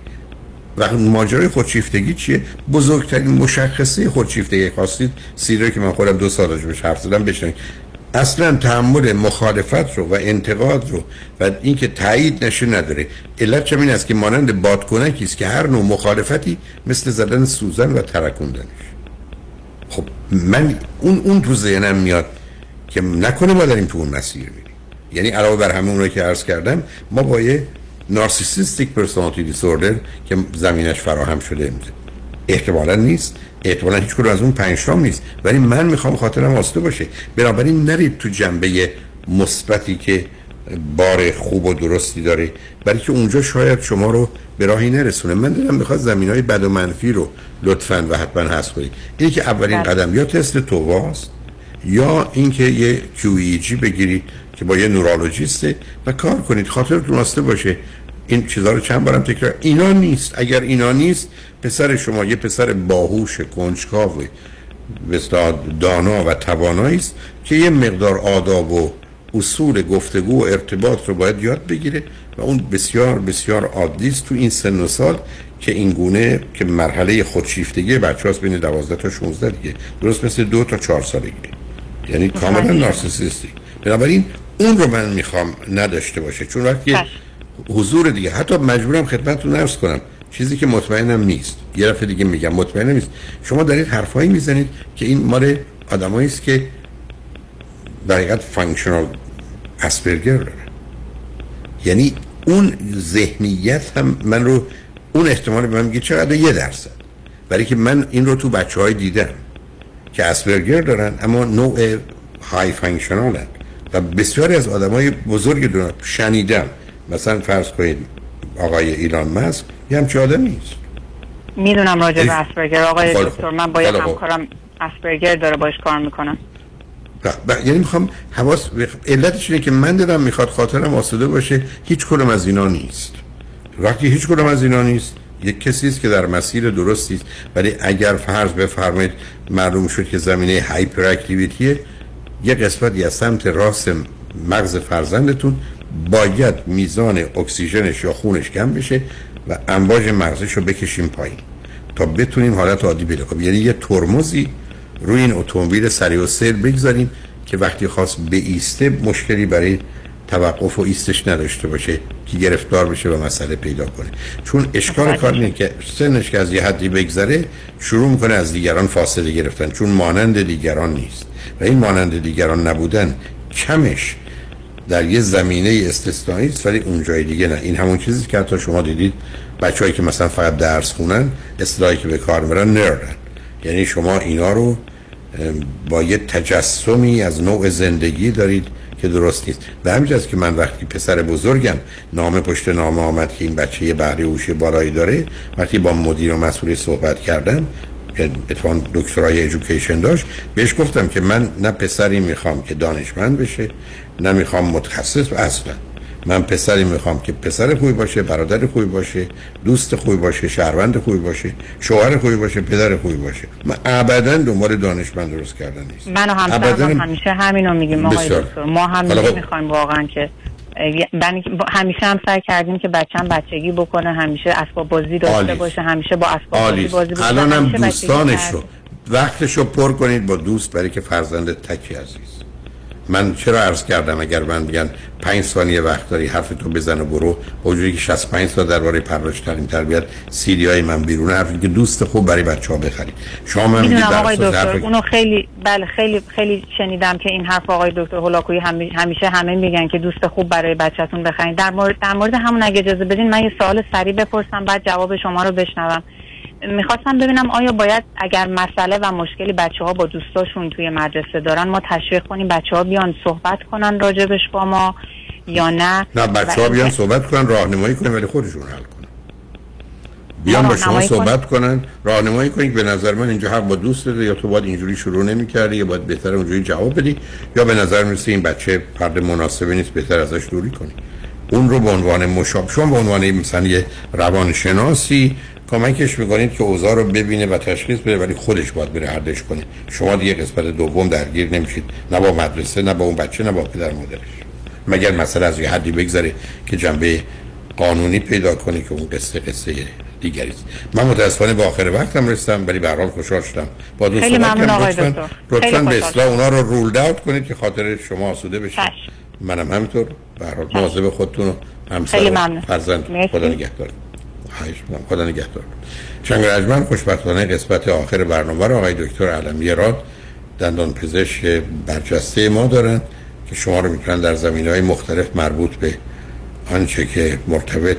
و ماجرای خودشیفتگی چیه؟ بزرگترین مشخصه خودشیفتگی خواستید سیره که من خودم دو سال راجبش حرف زدم بشنوید. اصلا تحمل مخالفت رو و انتقاد رو و اینکه تایید نشه نداره. علت چه این است که مانند بادکنکی است که هر نوع مخالفتی مثل زدن سوزن و ترکوندنش. خب من اون اون تو ذهنم میاد که نکنه ما داریم تو اون مسیر میریم یعنی علاوه بر همه اون که عرض کردم ما با یه نارسیسیستیک پرسونالیتی دیسوردر که زمینش فراهم شده احتمالا نیست. احتمالا هیچ از اون پنج نیست. ولی من می‌خوام خاطرم آسوده باشه. بنابراین نرید تو جنبه مثبتی که بار خوب و درستی داره برای که اونجا شاید شما رو به راهی نرسونه. من دارم می‌خواد زمین های بد و منفی رو لطفا و حتما هست کنید. اینی که اولین قدم یا تست توواست یا اینکه یه QEG بگیرید. که با یه نورولوژیسته و کار کنید خاطرتون راسته باشه. این چیزها رو چند بارم تکرار. اینا نیست. اگر اینا نیست پسر شما یه پسر باهوش کنجکاو بسیار دانا و توانایی است که یه مقدار آداب و اصول گفتگو و ارتباط رو باید یاد بگیره و اون بسیار بسیار عادی است تو این سن و سال که این گونه که مرحله خودشیفتگی بچه هاست بین 12 تا 16 دیگه. درست مثل دو تا چهار سالگی. یعنی کاملا نارسیسیستی. بنابراین اون رو من می‌خوام نداشته باشه. چون وقتی حضور دیگه حتی مجبورم خدمتتون عرض کنم چیزی که مطمئنم نیست. یه دفعه دیگه میگم مطمئنم نیست. شما دارید حرفایی می‌زنید که این مال آدمایی است که در حقیقت functional Asperger داره یعنی اون ذهنیت هم من رو اون احتمال به من میگه چقدر یه درصد. برای که من این رو تو بچه های دیدم که Asperger دارن اما نوع های functional و بسیاری از آدم های بزرگ دارن شنیدم مثلا فرض کنید آقای ایران مسک یه همچه آدم نیست می‌دونم راجع به اسپرگر آقای خب، دکتر من با یه خب. همکارم اسپرگر داره باش کار می‌کنم ب- ب- یعنی می‌خوام حواس علتش اینه که من دلم می‌خواد خاطرم آسوده باشه هیچ کدوم از اینا نیست. وقتی هیچ کدوم از اینا نیست یک کسی است که در مسیر درستی است. ولی اگر فرض بفرمایید معلوم شد که زمینه هایپر اکتیویتیه یه قسمتی از سمت راست مغز فرزندتون. باید میزان اکسیژنش یا خونش کم بشه و امواج مغزش رو بکشیم پایین تا بتونیم حالت عادی پیدا کنیم. یعنی یه ترمزی روی این اتومبیل سریع و سیر بگذاریم که وقتی خواست به ایسته مشکلی برای توقف و ایستش نداشته باشه که گرفتار بشه و مسئله پیدا کنه. چون اشکال کار اینه که سنش که از یه حدی بگذره شروع می‌کنه از دیگران فاصله گرفتن چون مانند دیگران نیست. و این مانند دیگران نبودن کمش در یه زمینه استثنایی است ولی اونجای دیگه نه. این همون چیزی که حتی شما دیدید بچه‌ای که مثلا فقط درس خونن اصطلاحی که به کار می‌برن نردن. یعنی شما اینا رو با یه تجسمی از نوع زندگی دارید که درست نیست. و همینجاست که من وقتی پسر بزرگم نامه پشت نامه آمد که این بچه یه بهره هوشی بالایی داره وقتی با مدیر و مسئول صحبت کردم که اتفاقا دکترای ایژوکیشن داشت بهش گفتم که من نه پسری می‌خوام که دانشمند بشه نه می‌خوام متخصص و اصلا من پسری می‌خوام که پسر خوبی باشه برادر خوبی باشه دوست خوبی باشه شهروند خوبی باشه شوهر خوبی باشه پدر خوبی باشه من ابدا دنبال دانشمند درست کردن نیست من و همسرم همیشه همینو میگیم آقای. دکتر ما هم خب. می‌خوایم واقعا که من همیشه هم سعی کردیم که بچم بچگی بکنه همیشه اسباب بازی داشته عالی. باشه همیشه با اسباب بازی بازی بکنه الان هم دوستانش. رو وقتش رو پر کنید با دوست برای که فرزند تکی عزیز من چرا عرض کردم اگر من میگن پنج ثانیه وقت داری حرف تو بزن و برو؟ با وجودی که 65 سال درباره پرورش تعلیم تربیت سیدی های من بیرون حرفی که دوست خوب برای بچه ها بخرید. شما من میگید آقای دکتر حرف- اونو خیلی بله خیلی خیلی شنیدم که این حرف آقای دکتر هولاکویی همی- همیشه همه میگن که دوست خوب برای بچهتون بخرید. در مورد در مورد همون اگه اجازه بدین من یه سوال سریع بپرسم بعد جواب شما رو بشنوم. می‌خواستم ببینم آیا باید اگر مسئله و مشکلی بچه ها با دوستاشون توی مدرسه دارن ما تشویق کنیم بچه ها بیان صحبت کنن راجبش با ما یا نه؟ نه بچه ها بیان صحبت کنن راهنمایی کنن ولی خودشون حل کنن. بیان با شما صحبت کنن. راهنمایی کنید به نظر من اینجا حق با دوست داره یا تو باید اینجوری شروع نمی‌کردی یا باید بهتر اونجوری جواب بدی یا به نظر می‌رسه این بچه فرد مناسبی نیست بهتر ازش دوری کنی. اون رو به عنوان مشاب شما به عنوان مثلا یه روانشناسی کمکش می‌کنید که اوضاع رو ببینه و تشخیص بده ولی خودش باید بره حلش کنه. شما دیگه قسمت دوم درگیر نمیشید. نه با مدرسه نه با اون بچه نه با پدر مادرش. مگر مسئله از یه حدی بگذره که جنبه قانونی پیدا کنه که اون قصه قصه دیگری است. من متاسفانه به آخر وقتم رسیدم ولی به هر حال خوشحال شدم. با دوست خیلی ممنون. آقای دکتر. لطفاً به اصلاح اونا رو رولد اوت کنید که خاطر شما آسوده بشه. منم همینطور. به هر حال مواظب خودتون و همسر و. فرزند. خدا نگهدار. می‌کنم. خدا نگهدار. شنگ رجمن خوشبختانه قسمت آخر برنامه رو آقای دکتر علمی راد دندان پزشک برجسته ما دارن که شما رو می‌تونن در زمین های مختلف مربوط به آنچه که مرتبط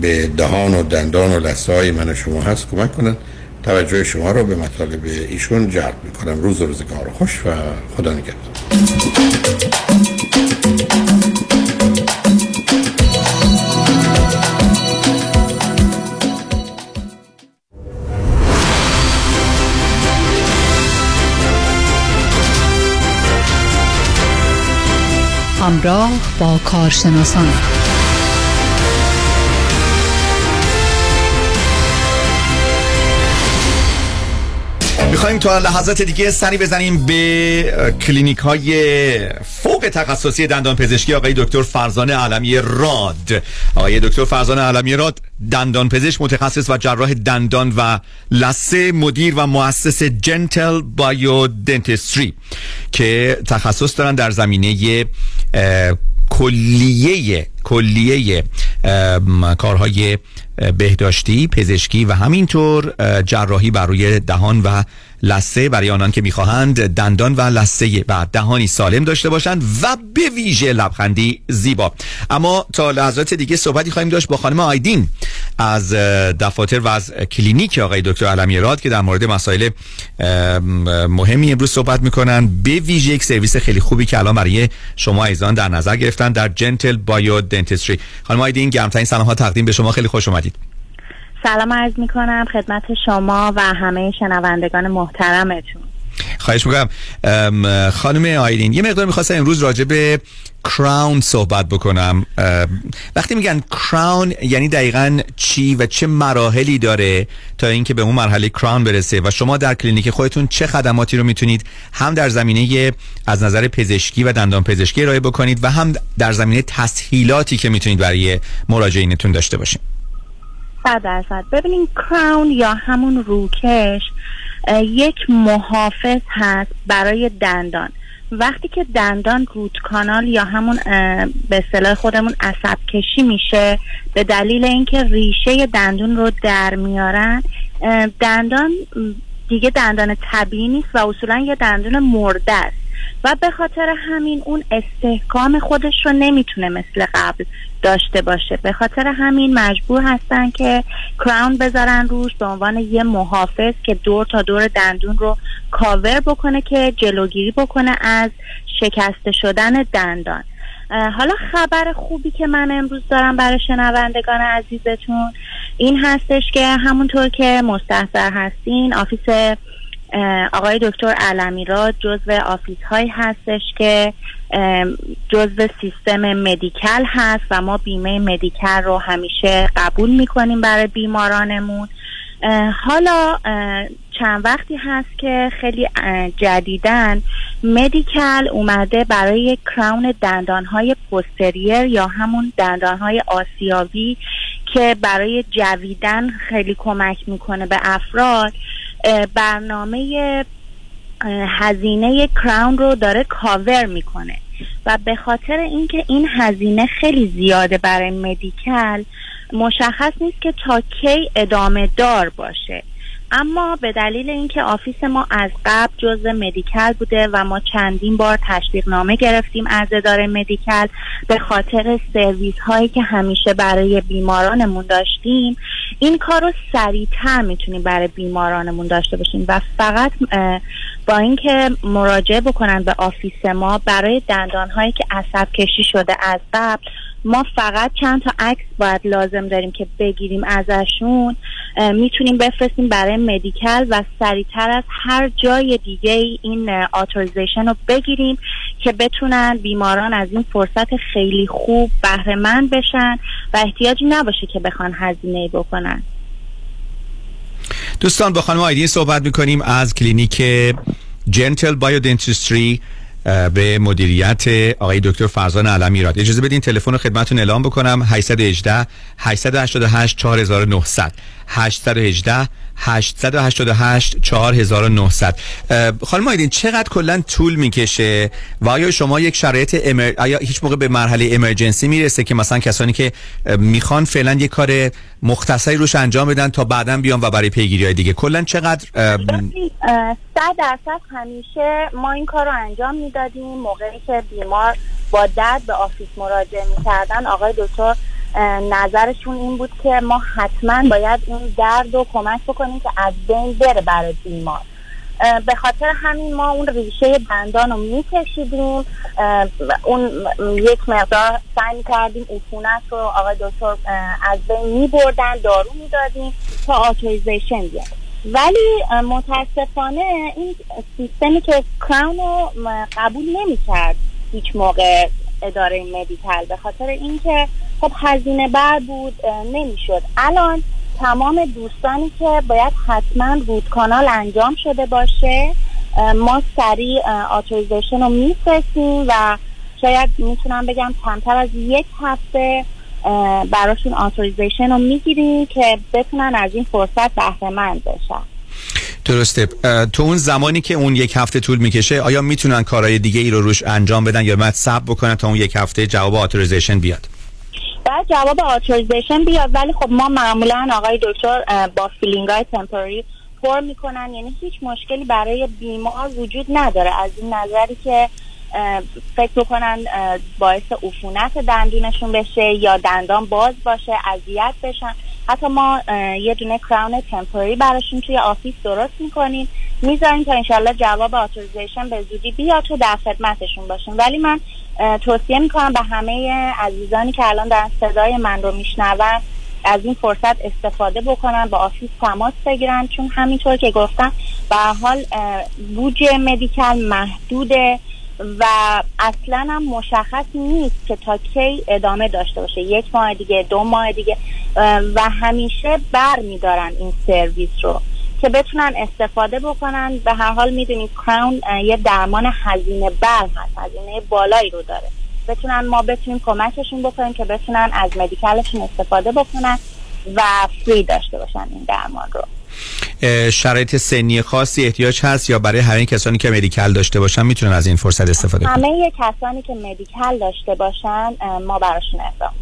به دهان و دندان و لثه های من و شما هست کمک کنن. توجه شما رو به مطالب ایشون جلب می‌کنم. روز و روزگار خوش و خدا نگهدار. همراه با کارشناسان. می‌خوایم تا لحظات دیگه سری بزنیم به کلینیک های فوق تخصصی دندان پزشکی آقای دکتر فرزان علمی راد. آقای دکتر فرزان علمی راد دندان پزشک متخصص و جراح دندان و لسه مدیر و مؤسس جنتل بایو دنتستری که تخصص دارن در زمینه کلیه کلیه کارهای بهداشتی پزشکی و همینطور جراحی بر روی دهان و لثه برای آنان که می‌خواهند دندان و لثه و دهانی سالم داشته باشند و به ویژه لبخندی زیبا. اما تا لحظات دیگه صحبتی خواهیم داشت با خانم آیدین. از دفاتر و از کلینیک آقای دکتر علمی راد که در مورد مسائل مهمی امروز صحبت می‌کنن. به ویژه یک سرویس خیلی خوبی که الان برای شما عزیزان در نظر گرفتن در Gentle Bio Dentistry خانم آیدین گرمترین سلام ها تقدیم به شما. خیلی خوش اومدید. سلام عرض می کنم خدمت شما و همه شنوندگان محترمتون. خواهش می‌کنم. خانم آیرین یه مقدار می‌خواستم امروز راجع به کراون صحبت بکنم. وقتی میگن کراون یعنی دقیقا چی و چه مراحلی داره تا اینکه به اون مرحله کراون برسه و شما در کلینیک خودتون چه خدماتی رو می‌تونید هم در زمینه از نظر پزشکی و دندان پزشکی ارائه بکنید و هم در زمینه تسهیلاتی که می‌تونید برای مراجعینتون داشته باشید صد درصد. ببینین کراون یا همون روکش یک محافظ هست برای دندان. وقتی که دندان روت کانال یا همون به اصطلاح خودمون عصب کشی میشه به دلیل اینکه ریشه دندون رو در میارن دندان دیگه دندان طبیعی نیست و اصولا یه دندون مرده است. و به خاطر همین اون استحکام خودش رو نمی‌تونه مثل قبل داشته باشه. به خاطر همین مجبور هستن که crown بذارن روش به عنوان یه محافظ که دور تا دور دندون رو کاور بکنه که جلوگیری بکنه از شکسته شدن دندان. حالا خبر خوبی که من امروز دارم برای شنوندگان عزیزتون این هستش که همونطور که مستحضر هستین office آقای دکتر علمی راد جزو office هایی هستش که جزو سیستم مدیکل هست و ما بیمه مدیکل رو همیشه قبول می‌کنیم برای بیمارانمون. حالا چند وقتی هست که خیلی جدیدن مدیکل اومده برای کراون دندانهای پوستریر یا همون دندانهای آسیاوی که برای جویدن خیلی کمک می‌کنه به افراد. برنامه هزینه crown رو داره کاور می‌کنه. و به خاطر اینکه این هزینه خیلی زیاده برای Medi-Cal مشخص نیست که تا کی ادامه دار باشه. اما به دلیل اینکه office ما از قبل جزء Medi-Cal بوده و ما چندین بار تشویق نامه گرفتیم از اداره Medi-Cal به خاطر سرویس هایی که همیشه برای بیمارانمون داشتیم این کار رو سریعتر می‌تونیم برای بیمارانمون داشته باشیم و فقط با اینکه مراجعه بکنن به office ما برای دندان هایی که عصب کشی شده از قبل ما فقط چند تا عکس باید لازم داریم که بگیریم ازشون می‌تونیم بفرستیم برای Medi-Cal و سریعتر از هر جای دیگه این authorization رو بگیریم که بتونن بیماران از این فرصت خیلی خوب بهره بشن و احتیاجی نباشه که بخوان هزینه بکنن. دوستان با خانم آیدین صحبت می‌کنیم از کلینیک جنتل بایودنتستری به مدیریت آقای دکتر فرزان علمی راد اجازه بدین تلفن خدمتتون اعلام بکنم. 818 888 4900 818 888 4900 خانم آیدین چقدر کلا طول می‌کشه؟ و آیا شما یک شرایط امر... آیا هیچ موقع به مرحله امرجنسی می‌رسه که مثلا کسانی که می‌خوان فعلا یک کار مختصری روش انجام بدن تا بعدا بیان و برای پیگیری های دیگه؟ کلا چقدر صد درصد همیشه ما این کار رو انجام می‌دادیم. موقعی که بیمار با درد به آفیس مراجعه می‌کردن آقای دکتر نظرشون این بود که ما حتما باید این درد رو کمک بکنیم که از بین بره برای بیمار. به خاطر همین ما اون ریشه دندان رو میکشیدیم. اون یک مقدار سعی کردیم عفونت رو آقای دکتر از بین میبردن دارو می‌دادیم تا آتوریزیشن بیاد. ولی متاسفانه این سیستمی که کراون رو قبول نمی‌کرد هیچ موقع اداره مدیکل به خاطر اینکه خب هزینه بر بود نمی‌شد. الان تمام دوستانی که باید حتما رود کانال انجام شده باشه ما سریع authorization رو میفرستیم و شاید می‌تونم بگم کمتر از یک هفته براشون authorization رو می‌گیریم که بتونن از این فرصت بهره مند بشن. درسته. تو اون زمانی که اون یک هفته طول می‌کشه آیا می‌تونن کارهای دیگه ای رو روش انجام بدن یا باید صبر بکنن تا اون یک هفته جواب authorization بیاد؟ بعد جواب authorization بیاد ولی خب ما معمولا آقای دکتر با filling های temporary پر می‌کنن. یعنی هیچ مشکلی برای بیمار وجود نداره. از این نظری که فکر اه، باعث عفونت دندونشون بشه یا دندان باز باشه اذیت بشن. حتی ما یه دونه crown temporary براشون توی office درست می‌کنیم. می‌ذاریم تا انشالله جواب authorization به زودی بیاد تو در خدمتشون باشیم. ولی من توصیه می‌کنم به همه عزیزانی که الان در صدای من رو میشنون از این فرصت استفاده بکنن با office تماس بگیرن. چون همینطور که گفتم به حال بودجه Medi-Cal محدوده. و اصلا هم مشخص نیست که تا کی ادامه داشته باشه. یک ماه دیگه دو ماه دیگه و همیشه بر میدارن این سرویس رو که بتونن استفاده بکنن. به هر حال می‌دونید crown یه درمان هزینه بر هست هزینه بالایی رو داره. بتونن ما بتونیم کمکشون بکنیم که بتونن از مدیکلشون استفاده بکنن و فری داشته باشن این درمان رو. شرایط سنی خاصی احتیاج هست یا برای همه کسانی که مدیکل داشته باشن می‌تونن از این فرصت استفاده کنن؟ همه کسانی که مدیکل داشته باشن ما براشون اقدام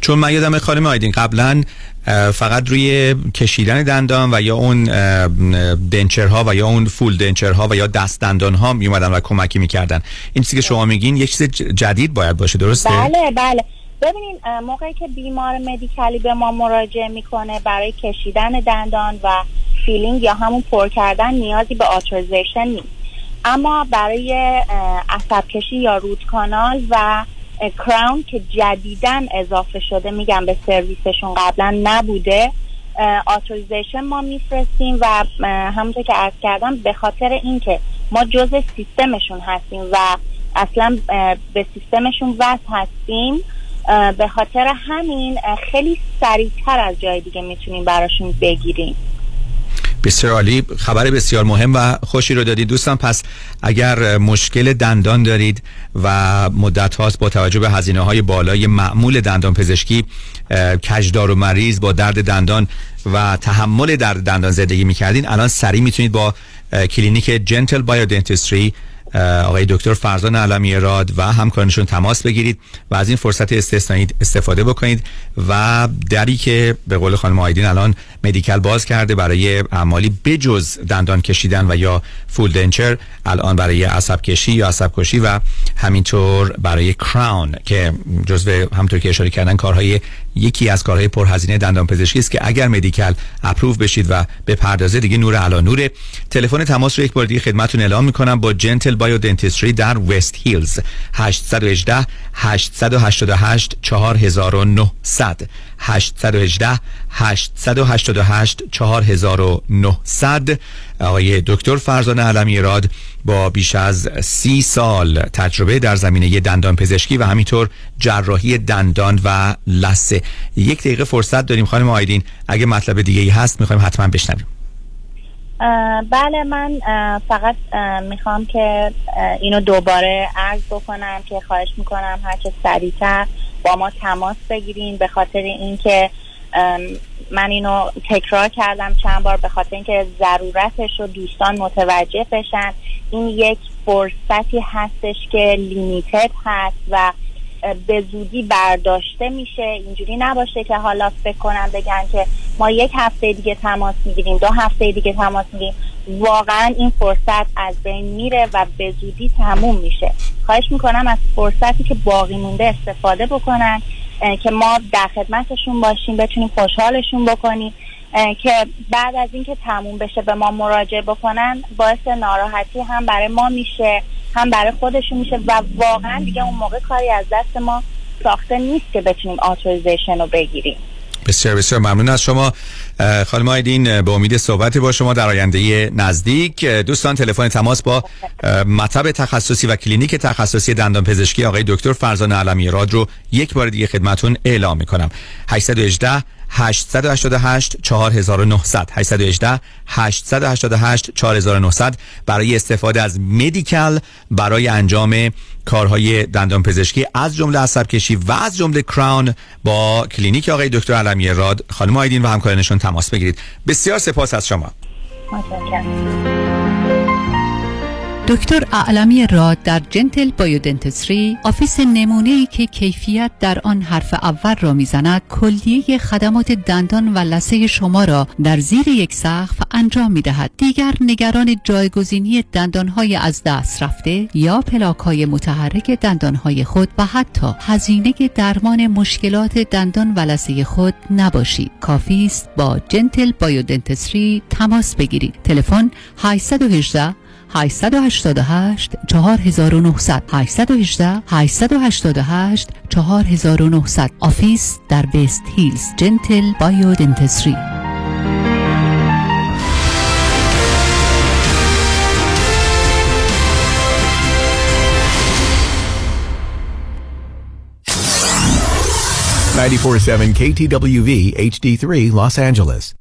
چون من یادم خانم آیدین قبلا فقط روی کشیدن دندان و یا اون دنچرها و یا اون فول دنچرها و یا دست دندان ها می اومدن و کمکی می‌کردن. این چیزی که شما میگین یک چیز جدید باید باشه درسته؟ بله بله. ببینین موقعی که بیمار Medi-Cal ی به ما مراجعه می‌کنه برای کشیدن دندان و filling یا همون پر کردن نیازی به authorization نیست. اما برای عصب کشی یا root canal و crown که جدیدا اضافه شده میگم به سرویسشون قبلا نبوده authorization ما میفرستیم و همونطور که عرض کردم به خاطر اینکه ما جزء سیستمشون هستیم و اصلا به سیستمشون وصل هستیم به خاطر همین خیلی سریعتر از جای دیگه می‌تونیم براشون بگیریم. بسیار عالی. خبر بسیار مهم و خوشی رو دادید دوستان پس اگر مشکل دندان دارید و مدت هاست با توجه به هزینه های بالای معمول دندان پزشکی کجدار و مریض با درد دندان و تحمل درد دندان زندگی می‌کردین الان سریع می‌تونید با کلینیک جنتل بایودنتستری آقای دکتر فرزان علمی راد و همکارانشون تماس بگیرید و از این فرصت استثنایی استفاده بکنید و دری که به قول خانم آیدین الان مدیکل باز کرده برای اعمالی بجز دندان کشیدن و یا فول دنچر الان برای عصب کشی یا عصب کشی و همینطور برای کراون که جزو همطور که اشاره کردن کارهای یکی از کارهای پرهزینه دندان پزشکی است که اگر مدیکل اپروو بشید و به پردازه دیگه نور علا نوره. تلفن تماس رو یک بار دیگه خدمتتون اعلام می‌کنم با جنتل بایو دنتستری در وست هیلز 818 888 4900 818 888 4900 آقای دکتر فرزان علمی راد با بیش از سی سال تجربه در زمینه دندان پزشکی و همینطور جراحی دندان و لثه. یک دقیقه فرصت داریم خانم آیدین. اگه مطلب دیگه ای هست می‌خوایم حتما بشنویم. بله من فقط می‌خوام که اینو دوباره عرض بکنم که خواهش می‌کنم هرچه سریعتر با ما تماس بگیرین به خاطر اینکه من اینو تکرار کردم چند بار به خاطر اینکه ضرورتش رو دوستان متوجه بشن. این یک فرصتی هستش که لیمیتد هست و به زودی برداشته میشه. اینجوری نباشه که حالا فکر کنن بگن که ما یک هفته دیگه تماس می‌گیریم دو هفته دیگه تماس می‌گیریم. واقعا این فرصت از بین میره و به زودی تموم میشه. خواهش می‌کنم از فرصتی که باقی مونده استفاده بکنن که ما در خدمتشون باشیم بتونیم خوشحالشون بکنیم که بعد از اینکه تموم بشه به ما مراجعه بکنن باعث ناراحتی هم برای ما میشه. هم برای خودشون میشه و واقعا دیگه اون موقع کاری از دست ما ساخته نیست که بتونیم authorization رو بگیریم. بسیار بسیار ممنون از شما. خانم آیدین به امید صحبت با شما در آینده نزدیک. دوستان تلفن تماس با مطب تخصصی و کلینیک تخصصی دندان پزشکی آقای دکتر فرزان علمی راد رو یک بار دیگه خدمتون اعلام می‌کنم. 818 888 4900 818 888 4900 برای استفاده از Medi-Cal برای انجام کارهای دندان پزشکی از جمله عصب کشی و از جمله crown با کلینیک آقای دکتر علمی راد خانم آیدین و همکارانشون تماس بگیرید. بسیار سپاس از شما. دکتر اعلمی راد در Gentle Biodentistry office نمونه ای که کیفیت در آن حرف اول را می‌زند کلیه خدمات دندان و لثه شما را در زیر یک سقف انجام می دهد دیگر نگران جایگزینی دندان های از دست رفته یا پلاک های متحرک دندان های خود و حتی هزینه درمان مشکلات دندان و لثه خود نباشید. کافی است با Gentle Biodentistry تماس بگیرید. تلفن 818 888 4900 818 888 4900 office در West Hills. Gentle Biodentistry KTWV HD3 Los Angeles.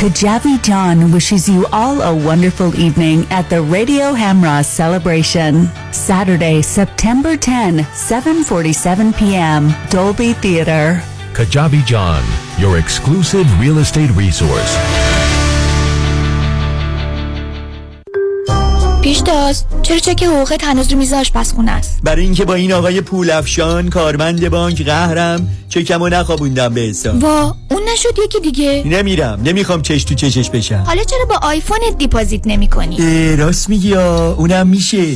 Kajabi John wishes you all a wonderful evening at the Radio Hamra celebration. Saturday, September 10, 7:47 p.m. Dolby Theater. Kajabi John, your exclusive real estate resource. پیشتاز چرا چک حقوقت هنوز رو میز آشپزخونه است برای اینکه با این آقای پولافشان کارمند بانک قهرم چکمو نخوابوندم به حساب وا اون نشد یکی دیگه. نمیرم. نمی‌خوام چش تو چشش بشم. حالا چرا با iPhone ت deposit نمی کنی؟ راست میگی یا اونم میشه.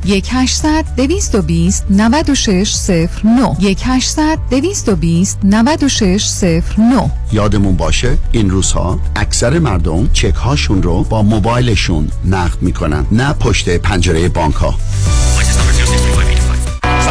1 800 220 9609 1 800 220 9609 یادمون باشه این روزها اکثر مردم چک هاشون رو با موبایلشون نقد می‌کنن نه پشت پنجره بانک ها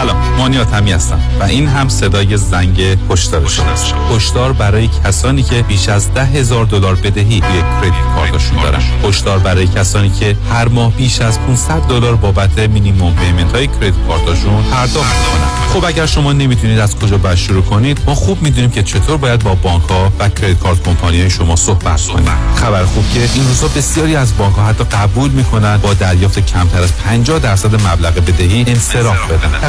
سلام. مانیات همی هستم و این هم صدای زنگ هشدار شماست هشدار برای کسانی که بیش از ده هزار دلار بدهی روی credit card شون دارن. هشدار برای کسانی که هر ماه بیش از 500 دلار بابت minimum payment های credit card شون پرداخت می‌کنن. خب اگر شما نمی‌تونید از کجا باید شروع کنید ما خوب می‌دونیم که چطور باید با بانک ها و credit card company شما صحبت کنید خبر خوب که این روزها بسیاری از بانک ها حتی قبول می‌کنن با دریافت کمتر از 50 درصد مبلغ بدهی انصراف بدن.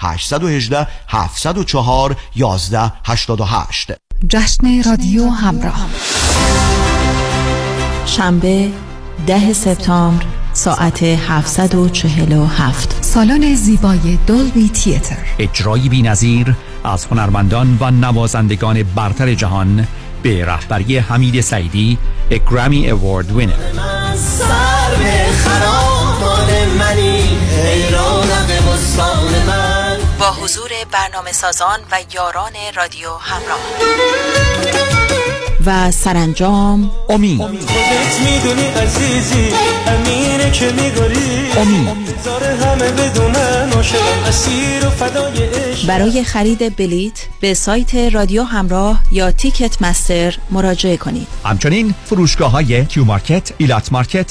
818 704 11 88 جشن رادیو همراه. شنبه ده سپتامبر ساعت 747 سالن زیبای دولبی تیتر. اجرایی بی‌نظیر از هنرمندان و نوازندگان برتر جهان به رهبری حمید سعیدی گرامی اوارد وینر سر به خرامان منی. با حضور برنامه سازان و یاران رادیو همراه. و سرانجام امید خودت می‌دونی عزیزی امینه که میگاری امید زاره همه بدونن اسیر و فدای عشق. برای خرید بلیت به سایت رادیو همراه یا تیکت مستر مراجعه کنید. همچنین فروشگاه های کیو مارکت، ایلات مارکت